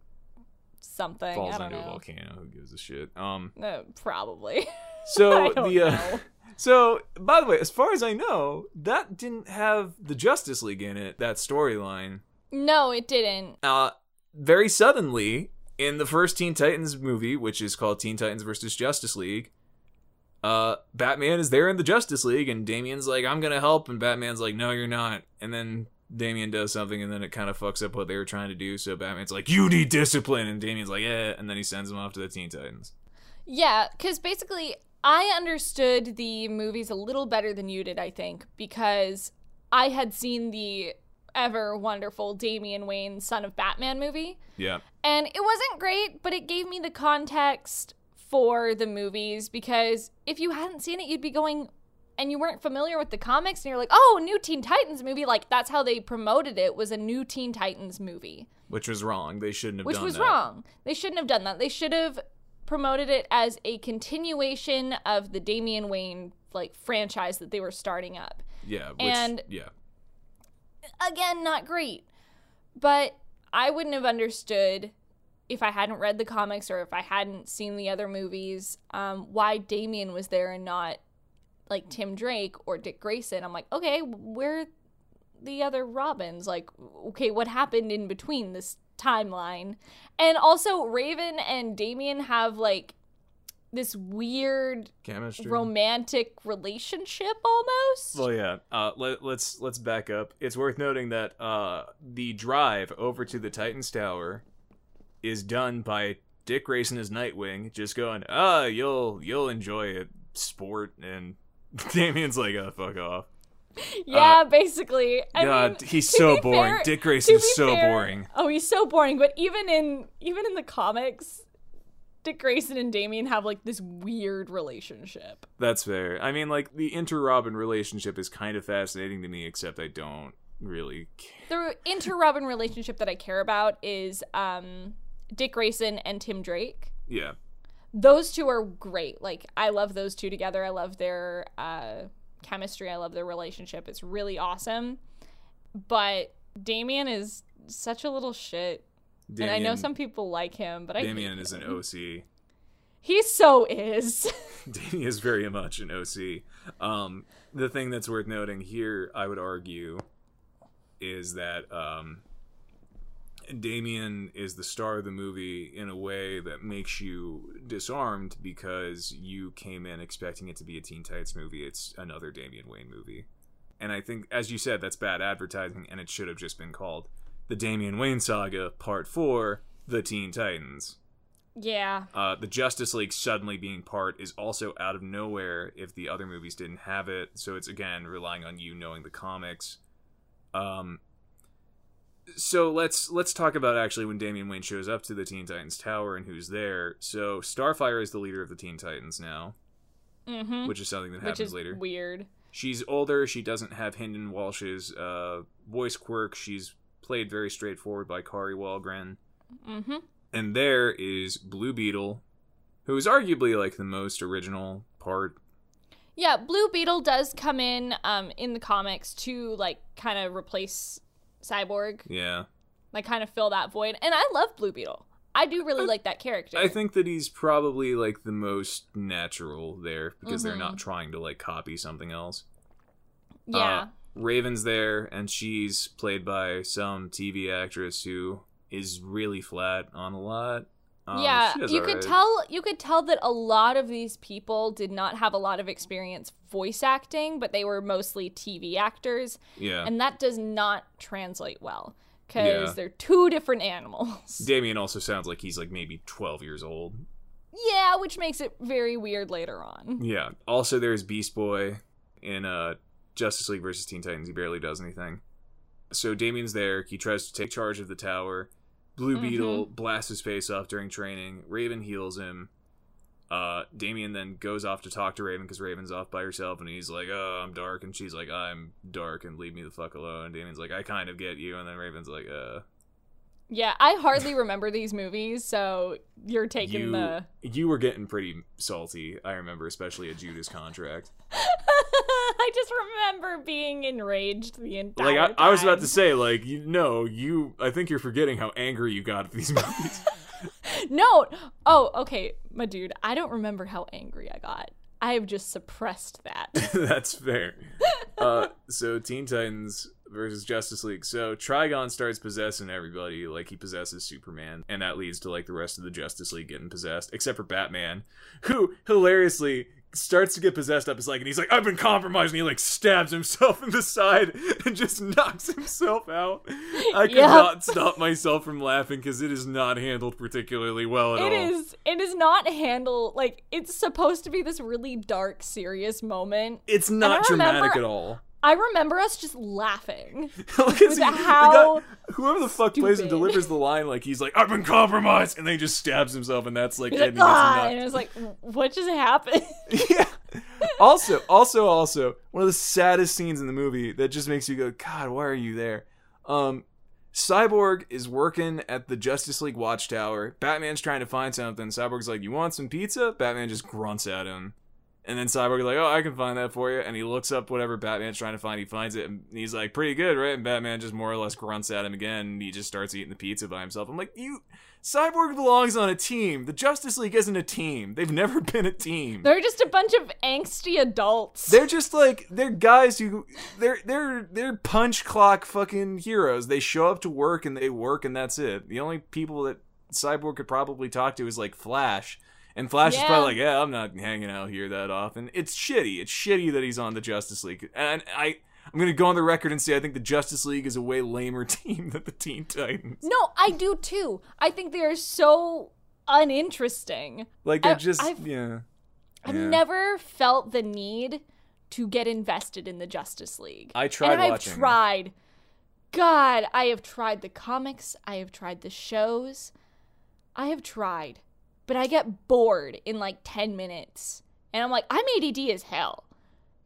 something. falls into a volcano. Who gives a shit? Um, Uh, probably. so the uh, so by the way, as far as I know, that didn't have the Justice League in it. That storyline. no, it didn't. Uh, very suddenly in the first Teen Titans movie, which is called Teen Titans versus Justice League, uh, Batman is there in the Justice League, and Damian's like, "I'm gonna help," and Batman's like, "No, you're not." And then Damian does something, and then it kind of fucks up what they were trying to do. So Batman's like, "You need discipline," and Damian's like, "Yeah," and then he sends him off to the Teen Titans. Yeah, because basically, I understood the movies a little better than you did, I think, because I had seen the ever wonderful Damian Wayne Son of Batman movie. Yeah, And it wasn't great, but it gave me the context for the movies because if you hadn't seen it, you'd be going and you weren't familiar with the comics and you're like, "Oh, new Teen Titans movie." Like that's how they promoted it was a new Teen Titans movie, which was wrong. They shouldn't have which done was that. wrong. They shouldn't have done that. They should have promoted it as a continuation of the Damian Wayne like franchise that they were starting up. Yeah, which, And- yeah, again, not great. But I wouldn't have understood if I hadn't read the comics or if I hadn't seen the other movies um, why Damian was there and not like Tim Drake or Dick Grayson. I'm like, okay, where the other Robins? Like, okay, what happened in between this timeline? And also, Raven and Damian have like this weird chemistry. romantic relationship almost. Well, yeah. Uh, let, let's let's back up. It's worth noting that uh, the drive over to the Titans Tower is done by Dick Grayson as Nightwing, just going, "Ah, you'll you'll enjoy it, sport," and Damian's like, "Oh, fuck off." yeah, basically. I God, mean, he's so boring. fair- Dick Grayson is so fair- boring. Oh, he's so boring. But even in even in the comics, Dick Grayson and Damian have like this weird relationship. That's fair. I mean, like the inter Robin relationship is kind of fascinating to me, except I don't really care. The inter Robin relationship that I care about is um, Dick Grayson and Tim Drake. Yeah, Those two are great. Like I love those two together. I love their uh, chemistry. I love their relationship. It's really awesome. But Damian is such a little shit. Damian, and I know some people like him, but I Damian is an OC. He so is. Damian is very much an OC. Um, the thing that's worth noting here, I would argue, is that um, Damian is the star of the movie in a way that makes you disarmed because you came in expecting it to be a Teen Titans movie. It's another Damian Wayne movie. And I think, as you said, that's bad advertising, and it should have just been called The Damian Wayne Saga Part 4 The Teen Titans. yeah. Uh, the Justice League suddenly being part is also out of nowhere if the other movies didn't have it. So it's again relying on you knowing the comics. Um, so let's let's talk about actually when Damian Wayne shows up to the Teen Titans Tower and who's there. So Starfire is the leader of the Teen Titans now, Mm-hmm. which is something that Which happens is later. weird. She's older. She doesn't have Hynden Walsh's uh, voice quirk. She's played very straightforward by Kari Wahlgren. Mm-hmm. And there is Blue Beetle, who is arguably like the most original part. Yeah, Blue Beetle does come in um in the comics to like kind of replace Cyborg, Yeah. like kind of fill that void. And I love Blue Beetle. I do really like that character. I think that he's probably like the most natural there because they're Mm-hmm. not trying to like copy something else. yeah. Uh, Raven's there, and she's played by some TV actress who is really flat on a lot. Um, yeah, you could alright. tell you could tell that a lot of these people did not have a lot of experience voice acting, but they were mostly TV actors, Yeah. and that does not translate well because Yeah. they're two different animals. Damian also sounds like he's like maybe 12 years old. yeah, which makes it very weird later on. Yeah. Also, there's Beast Boy in uh, Justice League versus Teen Titans. He barely does anything. So Damian's there. He tries to take charge of the tower. Blue Beetle blasts his face off during training. Raven heals him. Uh, Damian then goes off to talk to Raven because Raven's off by herself, and he's like, "Oh, I'm dark," and she's like, "I'm dark, and leave me the fuck alone." And Damian's like, "I kind of get you," and then Raven's like, "Uh." Yeah, I hardly remember these movies, so you're taking You the. you were getting pretty salty. I remember, especially a Judas contract. I just remember being enraged the entire like I, I was about to say like you know you i think you're forgetting how angry you got at these movies No. Oh, okay, my dude. I don't remember how angry I got. I have just suppressed that. that's fair uh, so teen titans versus Justice League. So Trigon starts possessing everybody, like he possesses Superman, and that leads to like the rest of the Justice League getting possessed, except for Batman, who hilariously starts to get possessed up his leg, and he's like, "I've been compromised," and he like stabs himself in the side and just knocks himself out. I could Yep. not stop myself from laughing because it is not handled particularly well at It all. is. It is not handled like it's supposed to be this really dark, serious moment. It's not dramatic remember- at all. I remember us just laughing. It's- the how guy- whoever the fuck plays and delivers the line, like he's like, "I've been compromised," and then he just stabs himself, and that's like like. It's "Ah," and I was like, what just happened? yeah. Also, also, also, one of the saddest scenes in the movie that just makes you go, God, why are you there? Um, Cyborg is working at the Justice League Watchtower. Batman's trying to find something. Cyborg's like, "You want some pizza?" Batman just grunts at him, and then Cyborg's like, "Oh, I can find that for you." And he looks up whatever Batman's trying to find. He finds it, and he's like, "Pretty good, right?" And Batman just more or less grunts at him again. And he just starts eating the pizza by himself. I'm like, "You." Cyborg belongs on a team. The Justice League isn't a team. They've never been a team. They're just a bunch of angsty adults. They're just like they're guys who they're they're they're punch clock fucking heroes. They show up to work and they work and that's it. The only people that Cyborg could probably talk to is like Flash. And Flash is probably like, yeah, I'm not hanging out here that often. It's shitty. It's shitty that he's on the Justice League. And I I'm gonna go on the record and say I think the Justice League is a way lamer team than the Teen Titans. no, I do too. I think they are so uninteresting. Like they're I- just I've- yeah. I've Yeah. never felt the need to get invested in the Justice League. I tried and I've watching. tried. God, I have tried the comics. I have tried the shows. I have tried, but I get bored in like ten minutes, and I'm like, I'm ADD as hell.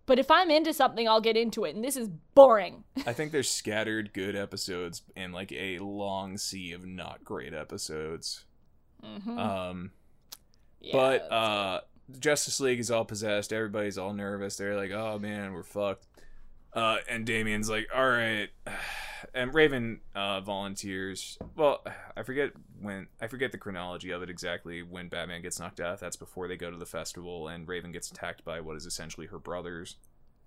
But if I'm into something, I'll get into it, and this is boring. I think there's scattered good episodes and like a long sea of not great episodes. Mhm. Um, Yeah, but uh, Justice League is all possessed. Everybody's all nervous. They're like, "Oh man, we're fucked." Uh, and Damian's like, "All right." And Raven uh, volunteers. Well, I forget when. I forget the chronology of it exactly. When Batman gets knocked out, that's before they go to the festival, and Raven gets attacked by what is essentially her brothers.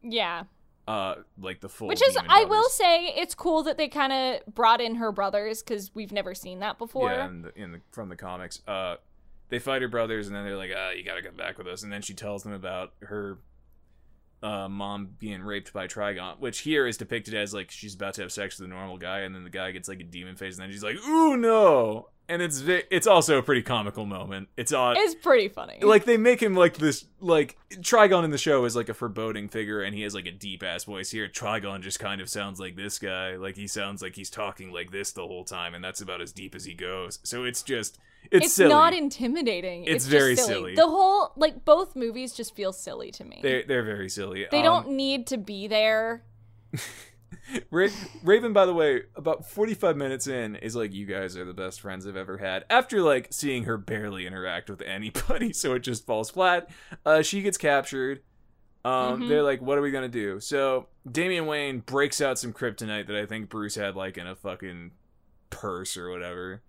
yeah. Uh, like the full. Which is, I will say, it's cool that they kind of brought in her brothers because we've never seen that before. Yeah, in the, in the, from the comics. Uh, they fight her brothers, and then they're like, "Ah, you gotta come back with us." And then she tells them about her uh, mom being raped by Trigon, which here is depicted as like she's about to have sex with a normal guy, and then the guy gets like a demon face, and then she's like, "Ooh no!" And it's it's also a pretty comical moment. It's odd. It's pretty funny. like they make him like this like Trigon in the show is like a foreboding figure and he has like a deep ass voice here Trigon just kind of sounds like this guy like he sounds like he's talking like this the whole time and that's about as deep as he goes so it's just it's, it's silly not intimidating. It's It's, very just silly. silly. The whole like both movies just feel silly to me. they're, they're very silly they Um, don't need to be there. Ra- Raven, by the way, about 45 minutes in, is like, You guys are the best friends I've ever had. After, like, seeing her barely interact with anybody, so it just falls flat. Uh, she gets captured. Um, Mhm. They're like, What are we going to do? So, Damian Wayne breaks out some kryptonite that I think Bruce had, like, in a fucking purse or whatever.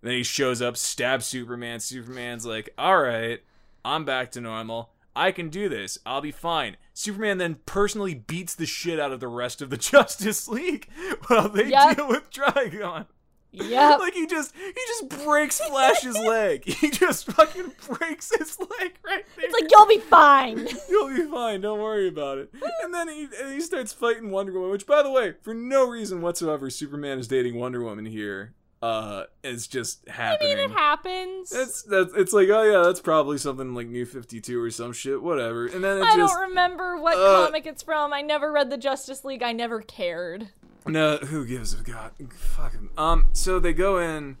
then he shows up, stabs Superman. Superman's like, All right, I'm back to normal. I can do this. I'll be fine. Superman then personally beats the shit out of the rest of the Justice League while they Yep. deal with Trigon. Yeah. Like he just he just breaks Flash's leg. He just fucking breaks his leg right there. it's like you'll be fine. You'll be fine. Don't worry about it. And then he and he starts fighting Wonder Woman, which, by the way, for no reason whatsoever, Superman is dating Wonder Woman here. Uh, it's just happening. I mean, it happens. It's that's it's like oh yeah that's probably something like New Fifty Two or some shit whatever and then it I just don't remember what uh, comic it's from. I never read the Justice League. I never cared. no who gives a god fucking um so they go in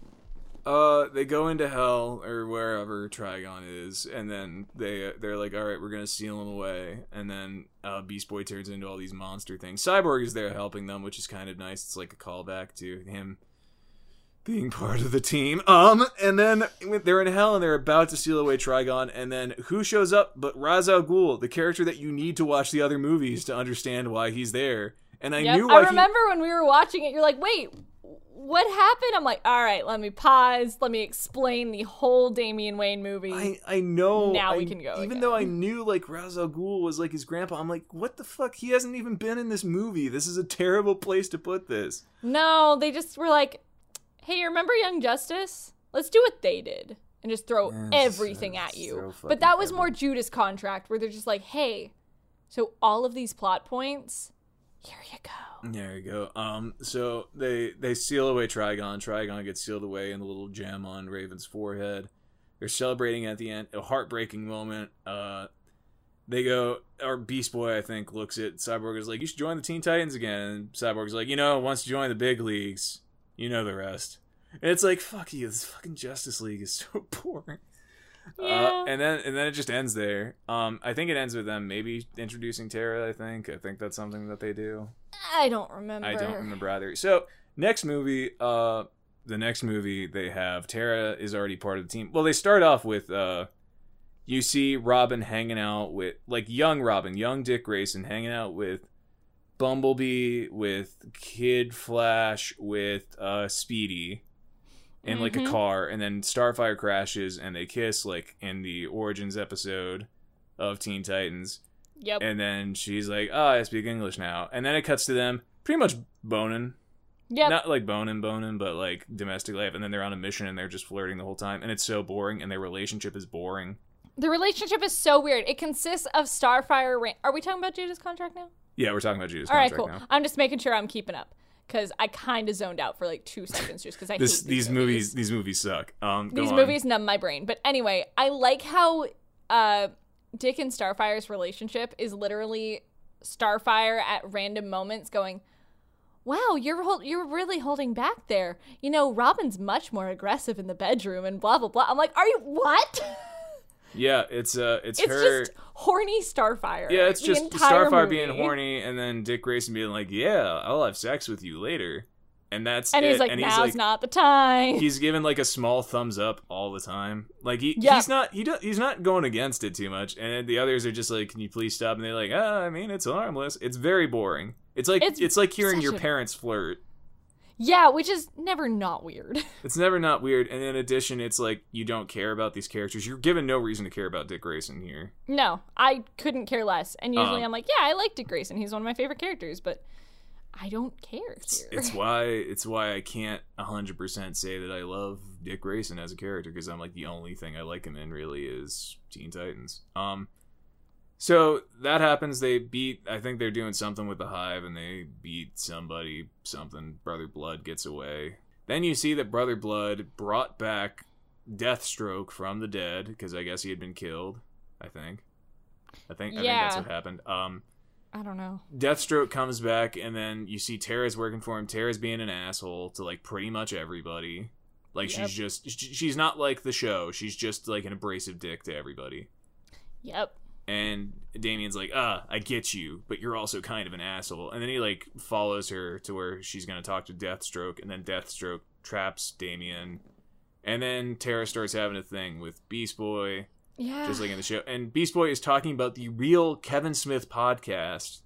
uh they go into hell or wherever Trigon is and then they they're like all right we're gonna seal him away and then uh Beast Boy turns into all these monster things Cyborg is there helping them which is kind of nice it's like a callback to him being part of the team. Um, and then they're in hell and they're about to steal away Trigon, and then who shows up but Ra's al Ghul, the character that you need to watch the other movies to understand why he's there. And I Yep. knew I why he- remember when we were watching it. You're like, wait, what happened? I'm like, all right, let me pause. Let me explain the whole Damian Wayne movie. I I know. Now we can go Even again. though I knew like Ra's al Ghul was like his grandpa, I'm like, what the fuck? He hasn't even been in this movie. This is a terrible place to put this. no, they just were like, hey, remember Young Justice? Let's do what they did and just throw everything at you. throw But that was more Judas Contract, where they're just like, hey, so all of these plot points, here you go. There you go. Um, so they they seal away Trigon. Trigon gets sealed away in the little gem on Raven's forehead. They're celebrating at the end. A heartbreaking moment. Uh, they go. Or Beast Boy, I think, looks at Cyborg is like, "You should join the Teen Titans again." And Cyborg's like, "You know, once you join the big leagues, you know the rest." And it's like, "Fuck you! This fucking Justice League is so boring." Yeah. Uh, and then and then it just ends there. Um, I think it ends with them maybe introducing Terra. I think I think that's something that they do. I don't remember. I don't remember either. So next movie, uh, the next movie they have Terra is already part of the team. Well, they start off with uh, you see Robin hanging out with like young Robin, young Dick Grayson hanging out with Bumblebee, with Kid Flash, with uh, Speedy. In like a Mhm. car, and then Starfire crashes, and they kiss like in the Origins episode of Teen Titans Yep. and then she's like, "Oh, I speak English now." And then it cuts to them pretty much boning, Yeah. not like boning, boning, but like domestic life. And then they're on a mission and they're just flirting the whole time, and it's so boring, and their relationship is boring. The relationship is so weird. It consists of Starfire. Ra- Are we talking about Judas contract now? Yeah, we're talking about Judas All right, cool. now. I'm just making sure I'm keeping up because I kind of zoned out for like two seconds just because I This hate these movies these movies suck. Um, These movies numb my brain. But anyway, I like how uh, Dick and Starfire's relationship is literally Starfire at random moments going. Wow, you're hol- you're really holding back there. You know, Robin's much more aggressive in the bedroom and blah blah blah. I'm like, are you what? Yeah, it's uh, it's, It's her. just horny Starfire. yeah, it's just Starfire being horny, and then Dick Grayson being like, "Yeah, I'll have sex with you later," and that's And he's like, and now's he's like, not the time. he's given like a small thumbs up all the time. Like he Yeah. he's not he do, he's not going against it too much. And the others are just like, "Can you please stop?" And they're like, "Ah, I mean, it's harmless." It's very boring. It's like It's it's, like hearing your a- parents flirt. Yeah, which is never not weird. It's never not weird. And in addition, it's like you don't care about these characters. You're given no reason to care about Dick Grayson here. No, I couldn't care less. And usually Um, I'm like, yeah, I like Dick Grayson. He's one of my favorite characters, but I don't care It's, it's why it's why I can't 100% say that I love Dick Grayson as a character because I'm like the only thing I like him in really is Teen Titans. Um so that happens they beat I think they're doing something with the hive and they beat somebody something Brother Blood gets away. Then you see that Brother Blood brought back Deathstroke from the dead because I guess he had been killed, I think. I think Yeah. I think that's what happened. Um I don't know. Deathstroke comes back, and then you see Terra's working for him. Terra's being an asshole to like pretty much everybody. Like Yep. she's just she's not like the show. She's just like an abrasive dick to everybody. Yep. And Damian's like, ah, I get you, but you're also kind of an asshole. And then he like follows her to where she's gonna talk to Deathstroke, and then Deathstroke traps Damian. And then Terra starts having a thing with Beast Boy Yeah. just like in the show. And Beast Boy is talking about the real Kevin Smith podcast,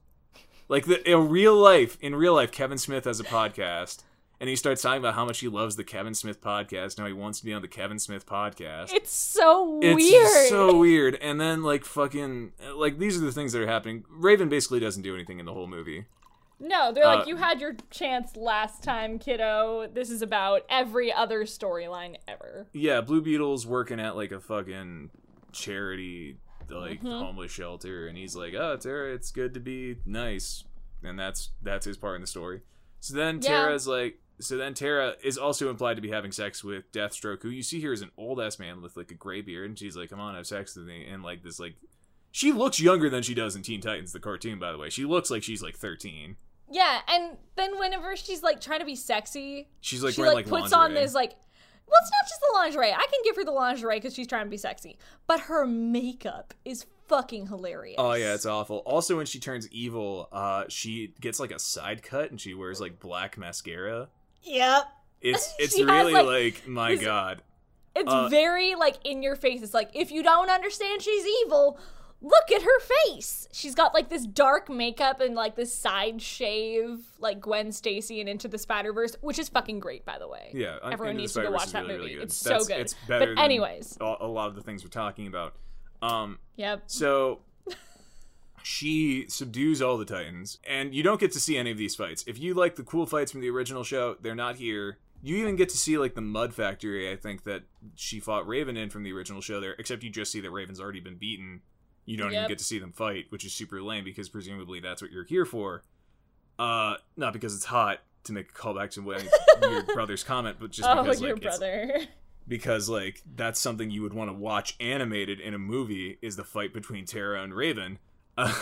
like the in real life. In real life, Kevin Smith has a podcast, and he starts talking about how much he loves the Kevin Smith podcast. Now he wants to be on the Kevin Smith podcast. it's so weird. It's weird. so weird. And then like fucking like these are the things that are happening. Raven basically doesn't do anything in the whole movie. no, they're like, Uh, you had your chance last time, kiddo. This is about every other storyline ever. Yeah, Blue Beetle's working at like a fucking charity like Mhm. homeless shelter and he's like, "Oh, Terra, it's good to be nice." And that's that's his part in the story. So then Yeah. Terra's like so then Terra is also implied to be having sex with Deathstroke, who you see here is an old ass man with like a gray beard, and she's like, "Come on, have sex with me." And like this, like, she looks younger than she does in Teen Titans, the cartoon. By the way, she looks like she's like thirteen. Yeah, and then whenever she's like trying to be sexy, She's like she wearing like, like, puts on this like well it's not just the lingerie i can give her the lingerie because she's trying to be sexy but her makeup is fucking hilarious Oh yeah, it's awful. Also, when she turns evil, uh, she gets like a side cut and she wears like black mascara. Yep It's it's She has, really like, like, my this- god. it's Uh, very like in your face it's like if you don't understand she's evil look at her face. She's got like this dark makeup and like this side shave, like Gwen Stacy and Into the Spider Verse, which is fucking great, by the way. Yeah, everyone Into needs to go watch that really, movie. really. It's That's- so good. It's better but anyways, a, a lot of the things we're talking about. Um, yep. so she subdues all the Titans, and you don't get to see any of these fights. If you like the cool fights from the original show, they're not here. You even get to see like the Mud Factory. I think that she fought Raven in from the original show there, except you just see that Raven's already been beaten. You don't even get to see them fight, which is super lame because presumably that's what you're here for. Uh, not because it's hot to make a callback to when your brother's comment, but just Oh, because your like brother. because like that's something you would want to watch animated in a movie is the fight between Terra and Raven.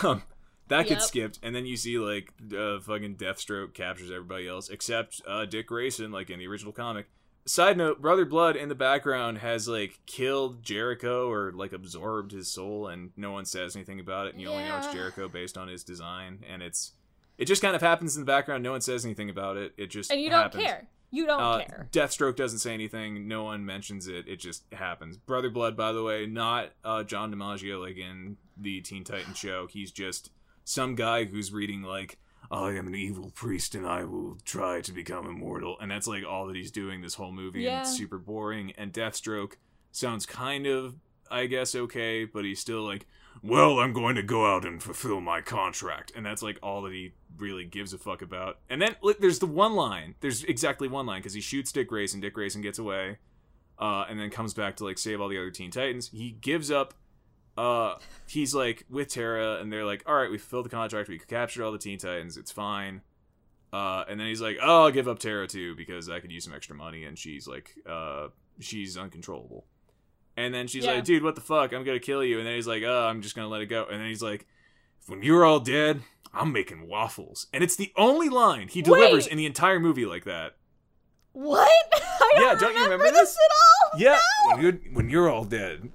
Um, that gets Yep. skipped, and then you see like uh, fucking Deathstroke captures everybody else except uh, Dick Grayson, like in the original comic. Side note: Brother Blood in the background has like killed Jericho or like absorbed his soul, and no one says anything about it. And you only know it's Jericho based on his design, and it's it just kind of happens in the background. No one says anything about it. It just and you don't happens. care. You don't Uh, care. Deathstroke doesn't say anything. No one mentions it. It just happens. Brother Blood, by the way, not uh, John DiMaggio like in the Teen Titans show. He's just some guy who's reading like, "I am an evil priest and I will try to become immortal," and that's like all that he's doing this whole movie. Yeah. And it's super boring. And Deathstroke sounds kind of, I guess, okay, but he's still like, "Well, I'm going to go out and fulfill my contract," and that's like all that he really gives a fuck about. And then like, there's the one line. There's exactly one line because he shoots Dick Grayson. Dick Grayson gets away, uh, and then comes back to like save all the other Teen Titans. He gives up. Uh, he's like with Terra, and they're like, "All right, we fulfilled the contract. We captured all the Teen Titans. It's fine." Uh, and then he's like, "Oh, I'll give up Terra too because I could use some extra money." And she's like, "Uh, she's uncontrollable." And then she's Yeah. like, "Dude, what the fuck? I'm gonna kill you." And then he's like, "Oh, I'm just gonna let it go." And then he's like, "When you're all dead, I'm making waffles." And it's the only line he delivers Wait. in the entire movie like that. What? I don't Yeah, don't you remember this this? at all? Yeah, No! when you're when you're all dead.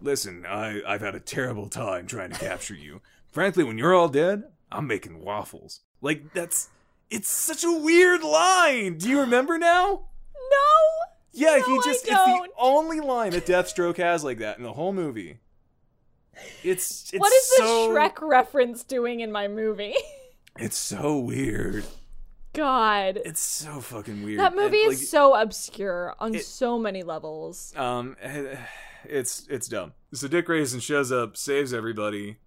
Listen, I I've had a terrible time trying to capture you. Frankly, when you're all dead, I'm making waffles. Like that's it's such a weird line. Do you remember now? No. Yeah, No, he just it's the only line that Deathstroke has like that in the whole movie. It's it's what is so this Shrek reference doing in my movie? it's so weird. God. It's so fucking weird. That movie And, is so obscure on it- so many levels. Um, it's it's dumb. So Dick Grayson shows up, saves everybody,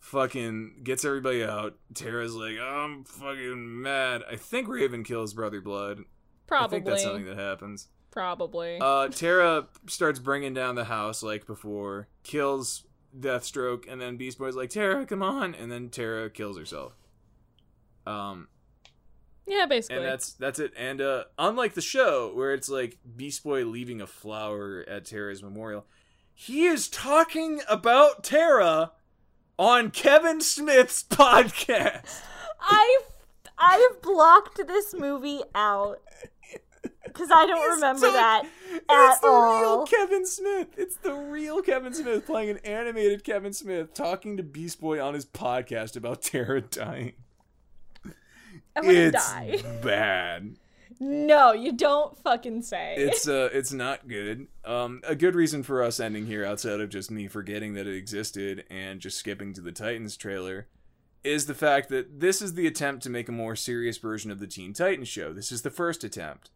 fucking gets everybody out. Terra's like, I'm fucking mad. I think Raven kills Brother Blood. Probably. I think that's something that happens. Probably. Uh, Terra starts bringing down the house like before, kills Deathstroke, and then Beast Boy's like, Terra, come on, and then Terra kills herself. Um, yeah, basically. and that's that's it. And uh, unlike the show where it's like Beast Boy leaving a flower at Terra's memorial, he is talking about Terra on Kevin Smith's podcast. I've I've blocked this movie out because I don't remember that It's at the all. real Kevin Smith. It's the real Kevin Smith playing an animated Kevin Smith talking to Beast Boy on his podcast about Terra dying. I'm gonna it's die. bad. No, you don't fucking say. it's uh it's not good um a good reason for us ending here outside of just me forgetting that it existed and just skipping to the titans trailer is the fact that this is the attempt to make a more serious version of the teen titans show this is the first attempt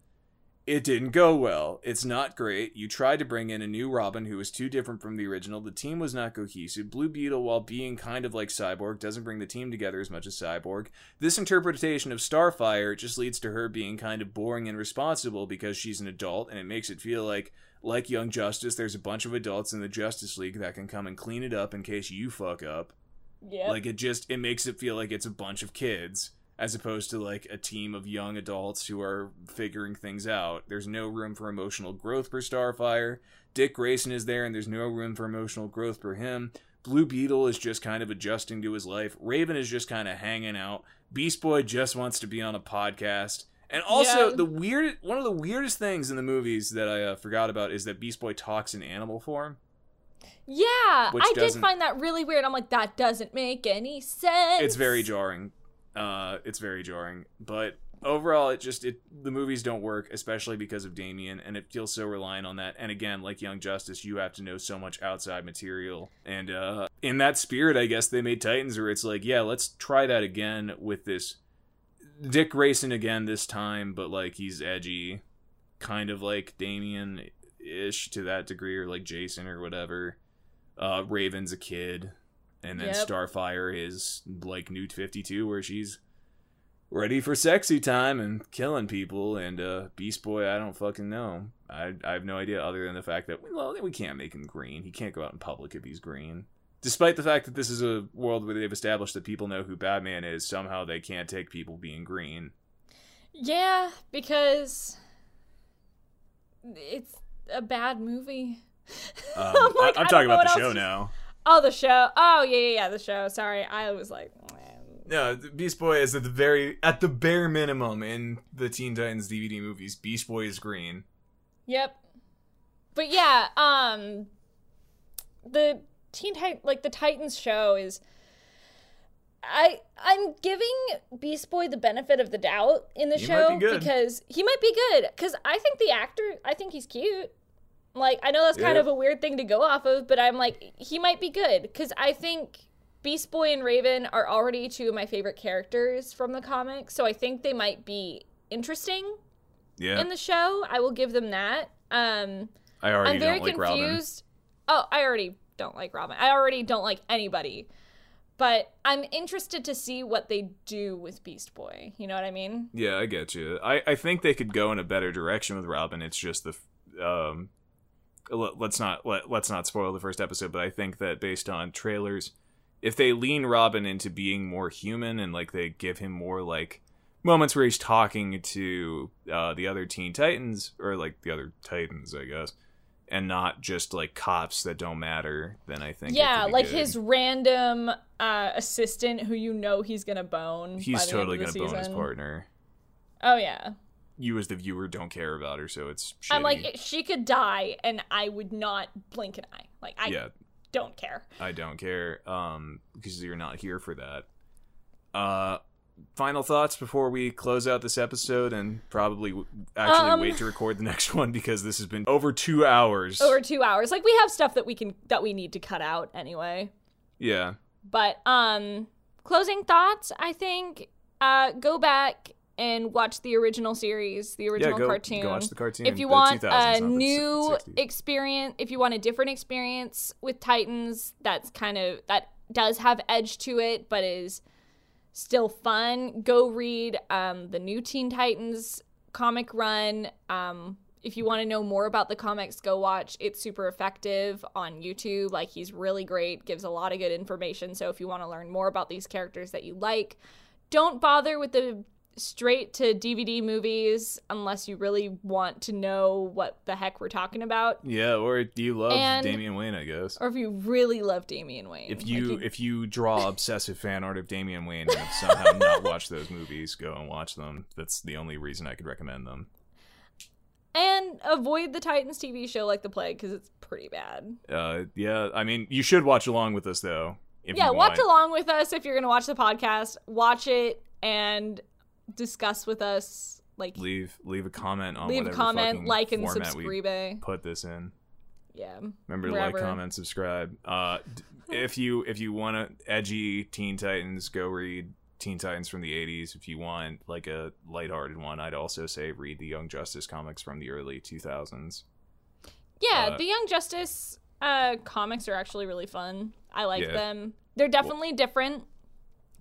it didn't go well. It's not great. You tried to bring in a new robin who was too different from the original. The team was not cohesive. Blue beetle while being kind of like cyborg doesn't bring the team together as much as cyborg. This interpretation of Starfire just leads to her being kind of boring and responsible because she's an adult, and it makes it feel like, like Young Justice, there's a bunch of adults in the Justice League that can come and clean it up in case you fuck up. yeah. Like it just it makes it feel like it's a bunch of kids as opposed to like a team of young adults who are figuring things out. There's no room for emotional growth for Starfire. Dick Grayson is there and there's no room for emotional growth for him. Blue Beetle is just kind of adjusting to his life. Raven is just kind of hanging out. Beast Boy just wants to be on a podcast. And also Yeah. the weird one of the weirdest things in the movies that I uh, forgot about is that Beast Boy talks in animal form. yeah, I did find that really weird. I'm like, that doesn't make any sense. it's very jarring. Uh, it's very jarring, but overall, it just it the movies don't work, especially because of Damian, and it feels so reliant on that. And again, like Young Justice, you have to know so much outside material. And uh, in that spirit, I guess they made Titans, where it's like, yeah, let's try that again with this Dick Grayson again this time, but like he's edgy, kind of like Damian ish to that degree, or like Jason or whatever. Uh, Raven's a kid, and then Yep. Starfire is like New Fifty Two, where she's ready for sexy time and killing people. And uh, Beast Boy, I don't fucking know. I I have no idea other than the fact that well, we can't make him green. He can't go out in public if he's green. Despite the fact that this is a world where they've established that people know who Batman is, somehow they can't take people being green. Yeah, because it's a bad movie. Um, I'm like, I, am talking about the show now. Oh, the show. Oh, yeah, yeah, yeah, the show. Sorry, I was like, man. No, Beast Boy is at the very at the bare minimum in the Teen Titans DVD movies. Beast Boy is green. Yep. But yeah, um, the Teen Titan, like the Titans show is. I I'm giving Beast Boy the benefit of the doubt in the He show be because he might be good. Because I think the actor, I think he's cute. Like I know that's kind Yeah. of a weird thing to go off of, but I'm like he might be good because I think Beast Boy and Raven are already two of my favorite characters from the comics, so I think they might be interesting Yeah, in the show. I will give them that. Um, I already I'm very don't like Robin. confused. Oh, I already don't like Robin. I already don't like anybody. But I'm interested to see what they do with Beast Boy. You know what I mean? Yeah, I get you. I, I think they could go in a better direction with Robin. It's just the um, let's not let, let's not spoil the first episode. But I think that based on trailers, if they lean Robin into being more human and like they give him more like moments where he's talking to uh, the other Teen Titans or like the other Titans, I guess, and not just like cops that don't matter, then I think Yeah, like good. his random uh, assistant who you know he's gonna bone. by he's the totally gonna the bone his partner. Oh yeah. You as the viewer don't care about her, so it's. Shitty. I'm like she could die and I would not blink an eye. Like I yeah, don't care. I don't care um because you're not here for that. Uh final thoughts before we close out this episode and probably actually Um, wait to record the next one because this has been over 2 hours. Over two hours. Like we have stuff that we can that we need to cut out anyway. yeah. But um closing thoughts, I think uh go back and watch the original series, the Yeah, original go, cartoon. go watch the cartoon. if you the want a new 60s. experience, if you want a different experience with Titans that's kind of that does have edge to it but is still fun, go read um the new Teen Titans comic run. Um if you want to know more about the comics, go watch It's Super Effective on YouTube. Like, he's really great, gives a lot of good information. So, if you want to learn more about these characters that you like, don't bother with the straight to DVD movies unless you really want to know what the heck we're talking about. Yeah, or do you love And- Damian Wayne, I guess. Or if you really love Damian Wayne. If Like, you if you draw obsessive fan art of Damian Wayne and have somehow not watched those movies, go and watch them. That's the only reason I could recommend them. and avoid the Titans TV show like the plague because it's pretty bad. Uh, yeah, I mean, you should watch along with us though. If yeah, you watch along with us if you're gonna watch the podcast. Watch it and discuss with us. Like Leave leave a comment on leave a comment, like and format we subscribe. put this in. Yeah, Remember to Wherever. like, comment, subscribe. Uh, d- if you if you want a edgy Teen Titans, go read Teen Titans from the '80s. If you want like a lighthearted one, I'd also say read the Young Justice comics from the early 2000s. yeah. Uh, the Young Justice uh, comics are actually really fun. I like Yeah. them. They're definitely different.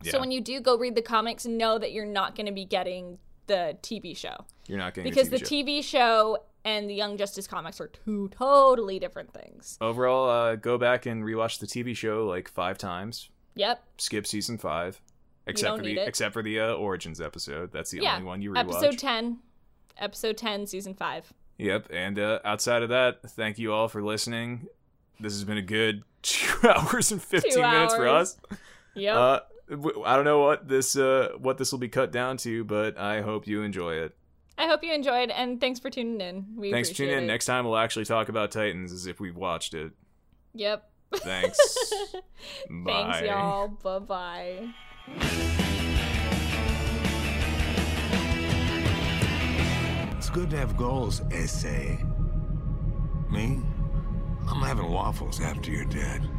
Yeah, So when you do go read the comics, know that you're not going to be getting the TV show you're not getting because the TV show. TV show and the Young Justice comics are two totally different things. Overall, uh, go back and rewatch the TV show like five times. Yep. Skip season five, except for the it. except for the uh, Origins episode. That's the Yeah. only one you rewatch. Episode ten. Episode ten, season five. Yep. And uh, outside of that, thank you all for listening. This has been a good two hours and fifteen Two minutes for us. Yep. W- I don't know what this uh what this will be cut down to, but I hope you enjoy it. I hope you enjoyed, and thanks for tuning in. We Thanks for tuning in. it. Next time we'll actually talk about Titans as if we've watched it. Yep. Thanks. Bye. Thanks, y'all. Bye bye. It's good to have goals, essay. Me? I'm having waffles after you're dead.